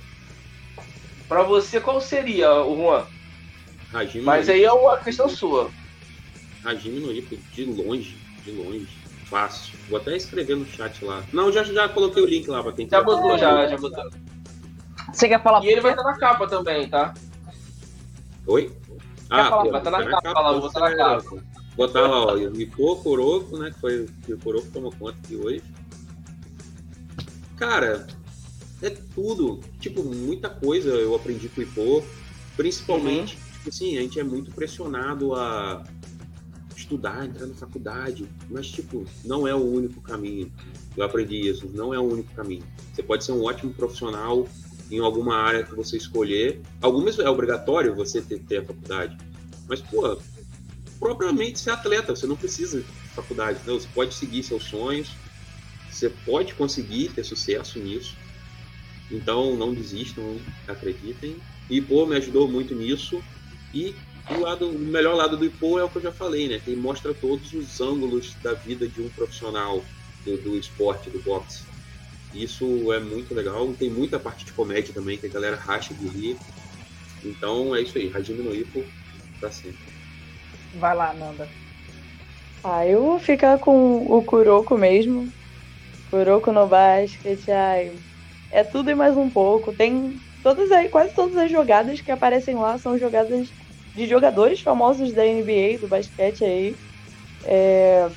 Speaker 2: Pra você, qual seria, o Juan?
Speaker 4: Hajime
Speaker 2: Mas
Speaker 4: no
Speaker 2: aí é uma questão sua.
Speaker 4: Hajime no Ippo, de longe, de longe. Fácil. Vou até escrever no chat lá. Não, já, já coloquei o link lá pra quem
Speaker 2: Já botou, já, já botou.
Speaker 5: Você quer falar
Speaker 2: E ele vai estar na capa também, tá?
Speaker 4: Oi?
Speaker 5: falar?
Speaker 4: pô,
Speaker 2: Vai tá na
Speaker 4: tá
Speaker 2: capa lá, vou botar na capa.
Speaker 4: Botar lá, ó, o Ipô, Kuroko, né, que foi que o Kuroko tomou conta aqui hoje. Cara, é tudo. Tipo, muita coisa eu aprendi com o Ipô. Principalmente,
Speaker 2: Uhum.
Speaker 4: tipo assim, a gente é muito pressionado a estudar, entrar na faculdade. Mas, tipo, não é o único caminho. Eu aprendi isso, não é o único caminho. Você pode ser um ótimo profissional em alguma área que você escolher. Algumas é obrigatório você ter, ter a faculdade. Mas, pô, propriamente ser atleta, você não precisa de faculdade, não. Você pode seguir seus sonhos, você pode conseguir ter sucesso nisso. Então, não desistam, acreditem. E, pô, me ajudou muito nisso. E o, lado, o melhor lado do Ipo é o que eu já falei, né? Que mostra todos os ângulos da vida de um profissional do, do esporte, do boxe. Isso é muito legal. Tem muita parte de comédia também, que a galera racha de rir. Então é isso aí, Hajime no Ippo pra sempre.
Speaker 5: Vai lá, Nanda.
Speaker 3: Ah, eu vou ficar com o Kuroko mesmo. Kuroko no basket, ai. É tudo e mais um pouco. Tem todas aí, quase todas as jogadas que aparecem lá são jogadas de jogadores famosos da NBA, do basquete aí. É,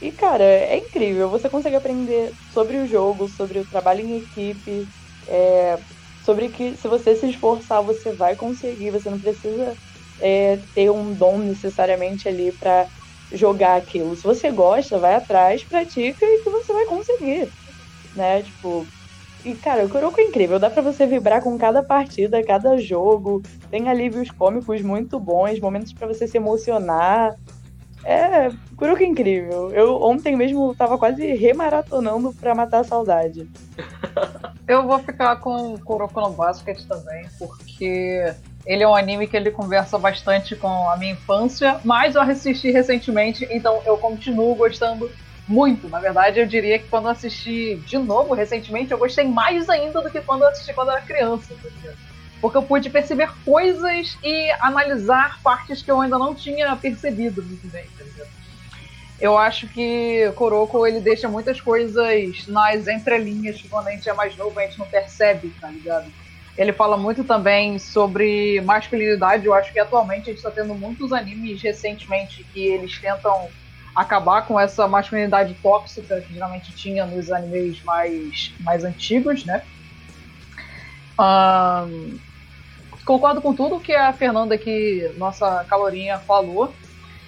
Speaker 3: E, cara, é incrível. Você consegue aprender sobre o jogo, sobre o trabalho em equipe, é, sobre que se você se esforçar, você vai conseguir. Você não precisa é, ter um dom necessariamente ali pra jogar aquilo. Se você gosta, vai atrás, pratica e que você vai conseguir, né? Tipo, e cara, o Kuroko é incrível, dá pra você vibrar com cada partida, cada jogo. Tem alívios cômicos muito bons, momentos pra você se emocionar. É, Kuroko é incrível. Eu ontem mesmo tava quase remaratonando pra matar a saudade. <laughs>
Speaker 5: Eu vou ficar com Kuroko no Basket também, porque ele é um anime que ele conversa bastante com a minha infância, mas eu assisti recentemente, então eu continuo gostando muito. Na verdade, eu diria que quando assisti de novo recentemente, eu gostei mais ainda do que quando eu assisti quando eu era criança. Porque eu pude perceber coisas e analisar partes que eu ainda não tinha percebido muito bem? Eu acho que Kuroko ele deixa muitas coisas nas entrelinhas que quando a gente é mais novo a gente não percebe, tá ligado? Ele fala muito também sobre masculinidade. Eu acho que atualmente a gente está tendo muitos animes recentemente que eles tentam acabar com essa masculinidade tóxica que geralmente tinha nos animes mais, mais antigos, né? Ahn, concordo com tudo que a Fernanda aqui, nossa calorinha, falou.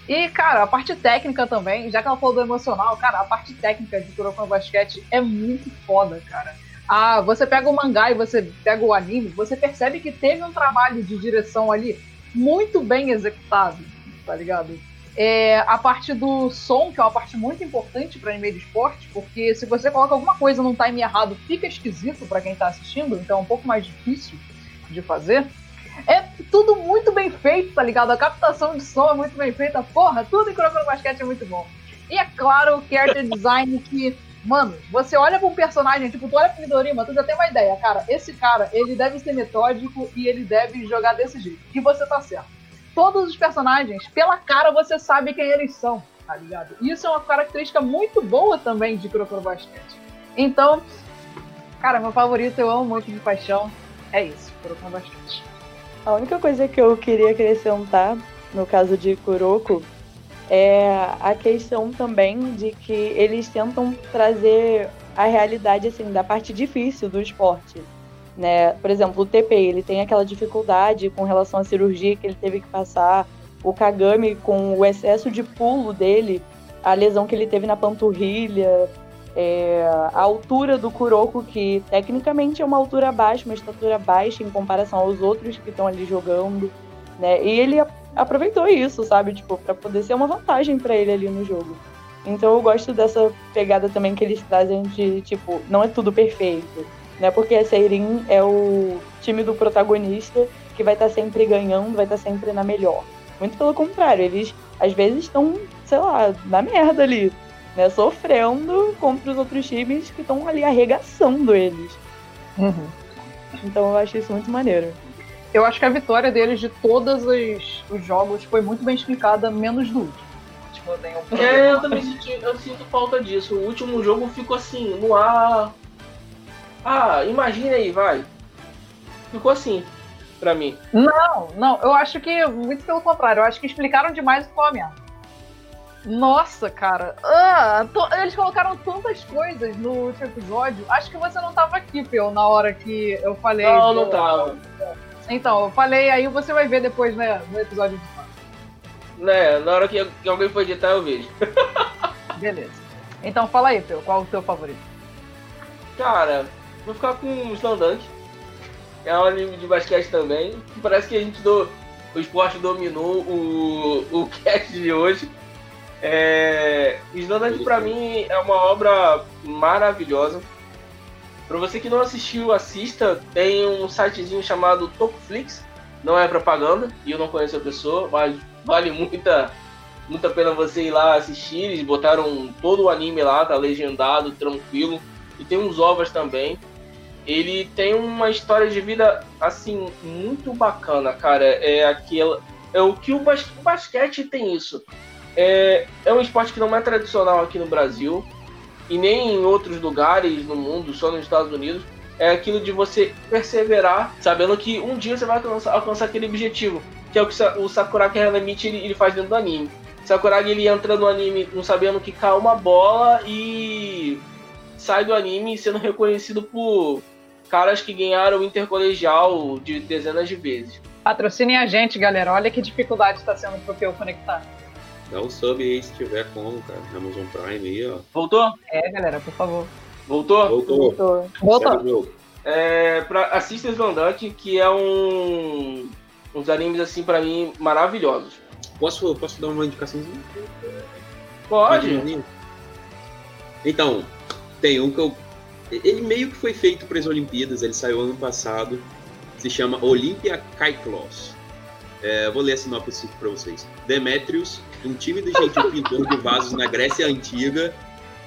Speaker 5: E, cara, a parte técnica também, já que ela falou do emocional, cara, a parte técnica de Kuroko no Basquete é muito foda, cara. Ah, você pega o mangá e você pega o anime, você percebe que teve um trabalho de direção ali muito bem executado, tá ligado? É, a parte do som, que é uma parte muito importante para anime de esporte, porque se você coloca alguma coisa num time errado, fica esquisito para quem tá assistindo, então é um pouco mais difícil de fazer. É tudo muito bem feito, tá ligado? A captação de som é muito bem feita, porra, tudo em no Basquete é muito bom. E é claro, o character design que, mano, você olha pra um personagem, tipo, tu olha pro Midorima, tu já tem uma ideia, cara, esse cara, ele deve ser metódico e ele deve jogar desse jeito. E você tá certo todos os personagens, pela cara você sabe quem eles são, tá ligado? Isso é uma característica muito boa também de Kuroko Basket. Então, cara, meu favorito, eu amo muito de paixão, é isso, Kuroko Basket.
Speaker 3: A única coisa que eu queria acrescentar, no caso de Kuroko, é a questão também de que eles tentam trazer a realidade assim da parte difícil do esporte né? Por exemplo, o TP, ele tem aquela dificuldade com relação à cirurgia que ele teve que passar. O Kagami, com o excesso de pulo dele, a lesão que ele teve na panturrilha, é, a altura do Kuroko, que tecnicamente é uma altura baixa, uma estatura baixa em comparação aos outros que estão ali jogando, né? E ele aproveitou isso, sabe? Tipo, para poder ser uma vantagem para ele ali no jogo. Então eu gosto dessa pegada também que eles trazem de, tipo, não é tudo perfeito né? Porque a Seirin é o time do protagonista que vai estar tá sempre ganhando, vai estar tá sempre na melhor. Muito pelo contrário, eles às vezes estão, sei lá, na merda ali, né? Sofrendo contra os outros times que estão ali arregaçando eles.
Speaker 5: Uhum.
Speaker 3: Então eu acho isso muito maneiro.
Speaker 5: Eu acho que a vitória deles de todos os, os jogos foi muito bem explicada, menos do último. Tipo, eu,
Speaker 2: é, eu também senti, eu sinto falta disso. O último jogo ficou assim, no ar, ah, imagina aí, vai. Ficou assim, pra mim.
Speaker 5: Não, não, eu acho que, muito pelo contrário, eu acho que explicaram demais o Fome. Nossa, cara. Ah, to, eles colocaram tantas coisas no último episódio. Acho que você não tava aqui, Pel, na hora que eu falei.
Speaker 2: Não, do... não tava.
Speaker 5: Então, eu falei, aí você vai ver depois, né, no episódio
Speaker 2: de Né, na hora que, que alguém for editar, eu vejo. <laughs>
Speaker 5: Beleza. Então fala aí, Pel, qual o teu favorito?
Speaker 2: Cara, Vou ficar com o Slandunk. É um anime de basquete também. Parece que a gente do, o esporte dominou o, o <laughs> cast de hoje. É, Slandunk pra mim é uma obra maravilhosa. Pra você que não assistiu, assista. Tem um sitezinho chamado Topflix. Não é propaganda e eu não conheço a pessoa, mas vale muita, muita pena você ir lá assistir. Eles botaram todo o anime lá, tá legendado, tranquilo. E tem uns ovas também ele tem uma história de vida assim muito bacana, cara. É aquela é o que o, o basquete tem isso. É, é um esporte que não é tradicional aqui no Brasil e nem em outros lugares no mundo, só nos Estados Unidos. É aquilo de você perseverar, sabendo que um dia você vai alcançar, alcançar aquele objetivo, que é o que o Sakuragi Hanamichi ele, ele faz dentro do anime. Sakuragi ele entra no anime não sabendo que cai uma bola e sai do anime sendo reconhecido por caras que ganharam o intercolegial de dezenas de vezes.
Speaker 5: Patrocinem a gente, galera. Olha que dificuldade está sendo pro eu conectar.
Speaker 4: Dá um sub aí se tiver como, cara. Amazon Prime aí, ó.
Speaker 2: Voltou?
Speaker 5: É, galera, por favor.
Speaker 2: Voltou?
Speaker 4: Voltou.
Speaker 5: Voltou. Voltou.
Speaker 2: É, pra, assista Slandunk, que é um uns animes assim para mim maravilhosos.
Speaker 4: Posso, posso dar uma indicaçãozinha?
Speaker 2: Pode.
Speaker 4: Então, tem um que eu ele meio que foi feito para as Olimpíadas, ele saiu ano passado. Se chama Olympia Kaiklos. É, vou ler a sinopse para vocês. Demetrius, um tímido e gentil pintor de vasos na Grécia Antiga,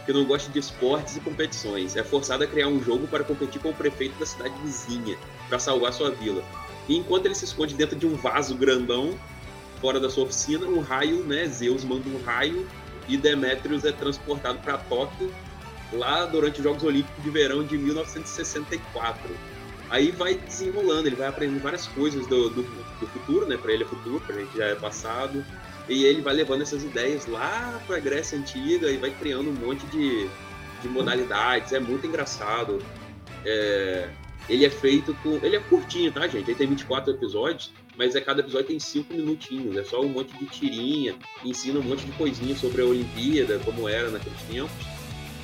Speaker 4: que não gosta de esportes e competições, é forçado a criar um jogo para competir com o prefeito da cidade vizinha, para salvar sua vila. E enquanto ele se esconde dentro de um vaso grandão, fora da sua oficina, um raio, né, Zeus manda um raio e Demetrius é transportado para Tóquio lá durante os Jogos Olímpicos de Verão de 1964. Aí vai desenrolando, ele vai aprendendo várias coisas do, do, do futuro, né? Para ele é futuro, para a gente já é passado. E ele vai levando essas ideias lá para a Grécia Antiga e vai criando um monte de, de modalidades. É muito engraçado. É, ele é feito com. Ele é curtinho, tá, gente? Ele tem 24 episódios, mas é cada episódio tem 5 minutinhos. É só um monte de tirinha, ensina um monte de coisinha sobre a Olimpíada, como era naqueles tempos.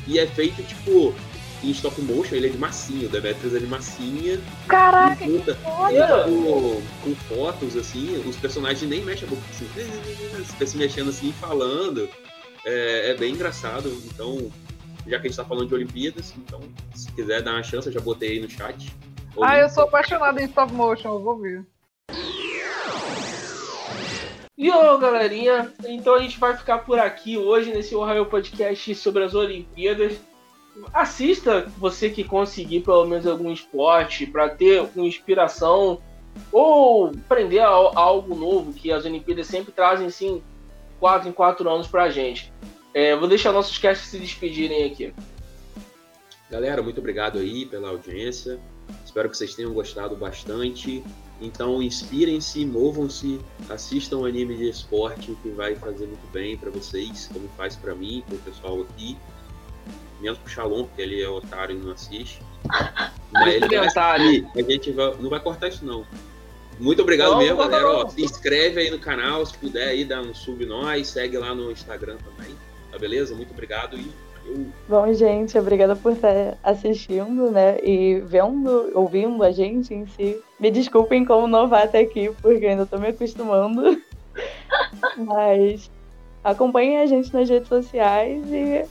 Speaker 4: E é feito, tipo, em stop motion, ele é de massinha, o Demetrius é de massinha.
Speaker 5: Caraca,
Speaker 4: e puta,
Speaker 5: que foda!
Speaker 4: com, com fotos, assim, os personagens nem mexem a boca assim, fica se mexendo assim, falando. É, é, bem engraçado. Então, já que a gente tá falando de Olimpíadas, então, se quiser dar uma chance, eu já botei aí no chat.
Speaker 5: Ah, eu sou apaixonado em stop motion, eu vou ver.
Speaker 2: E ó, galerinha, então a gente vai ficar por aqui hoje nesse Ohio Podcast sobre as Olimpíadas. Assista você que conseguir pelo menos algum esporte para ter uma inspiração ou aprender algo novo que as Olimpíadas sempre trazem, sim, quatro em quatro anos pra gente. É, vou deixar nossos castes se despedirem aqui.
Speaker 4: Galera, muito obrigado aí pela audiência. Espero que vocês tenham gostado bastante. Então, inspirem-se, movam-se, assistam anime de esporte que vai fazer muito bem para vocês, como faz para mim, para o pessoal aqui. Menos pro Shalom, porque ele é otário e não assiste. <laughs> Mas ele vai assistir. A gente vai, não vai cortar isso, não. Muito obrigado não, mesmo, galera. Ó, se inscreve aí no canal, se puder aí, dá um sub nós, segue lá no Instagram também. Tá beleza? Muito obrigado e eu...
Speaker 3: Bom, gente, obrigada por estar assistindo, né? E vendo, ouvindo a gente em si. Me desculpem como novata aqui, porque ainda tô me acostumando. <laughs> Mas acompanhem a gente nas redes sociais e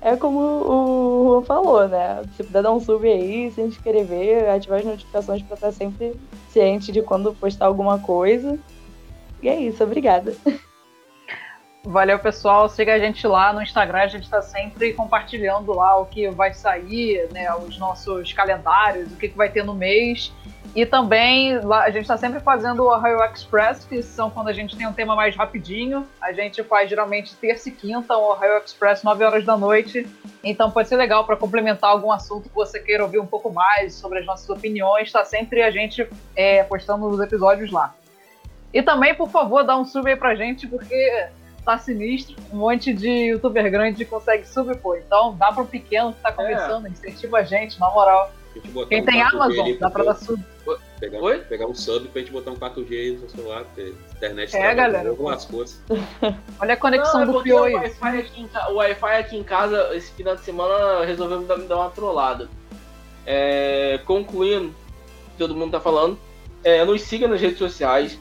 Speaker 3: é como o Juan falou, né? Se puder dar um sub aí, se inscrever, ativar as notificações para estar sempre ciente de quando postar alguma coisa. E é isso, obrigada. <laughs>
Speaker 5: Valeu, pessoal. Siga a gente lá no Instagram. A gente está sempre compartilhando lá o que vai sair, né, os nossos calendários, o que, que vai ter no mês. E também lá, a gente está sempre fazendo o Ohio Express, que são quando a gente tem um tema mais rapidinho. A gente faz geralmente terça e quinta o Ohio Express, 9 horas da noite. Então pode ser legal para complementar algum assunto que você queira ouvir um pouco mais sobre as nossas opiniões. Está sempre a gente é, postando os episódios lá. E também, por favor, dá um sub aí pra gente, porque tá sinistro. Um monte de youtuber grande consegue sub, pô. Então dá pro pequeno que tá é. começando, é. incentiva a gente, na moral. Quem um tem Amazon, dá pra dar sub.
Speaker 4: Pegar, Oi? pegar um sub pra gente botar um 4G aí no seu celular, porque a internet
Speaker 5: é, tá galera. Olha a conexão Não, do Pio aí.
Speaker 2: O Wi-Fi aqui em casa, esse final de semana, resolveu me dar, me dar uma trollada. É, concluindo, todo mundo tá falando, é, nos siga nas redes sociais.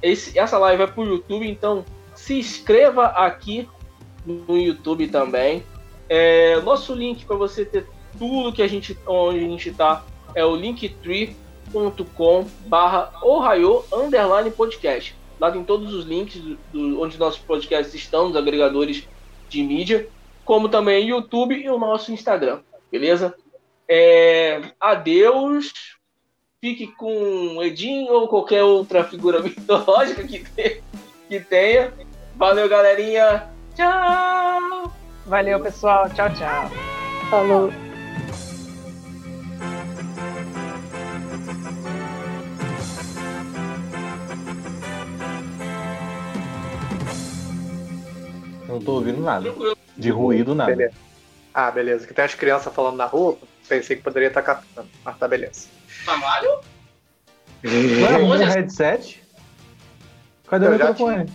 Speaker 2: Esse, essa live é pro YouTube, então se inscreva aqui no YouTube também. É, nosso link para você ter tudo que a gente onde a gente está é o linktree.com barra underline podcast. Lá tem todos os links do, do, onde nossos podcasts estão, nos agregadores de mídia, como também YouTube e o nosso Instagram, beleza? É, adeus. Fique com Edin ou qualquer outra figura <laughs> mitológica que, te, que tenha. Valeu, galerinha. Tchau.
Speaker 5: Valeu, pessoal. Tchau, tchau.
Speaker 3: Falou.
Speaker 1: Não tô ouvindo nada. De ruído, nada.
Speaker 6: Beleza. Ah, beleza. Que tem as crianças falando na rua, pensei que poderia estar captando. Mas tá beleza.
Speaker 2: Trabalho?
Speaker 1: Não é headset? Cadê o microfone?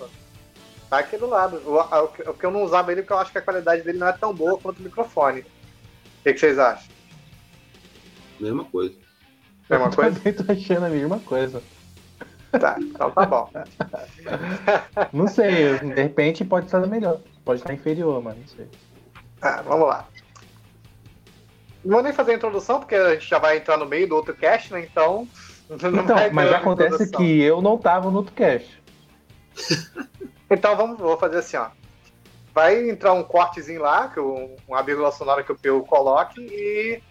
Speaker 6: Tá aqui do lado. O, que eu não usava ele porque eu acho que a qualidade dele não é tão boa quanto o microfone. O que, que vocês acham?
Speaker 4: Mesma coisa.
Speaker 6: Mesma eu coisa?
Speaker 1: Eu tô achando a mesma coisa.
Speaker 6: Tá, então tá bom. <laughs>
Speaker 1: não sei, de repente pode estar melhor. Pode estar inferior, mas não sei.
Speaker 6: Tá, vamos lá. Não vou nem fazer a introdução, porque a gente já vai entrar no meio do outro cast, né? Então. <laughs>
Speaker 1: Então, mas acontece que eu não tava no outro cast. <laughs>
Speaker 6: Então vamos, vou fazer assim, ó. Vai entrar um cortezinho lá, que eu, uma vírgula sonora que o Peu coloque e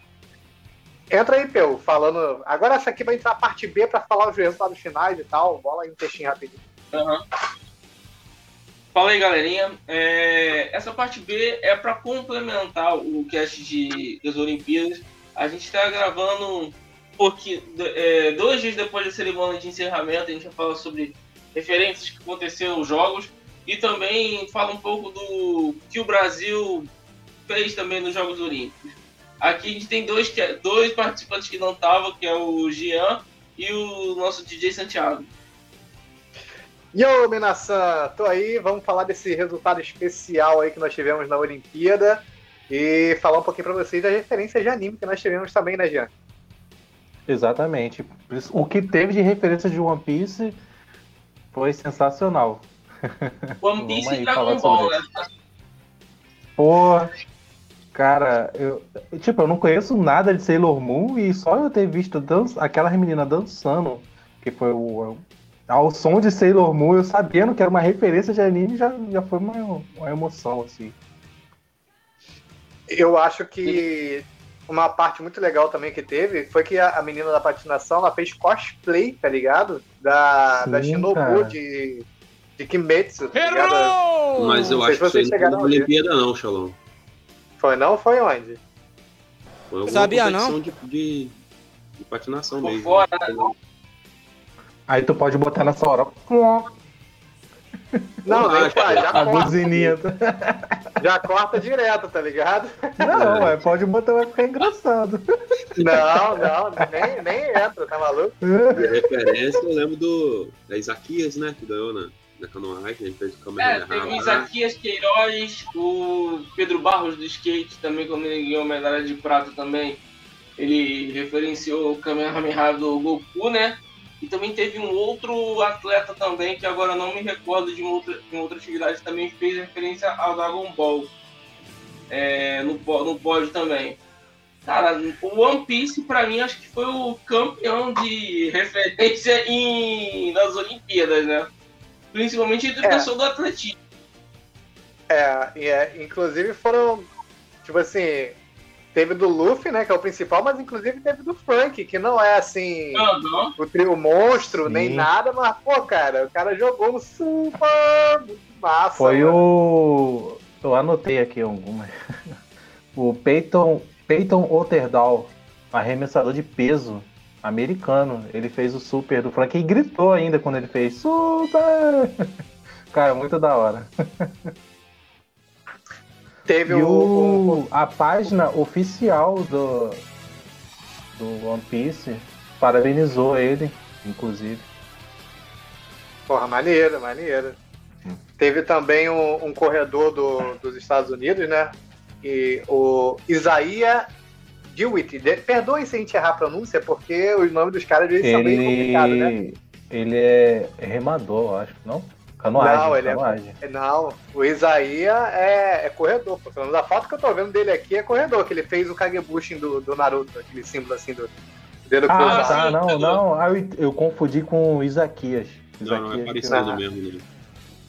Speaker 6: entra aí, Peu, falando. Agora essa aqui vai entrar a parte B para falar os resultados finais e tal. Bola aí um textinho rapidinho.
Speaker 2: Uhum. Fala aí, galerinha. É, essa parte B é para complementar o cast de, das Olimpíadas. A gente está gravando um pouquinho, é, dois dias depois da cerimônia de encerramento. A gente vai falar sobre referências que aconteceram nos jogos e também fala um pouco do que o Brasil fez também nos Jogos Olímpicos. Aqui a gente tem dois, dois participantes que não estavam, que é o Jean e o nosso DJ Santiago.
Speaker 6: Yo, Minasan, tô aí, vamos falar desse resultado especial aí que nós tivemos na Olimpíada. e falar um pouquinho pra vocês das referências de anime que nós tivemos também, né, Jean?
Speaker 1: Exatamente. O que teve de referência de One Piece foi sensacional.
Speaker 2: One Piece e Dragon Ball, né?
Speaker 1: Pô, cara, eu, tipo, eu não conheço nada de Sailor Moon e só eu ter visto dança, aquelas meninas dançando, que foi o, ao som de Sailor Moon, eu sabendo que era uma referência de anime, já, já foi uma, uma emoção, assim.
Speaker 6: Eu acho que uma parte muito legal também que teve foi que a, a menina da patinação ela fez cosplay, tá ligado? Da, Sim, da Shinobu de, de Kimetsu, tá ligado?
Speaker 4: Mas eu acho que isso não foi na Olimpíada não, Shalom.
Speaker 6: Foi não? Foi onde?
Speaker 7: Foi Sabia não?
Speaker 4: De, de, de patinação
Speaker 2: Por
Speaker 4: mesmo.
Speaker 2: Fora,
Speaker 1: Aí tu pode botar nessa hora. <laughs>
Speaker 6: Não, nem faz, já
Speaker 1: a
Speaker 6: corta.
Speaker 1: buzininha.
Speaker 6: Já corta direto, tá ligado?
Speaker 1: Não, é, pode botar, vai ficar engraçado.
Speaker 6: Não, não, nem, nem entra, tá maluco? <laughs>
Speaker 4: De referência, eu lembro do da Isaquias, né? Que ganhou na, na canoagem, ele fez o
Speaker 2: É,
Speaker 4: Kamehameha
Speaker 2: teve o
Speaker 4: lá.
Speaker 2: Isaquias Queiroz, o Pedro Barros do skate também, quando ele ganhou a medalha de prata também. Ele referenciou o Kamehameha do Goku, né? E também teve um outro atleta também, que agora não me recordo de uma outra, de uma outra atividade, também fez referência ao Dragon Ball. É, no, no pódio também. Cara, o One Piece, pra mim, acho que foi o campeão de referência em, nas Olimpíadas, né? Principalmente do
Speaker 6: É.
Speaker 2: pessoal do atletismo.
Speaker 6: É, e é, inclusive foram, tipo assim, teve do Luffy, né, que é o principal, mas inclusive teve do Frank, que não é assim,
Speaker 2: Aham.
Speaker 6: o trio monstro,
Speaker 1: Sim.
Speaker 6: nem nada, mas, pô, cara, o cara jogou um super muito massa.
Speaker 1: Foi
Speaker 6: mano.
Speaker 1: o. Eu anotei aqui algumas. <laughs> O Peyton, Peyton Otterdal, arremessador de peso americano. Ele fez o super do Frank e gritou ainda quando ele fez super! <laughs> Cara, muito da hora. <laughs>
Speaker 6: Teve o, o-
Speaker 1: a página oficial do, do One Piece parabenizou ele, inclusive.
Speaker 6: Porra, maneiro, maneiro. Teve também um, um corredor do- dos Estados Unidos, né? E o Isaías Dewitt. De- Perdoem se a gente errar a pronúncia, porque os nomes dos caras eles são bem complicados, né?
Speaker 1: Ele, ele é remador, eu acho, não? Canoagem,
Speaker 6: Não, ele é-
Speaker 1: canoagem.
Speaker 6: Não, o Isaías é, é corredor. Pô. Pelo menos a foto que eu tô vendo dele aqui é corredor, que ele fez o Kagebushin do, do Naruto, aquele símbolo assim do dedo
Speaker 1: Ah,
Speaker 6: cruzado.
Speaker 1: tá, não, não. Ah, eu, eu confundi com o Isaquias.
Speaker 4: Não, não é
Speaker 1: Isaquias,
Speaker 4: parecido mesmo, né?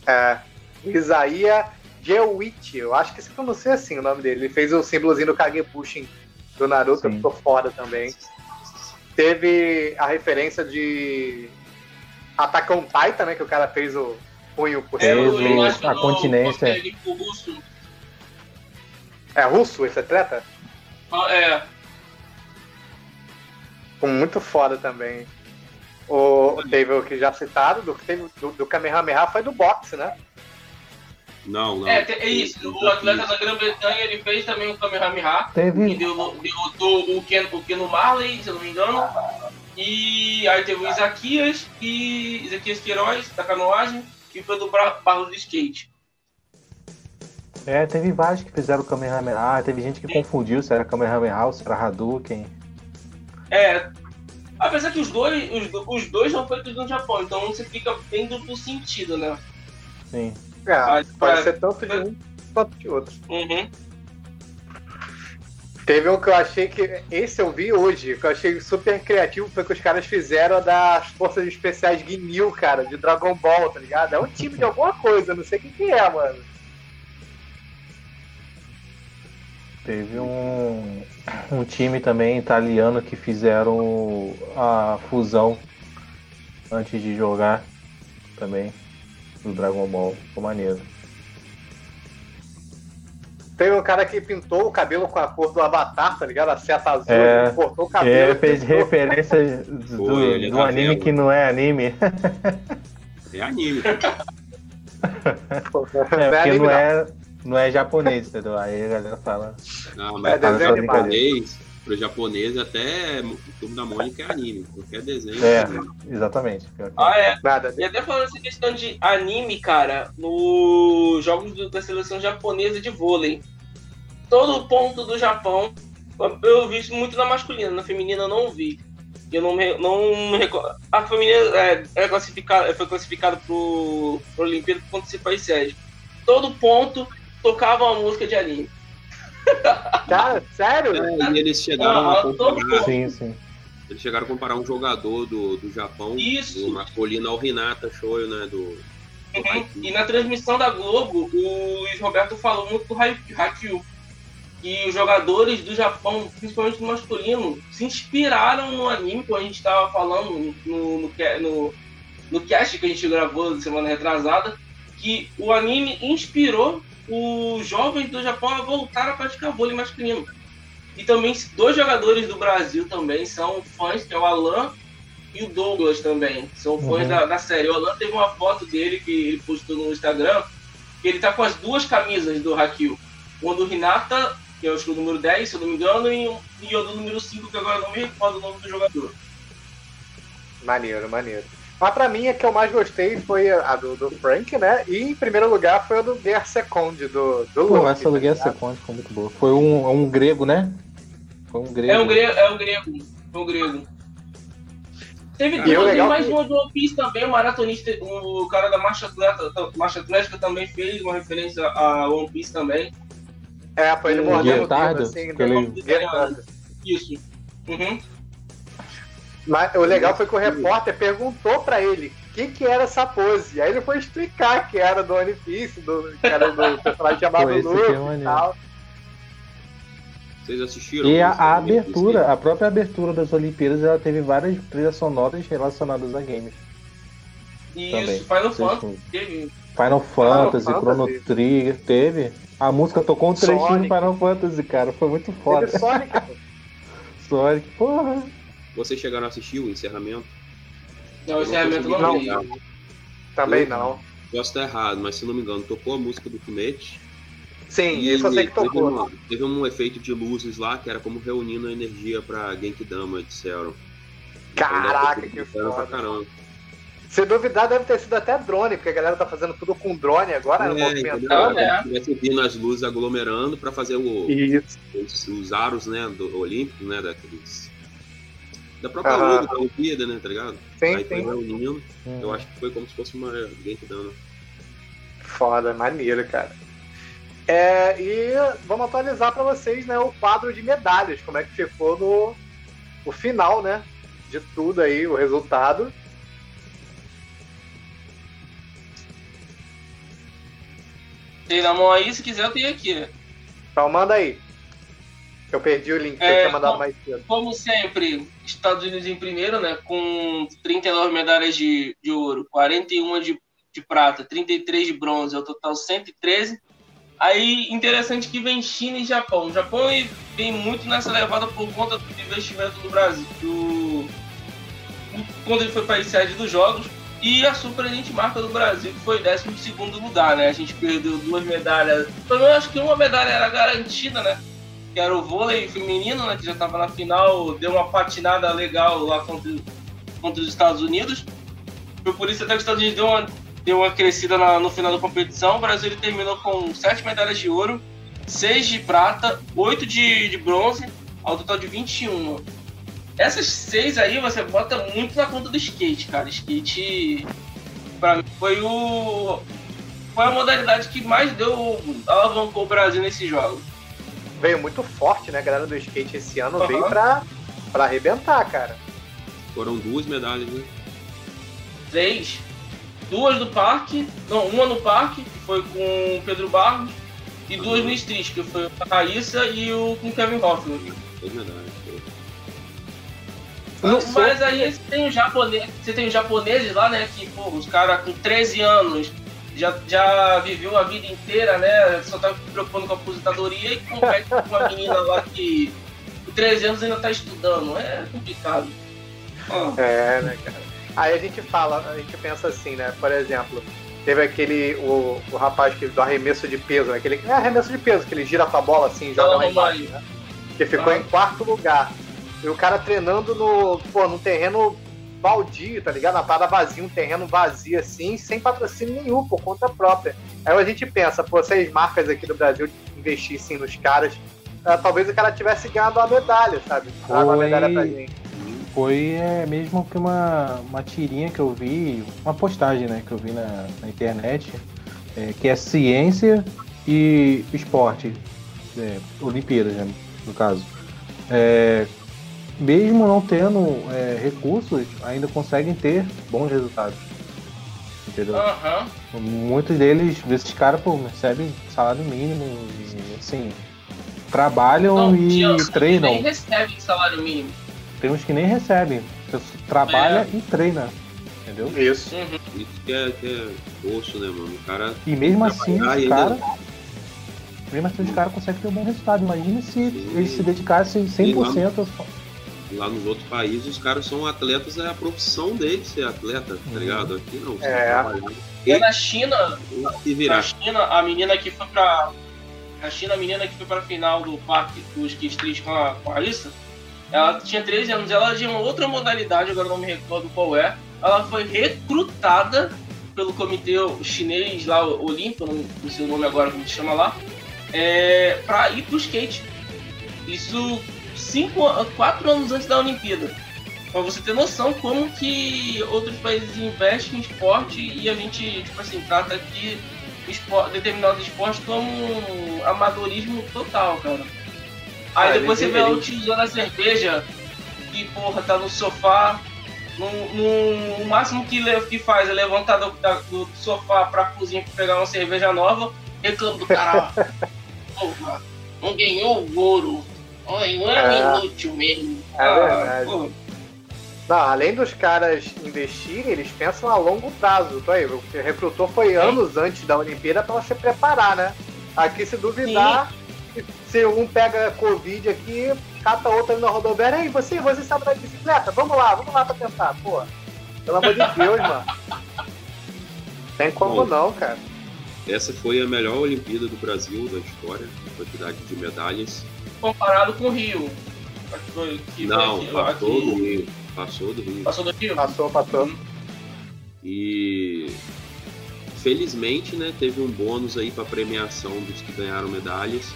Speaker 6: É, Isaías Dewitt, eu acho que se pronuncia assim o nome dele. Ele fez o símbolozinho do Kagebushin do Naruto,
Speaker 1: Sim.
Speaker 6: ficou foda também. Teve a referência de Attack on Titan, né? Que o cara fez o punho por
Speaker 2: É,
Speaker 1: a
Speaker 2: do
Speaker 1: continência.
Speaker 2: Russo.
Speaker 6: É russo esse atleta?
Speaker 2: Ah, É,
Speaker 6: Ficou muito foda também. O, teve o que já citado, do, teve, do, do Kamehameha foi do boxe, né?
Speaker 4: Não, não.
Speaker 2: é, é isso. O atleta da Grã-Bretanha ele fez também o Kamehameha. que
Speaker 1: Teve.
Speaker 2: deu- derrotou o Ken, o Keno Marley, se eu não me engano. E aí teve o Isaquias e Isaquias Queiroz, da canoagem, e foi do Bra- Barros do Skate.
Speaker 1: É, teve vários que fizeram o Kamehameha. Ah, teve gente que confundiu se era Kamehameha ou se era Hadouken.
Speaker 2: É. Apesar que os dois, os, do- os dois são feitos no Japão, então você fica bem duplo sentido, né?
Speaker 1: Sim.
Speaker 6: É,
Speaker 2: Ah,
Speaker 6: pode
Speaker 2: é.
Speaker 6: ser tanto de um quanto de outro.
Speaker 2: Uhum.
Speaker 6: Teve um que eu achei que. Esse eu vi hoje, que eu achei super criativo, foi que os caras fizeram das Forças Especiais Ginyu, cara, de Dragon Ball, tá ligado? É um time de alguma coisa, não sei o que, que é, mano.
Speaker 1: Teve um, um time também italiano que fizeram a fusão antes de jogar também do Dragon Ball. Ficou maneiro.
Speaker 6: Teve um cara que pintou o cabelo com a cor do Avatar, tá ligado? A seta azul,
Speaker 1: É.
Speaker 6: ele cortou o cabelo.
Speaker 1: É,
Speaker 6: e
Speaker 1: fez
Speaker 6: pintou.
Speaker 1: referência <laughs> do,
Speaker 4: Pô, ele
Speaker 1: do
Speaker 4: tá
Speaker 1: anime
Speaker 4: vendo.
Speaker 1: que não é anime.
Speaker 4: É anime.
Speaker 1: É,
Speaker 6: Não é
Speaker 1: porque
Speaker 6: anime,
Speaker 1: não
Speaker 6: não.
Speaker 1: é, não é japonês, entendeu? Aí a galera fala.
Speaker 4: Não,
Speaker 6: É
Speaker 4: mas
Speaker 6: desenho
Speaker 4: pro
Speaker 6: animado.
Speaker 4: japonês, pro japonês até o Turno da Mônica é anime. Qualquer desenho.
Speaker 1: É, exatamente. Que-
Speaker 2: Ah, é.
Speaker 6: Nada.
Speaker 2: E até falando essa questão de anime, cara, nos jogos da seleção japonesa de vôlei. todo ponto do Japão. Eu vi muito na masculina, na feminina eu não vi. Eu não me, não me A feminina é, é classificada, foi classificada pro, pro Olimpíada por conta de país sede. Todo ponto tocava uma música de anime.
Speaker 6: Cara, sério?
Speaker 4: É, e eles chegaram ah, a comparar.
Speaker 1: Sim, sim.
Speaker 4: Eles chegaram a comparar um jogador do, do Japão,
Speaker 2: Isso.
Speaker 4: do masculino ao Hinata Shoyo, né? Do,
Speaker 2: uhum. E na transmissão da Globo, o Luiz Roberto falou muito do Haikyuu. E os jogadores do Japão, principalmente no masculino, se inspiraram no anime, como a gente estava falando no, no, no, no cast que a gente gravou semana retrasada, que o anime inspirou os jovens do Japão a voltar a praticar vôlei masculino. E também dois jogadores do Brasil também são fãs, que é o Alan e o Douglas também. São fãs uhum. da, da série. O Alan teve uma foto dele que ele postou no Instagram, que ele tá com as duas camisas do Hakil. Uma do Hinata, que é o número 10, se eu não me engano, e, e o do número 5, que agora não me recordo o nome do jogador.
Speaker 6: Maneiro, maneiro. Mas pra mim, a que eu mais gostei foi a do, do Frank, né? E em primeiro lugar foi a do Guerra Second, do, do
Speaker 1: Pô, essa do Guerra tá Second foi muito boa. Foi um, um grego, né? Foi um grego.
Speaker 2: É um grego, é um grego. Foi um grego. Teve, teve legal mais que... uma do One Piece também, o maratonista, o cara da Marcha Atlética, Marcha Atlética também fez uma referência a One Piece também.
Speaker 6: É, foi ele
Speaker 1: mordendo assim,
Speaker 2: ele... Isso. Uhum.
Speaker 6: Mas o legal foi que o repórter perguntou pra ele o que, que era essa pose. Aí ele foi explicar que era do One Piece, do, que era do <laughs> personagem chamado Luffy e tal.
Speaker 4: Vocês assistiram?
Speaker 1: E a, a abertura, a própria abertura das Olimpíadas, ela teve várias trilhas sonoras relacionadas a games.
Speaker 2: Isso, também. Final Fantasy.
Speaker 1: Final Fantasy, Chrono Trigger, teve. A música tocou um trechinho do Final Fantasy, cara. Foi muito foda.
Speaker 6: Teve Sonic. <laughs>
Speaker 1: Sonic, porra.
Speaker 4: Vocês chegaram a assistir o encerramento?
Speaker 2: Não, o encerramento não, não,
Speaker 6: não. Também não.
Speaker 4: Posso estar errado, mas se não me engano, tocou a música do Fumete
Speaker 6: Sim, e isso eu sei que tocou. Teve,
Speaker 4: uma, teve, um efeito de luzes lá que era como reunindo energia pra Genkidama, disseram.
Speaker 6: Caraca, que foda. Pra Se duvidar, deve ter sido até drone, porque a galera tá fazendo tudo com drone agora, né, é, movimentando.
Speaker 4: É. Tivesse vindo as luzes aglomerando pra fazer o,
Speaker 6: Os,
Speaker 4: os aros, né, do Olímpico, né, daqueles... Da própria ah. lua da Olimpíada, né, tá ligado?
Speaker 6: Sim,
Speaker 4: Aí
Speaker 6: sim.
Speaker 4: foi reunindo, hum. eu acho que foi como se fosse uma Genkidama.
Speaker 6: Foda, maneiro, cara. É, e vamos atualizar para vocês né, o quadro de medalhas, como é que ficou no o final né, de tudo aí, o resultado.
Speaker 2: Tem na mão aí, se quiser eu tenho aqui.
Speaker 6: Então manda aí. Eu perdi o link que é, eu tinha mandado como, mais cedo.
Speaker 2: Como sempre, Estados Unidos em primeiro, né? Com 39 medalhas de, de ouro, 41 de, de prata, 33 de bronze, é o total 113. Aí, interessante que vem China e Japão. O Japão vem muito nessa levada por conta do investimento do Brasil, do... quando ele foi país sede dos Jogos, e a surpreendente marca do Brasil, que foi 12 lugar, né? A gente perdeu duas medalhas. Pelo menos acho que uma medalha era garantida, né? Que era o vôlei feminino, né? Que já estava na final, deu uma patinada legal lá contra, contra os Estados Unidos. Foi por isso até que os Estados Unidos deu uma deu uma crescida na, no final da competição. O Brasil terminou com sete medalhas de ouro, seis de prata, oito de, de bronze, ao total de 21. Essas seis aí você bota muito na conta do skate, cara. Skate, pra mim, foi o. Foi a modalidade que mais deu. alavancou o Brasil nesse jogo.
Speaker 6: Veio muito forte, né? A galera do skate esse ano uhum. veio pra, pra arrebentar, cara.
Speaker 4: Foram duas medalhas, né?
Speaker 2: Três duas do parque, não, uma no parque, que foi com o Pedro Barros, e duas no Street, que foi a Raíssa e o com o Kevin Hoffman. Mas, mas aí você tem, os japonês, você tem os japoneses lá, né? Que, pô, os caras com 13 anos já, já viveu a vida inteira, né? Só tá se preocupando com a aposentadoria e compete com uma menina lá que com 13 anos ainda tá estudando. É complicado.
Speaker 6: É, né, cara? Aí a gente fala, a gente pensa assim, né? Por exemplo, teve aquele, o, o rapaz que, do arremesso de peso, né? Aquele, é arremesso de peso, que ele gira com a bola assim, joga lá embaixo, né? Que ficou ah. em quarto lugar. E o cara treinando no, pô, no terreno baldio, tá ligado? Na parada vazia, um terreno vazio assim, sem patrocínio nenhum, por conta própria. Aí a gente pensa, pô, seis marcas aqui do Brasil investissem nos caras, uh, talvez o cara tivesse ganhado a medalha, sabe?
Speaker 1: Foi... Uma medalha pra gente. Foi é, mesmo que uma, uma tirinha que eu vi, uma postagem né, que eu vi na, na internet, é, que é ciência e esporte, é, Olimpíadas, né, no caso. É, mesmo não tendo é, recursos, ainda conseguem ter bons resultados. Entendeu?
Speaker 2: Uhum.
Speaker 1: Muitos deles, esses caras, pô, recebem salário mínimo e assim. Trabalham não, e treinam.
Speaker 2: Nem recebem salário mínimo.
Speaker 1: Tem uns que nem recebem. Trabalha é. e treina. Entendeu?
Speaker 6: Isso.
Speaker 4: Uhum. Isso que é, que é osso, né, mano? O cara.
Speaker 1: E mesmo assim, os caras. Mesmo assim, os caras conseguem ter um bom resultado. Imagina se Sim. eles se dedicassem 100%
Speaker 4: lá nos outros países os caras são atletas, é a profissão deles ser atleta, tá uhum. ligado? Aqui não.
Speaker 6: É.
Speaker 2: E na China, na China, a menina que foi pra. A China, a menina que foi pra final do parque dos Kids com a, com a Alissa, ela tinha 13 anos, ela tinha uma outra modalidade, agora não me recordo qual é. Ela foi recrutada pelo comitê chinês lá, Olímpico, não sei o nome agora como se chama lá, é, para ir pro skate. Isso cinco, quatro anos antes da Olimpíada. Pra você ter noção como que outros países investem em esporte e a gente, tipo assim, trata aqui esporte, determinados esportes como amadorismo total, cara. Aí ah, depois você vê ela utilizando a cerveja que, porra, tá no sofá. No, no, o máximo que, que faz é levantar do, do sofá pra cozinha pra pegar uma cerveja nova, reclama do cara. <laughs> porra, não ganhou o ouro Oi, um é, é inútil mesmo. É
Speaker 6: ah, verdade. Não, além dos caras investirem, eles pensam a longo prazo. Tô aí, o recrutor foi anos antes da Olimpíada para você preparar, né? Aqui, se duvidar, Sim. se um pega Covid aqui, cata outro ali na rodoviária, ei, você, você sabe da bicicleta? Vamos lá, vamos lá pra tentar, pô. Pelo amor de Deus, mano. Tem como Bom, não, cara.
Speaker 4: Essa foi a melhor Olimpíada do Brasil da história, quantidade de medalhas
Speaker 2: comparado com o Rio.
Speaker 4: Que não, aqui, passou aqui... do Rio. Passou do Rio.
Speaker 2: Passou do Rio?
Speaker 6: Passou, passou.
Speaker 4: E felizmente, né, teve um bônus aí para premiação dos que ganharam medalhas.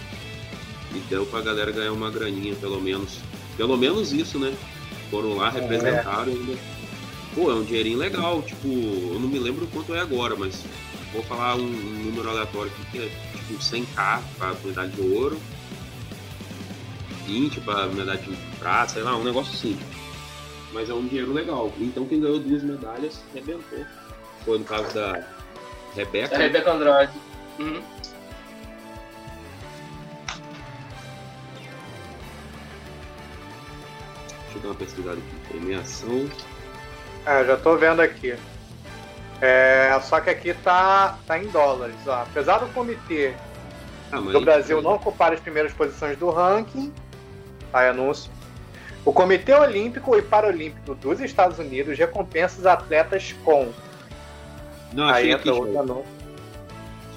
Speaker 4: E deu pra galera ganhar uma graninha, pelo menos. Pelo menos isso, né? Foram lá, representaram é. ainda. Pô, é um dinheirinho legal, tipo, eu não me lembro quanto é agora, mas vou falar um, um número aleatório aqui que é tipo 100k para medalha de ouro 20 para medalha de prata, sei lá, um negócio assim. Mas é um dinheiro legal. Então quem ganhou duas medalhas arrebentou. Foi no caso da Rebeca.
Speaker 2: A Rebeca Andrade. Uhum.
Speaker 4: Deixa eu dar uma pesquisada aqui. Premiação.
Speaker 6: É, já tô vendo aqui. É, só que aqui tá, tá em dólares. Ó. Apesar do comitê ah, do Brasil não ocupar as primeiras posições do ranking, Aí anúncio. O Comitê Olímpico e Paralímpico dos Estados Unidos recompensa os atletas com.
Speaker 4: Não, achei Aí entra outro anúncio.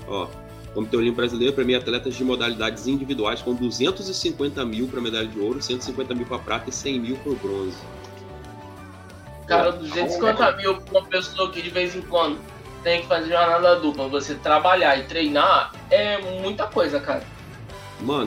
Speaker 4: Ó, o Comitê Olímpico Brasileiro premia atletas de modalidades individuais com 250 mil para medalha de ouro, 150 mil para prata e 100 mil para bronze.
Speaker 2: Cara, 250 mil pra uma pessoa que de vez em quando tem que fazer jornada dupla, você trabalhar e treinar é muita coisa, cara. Mano,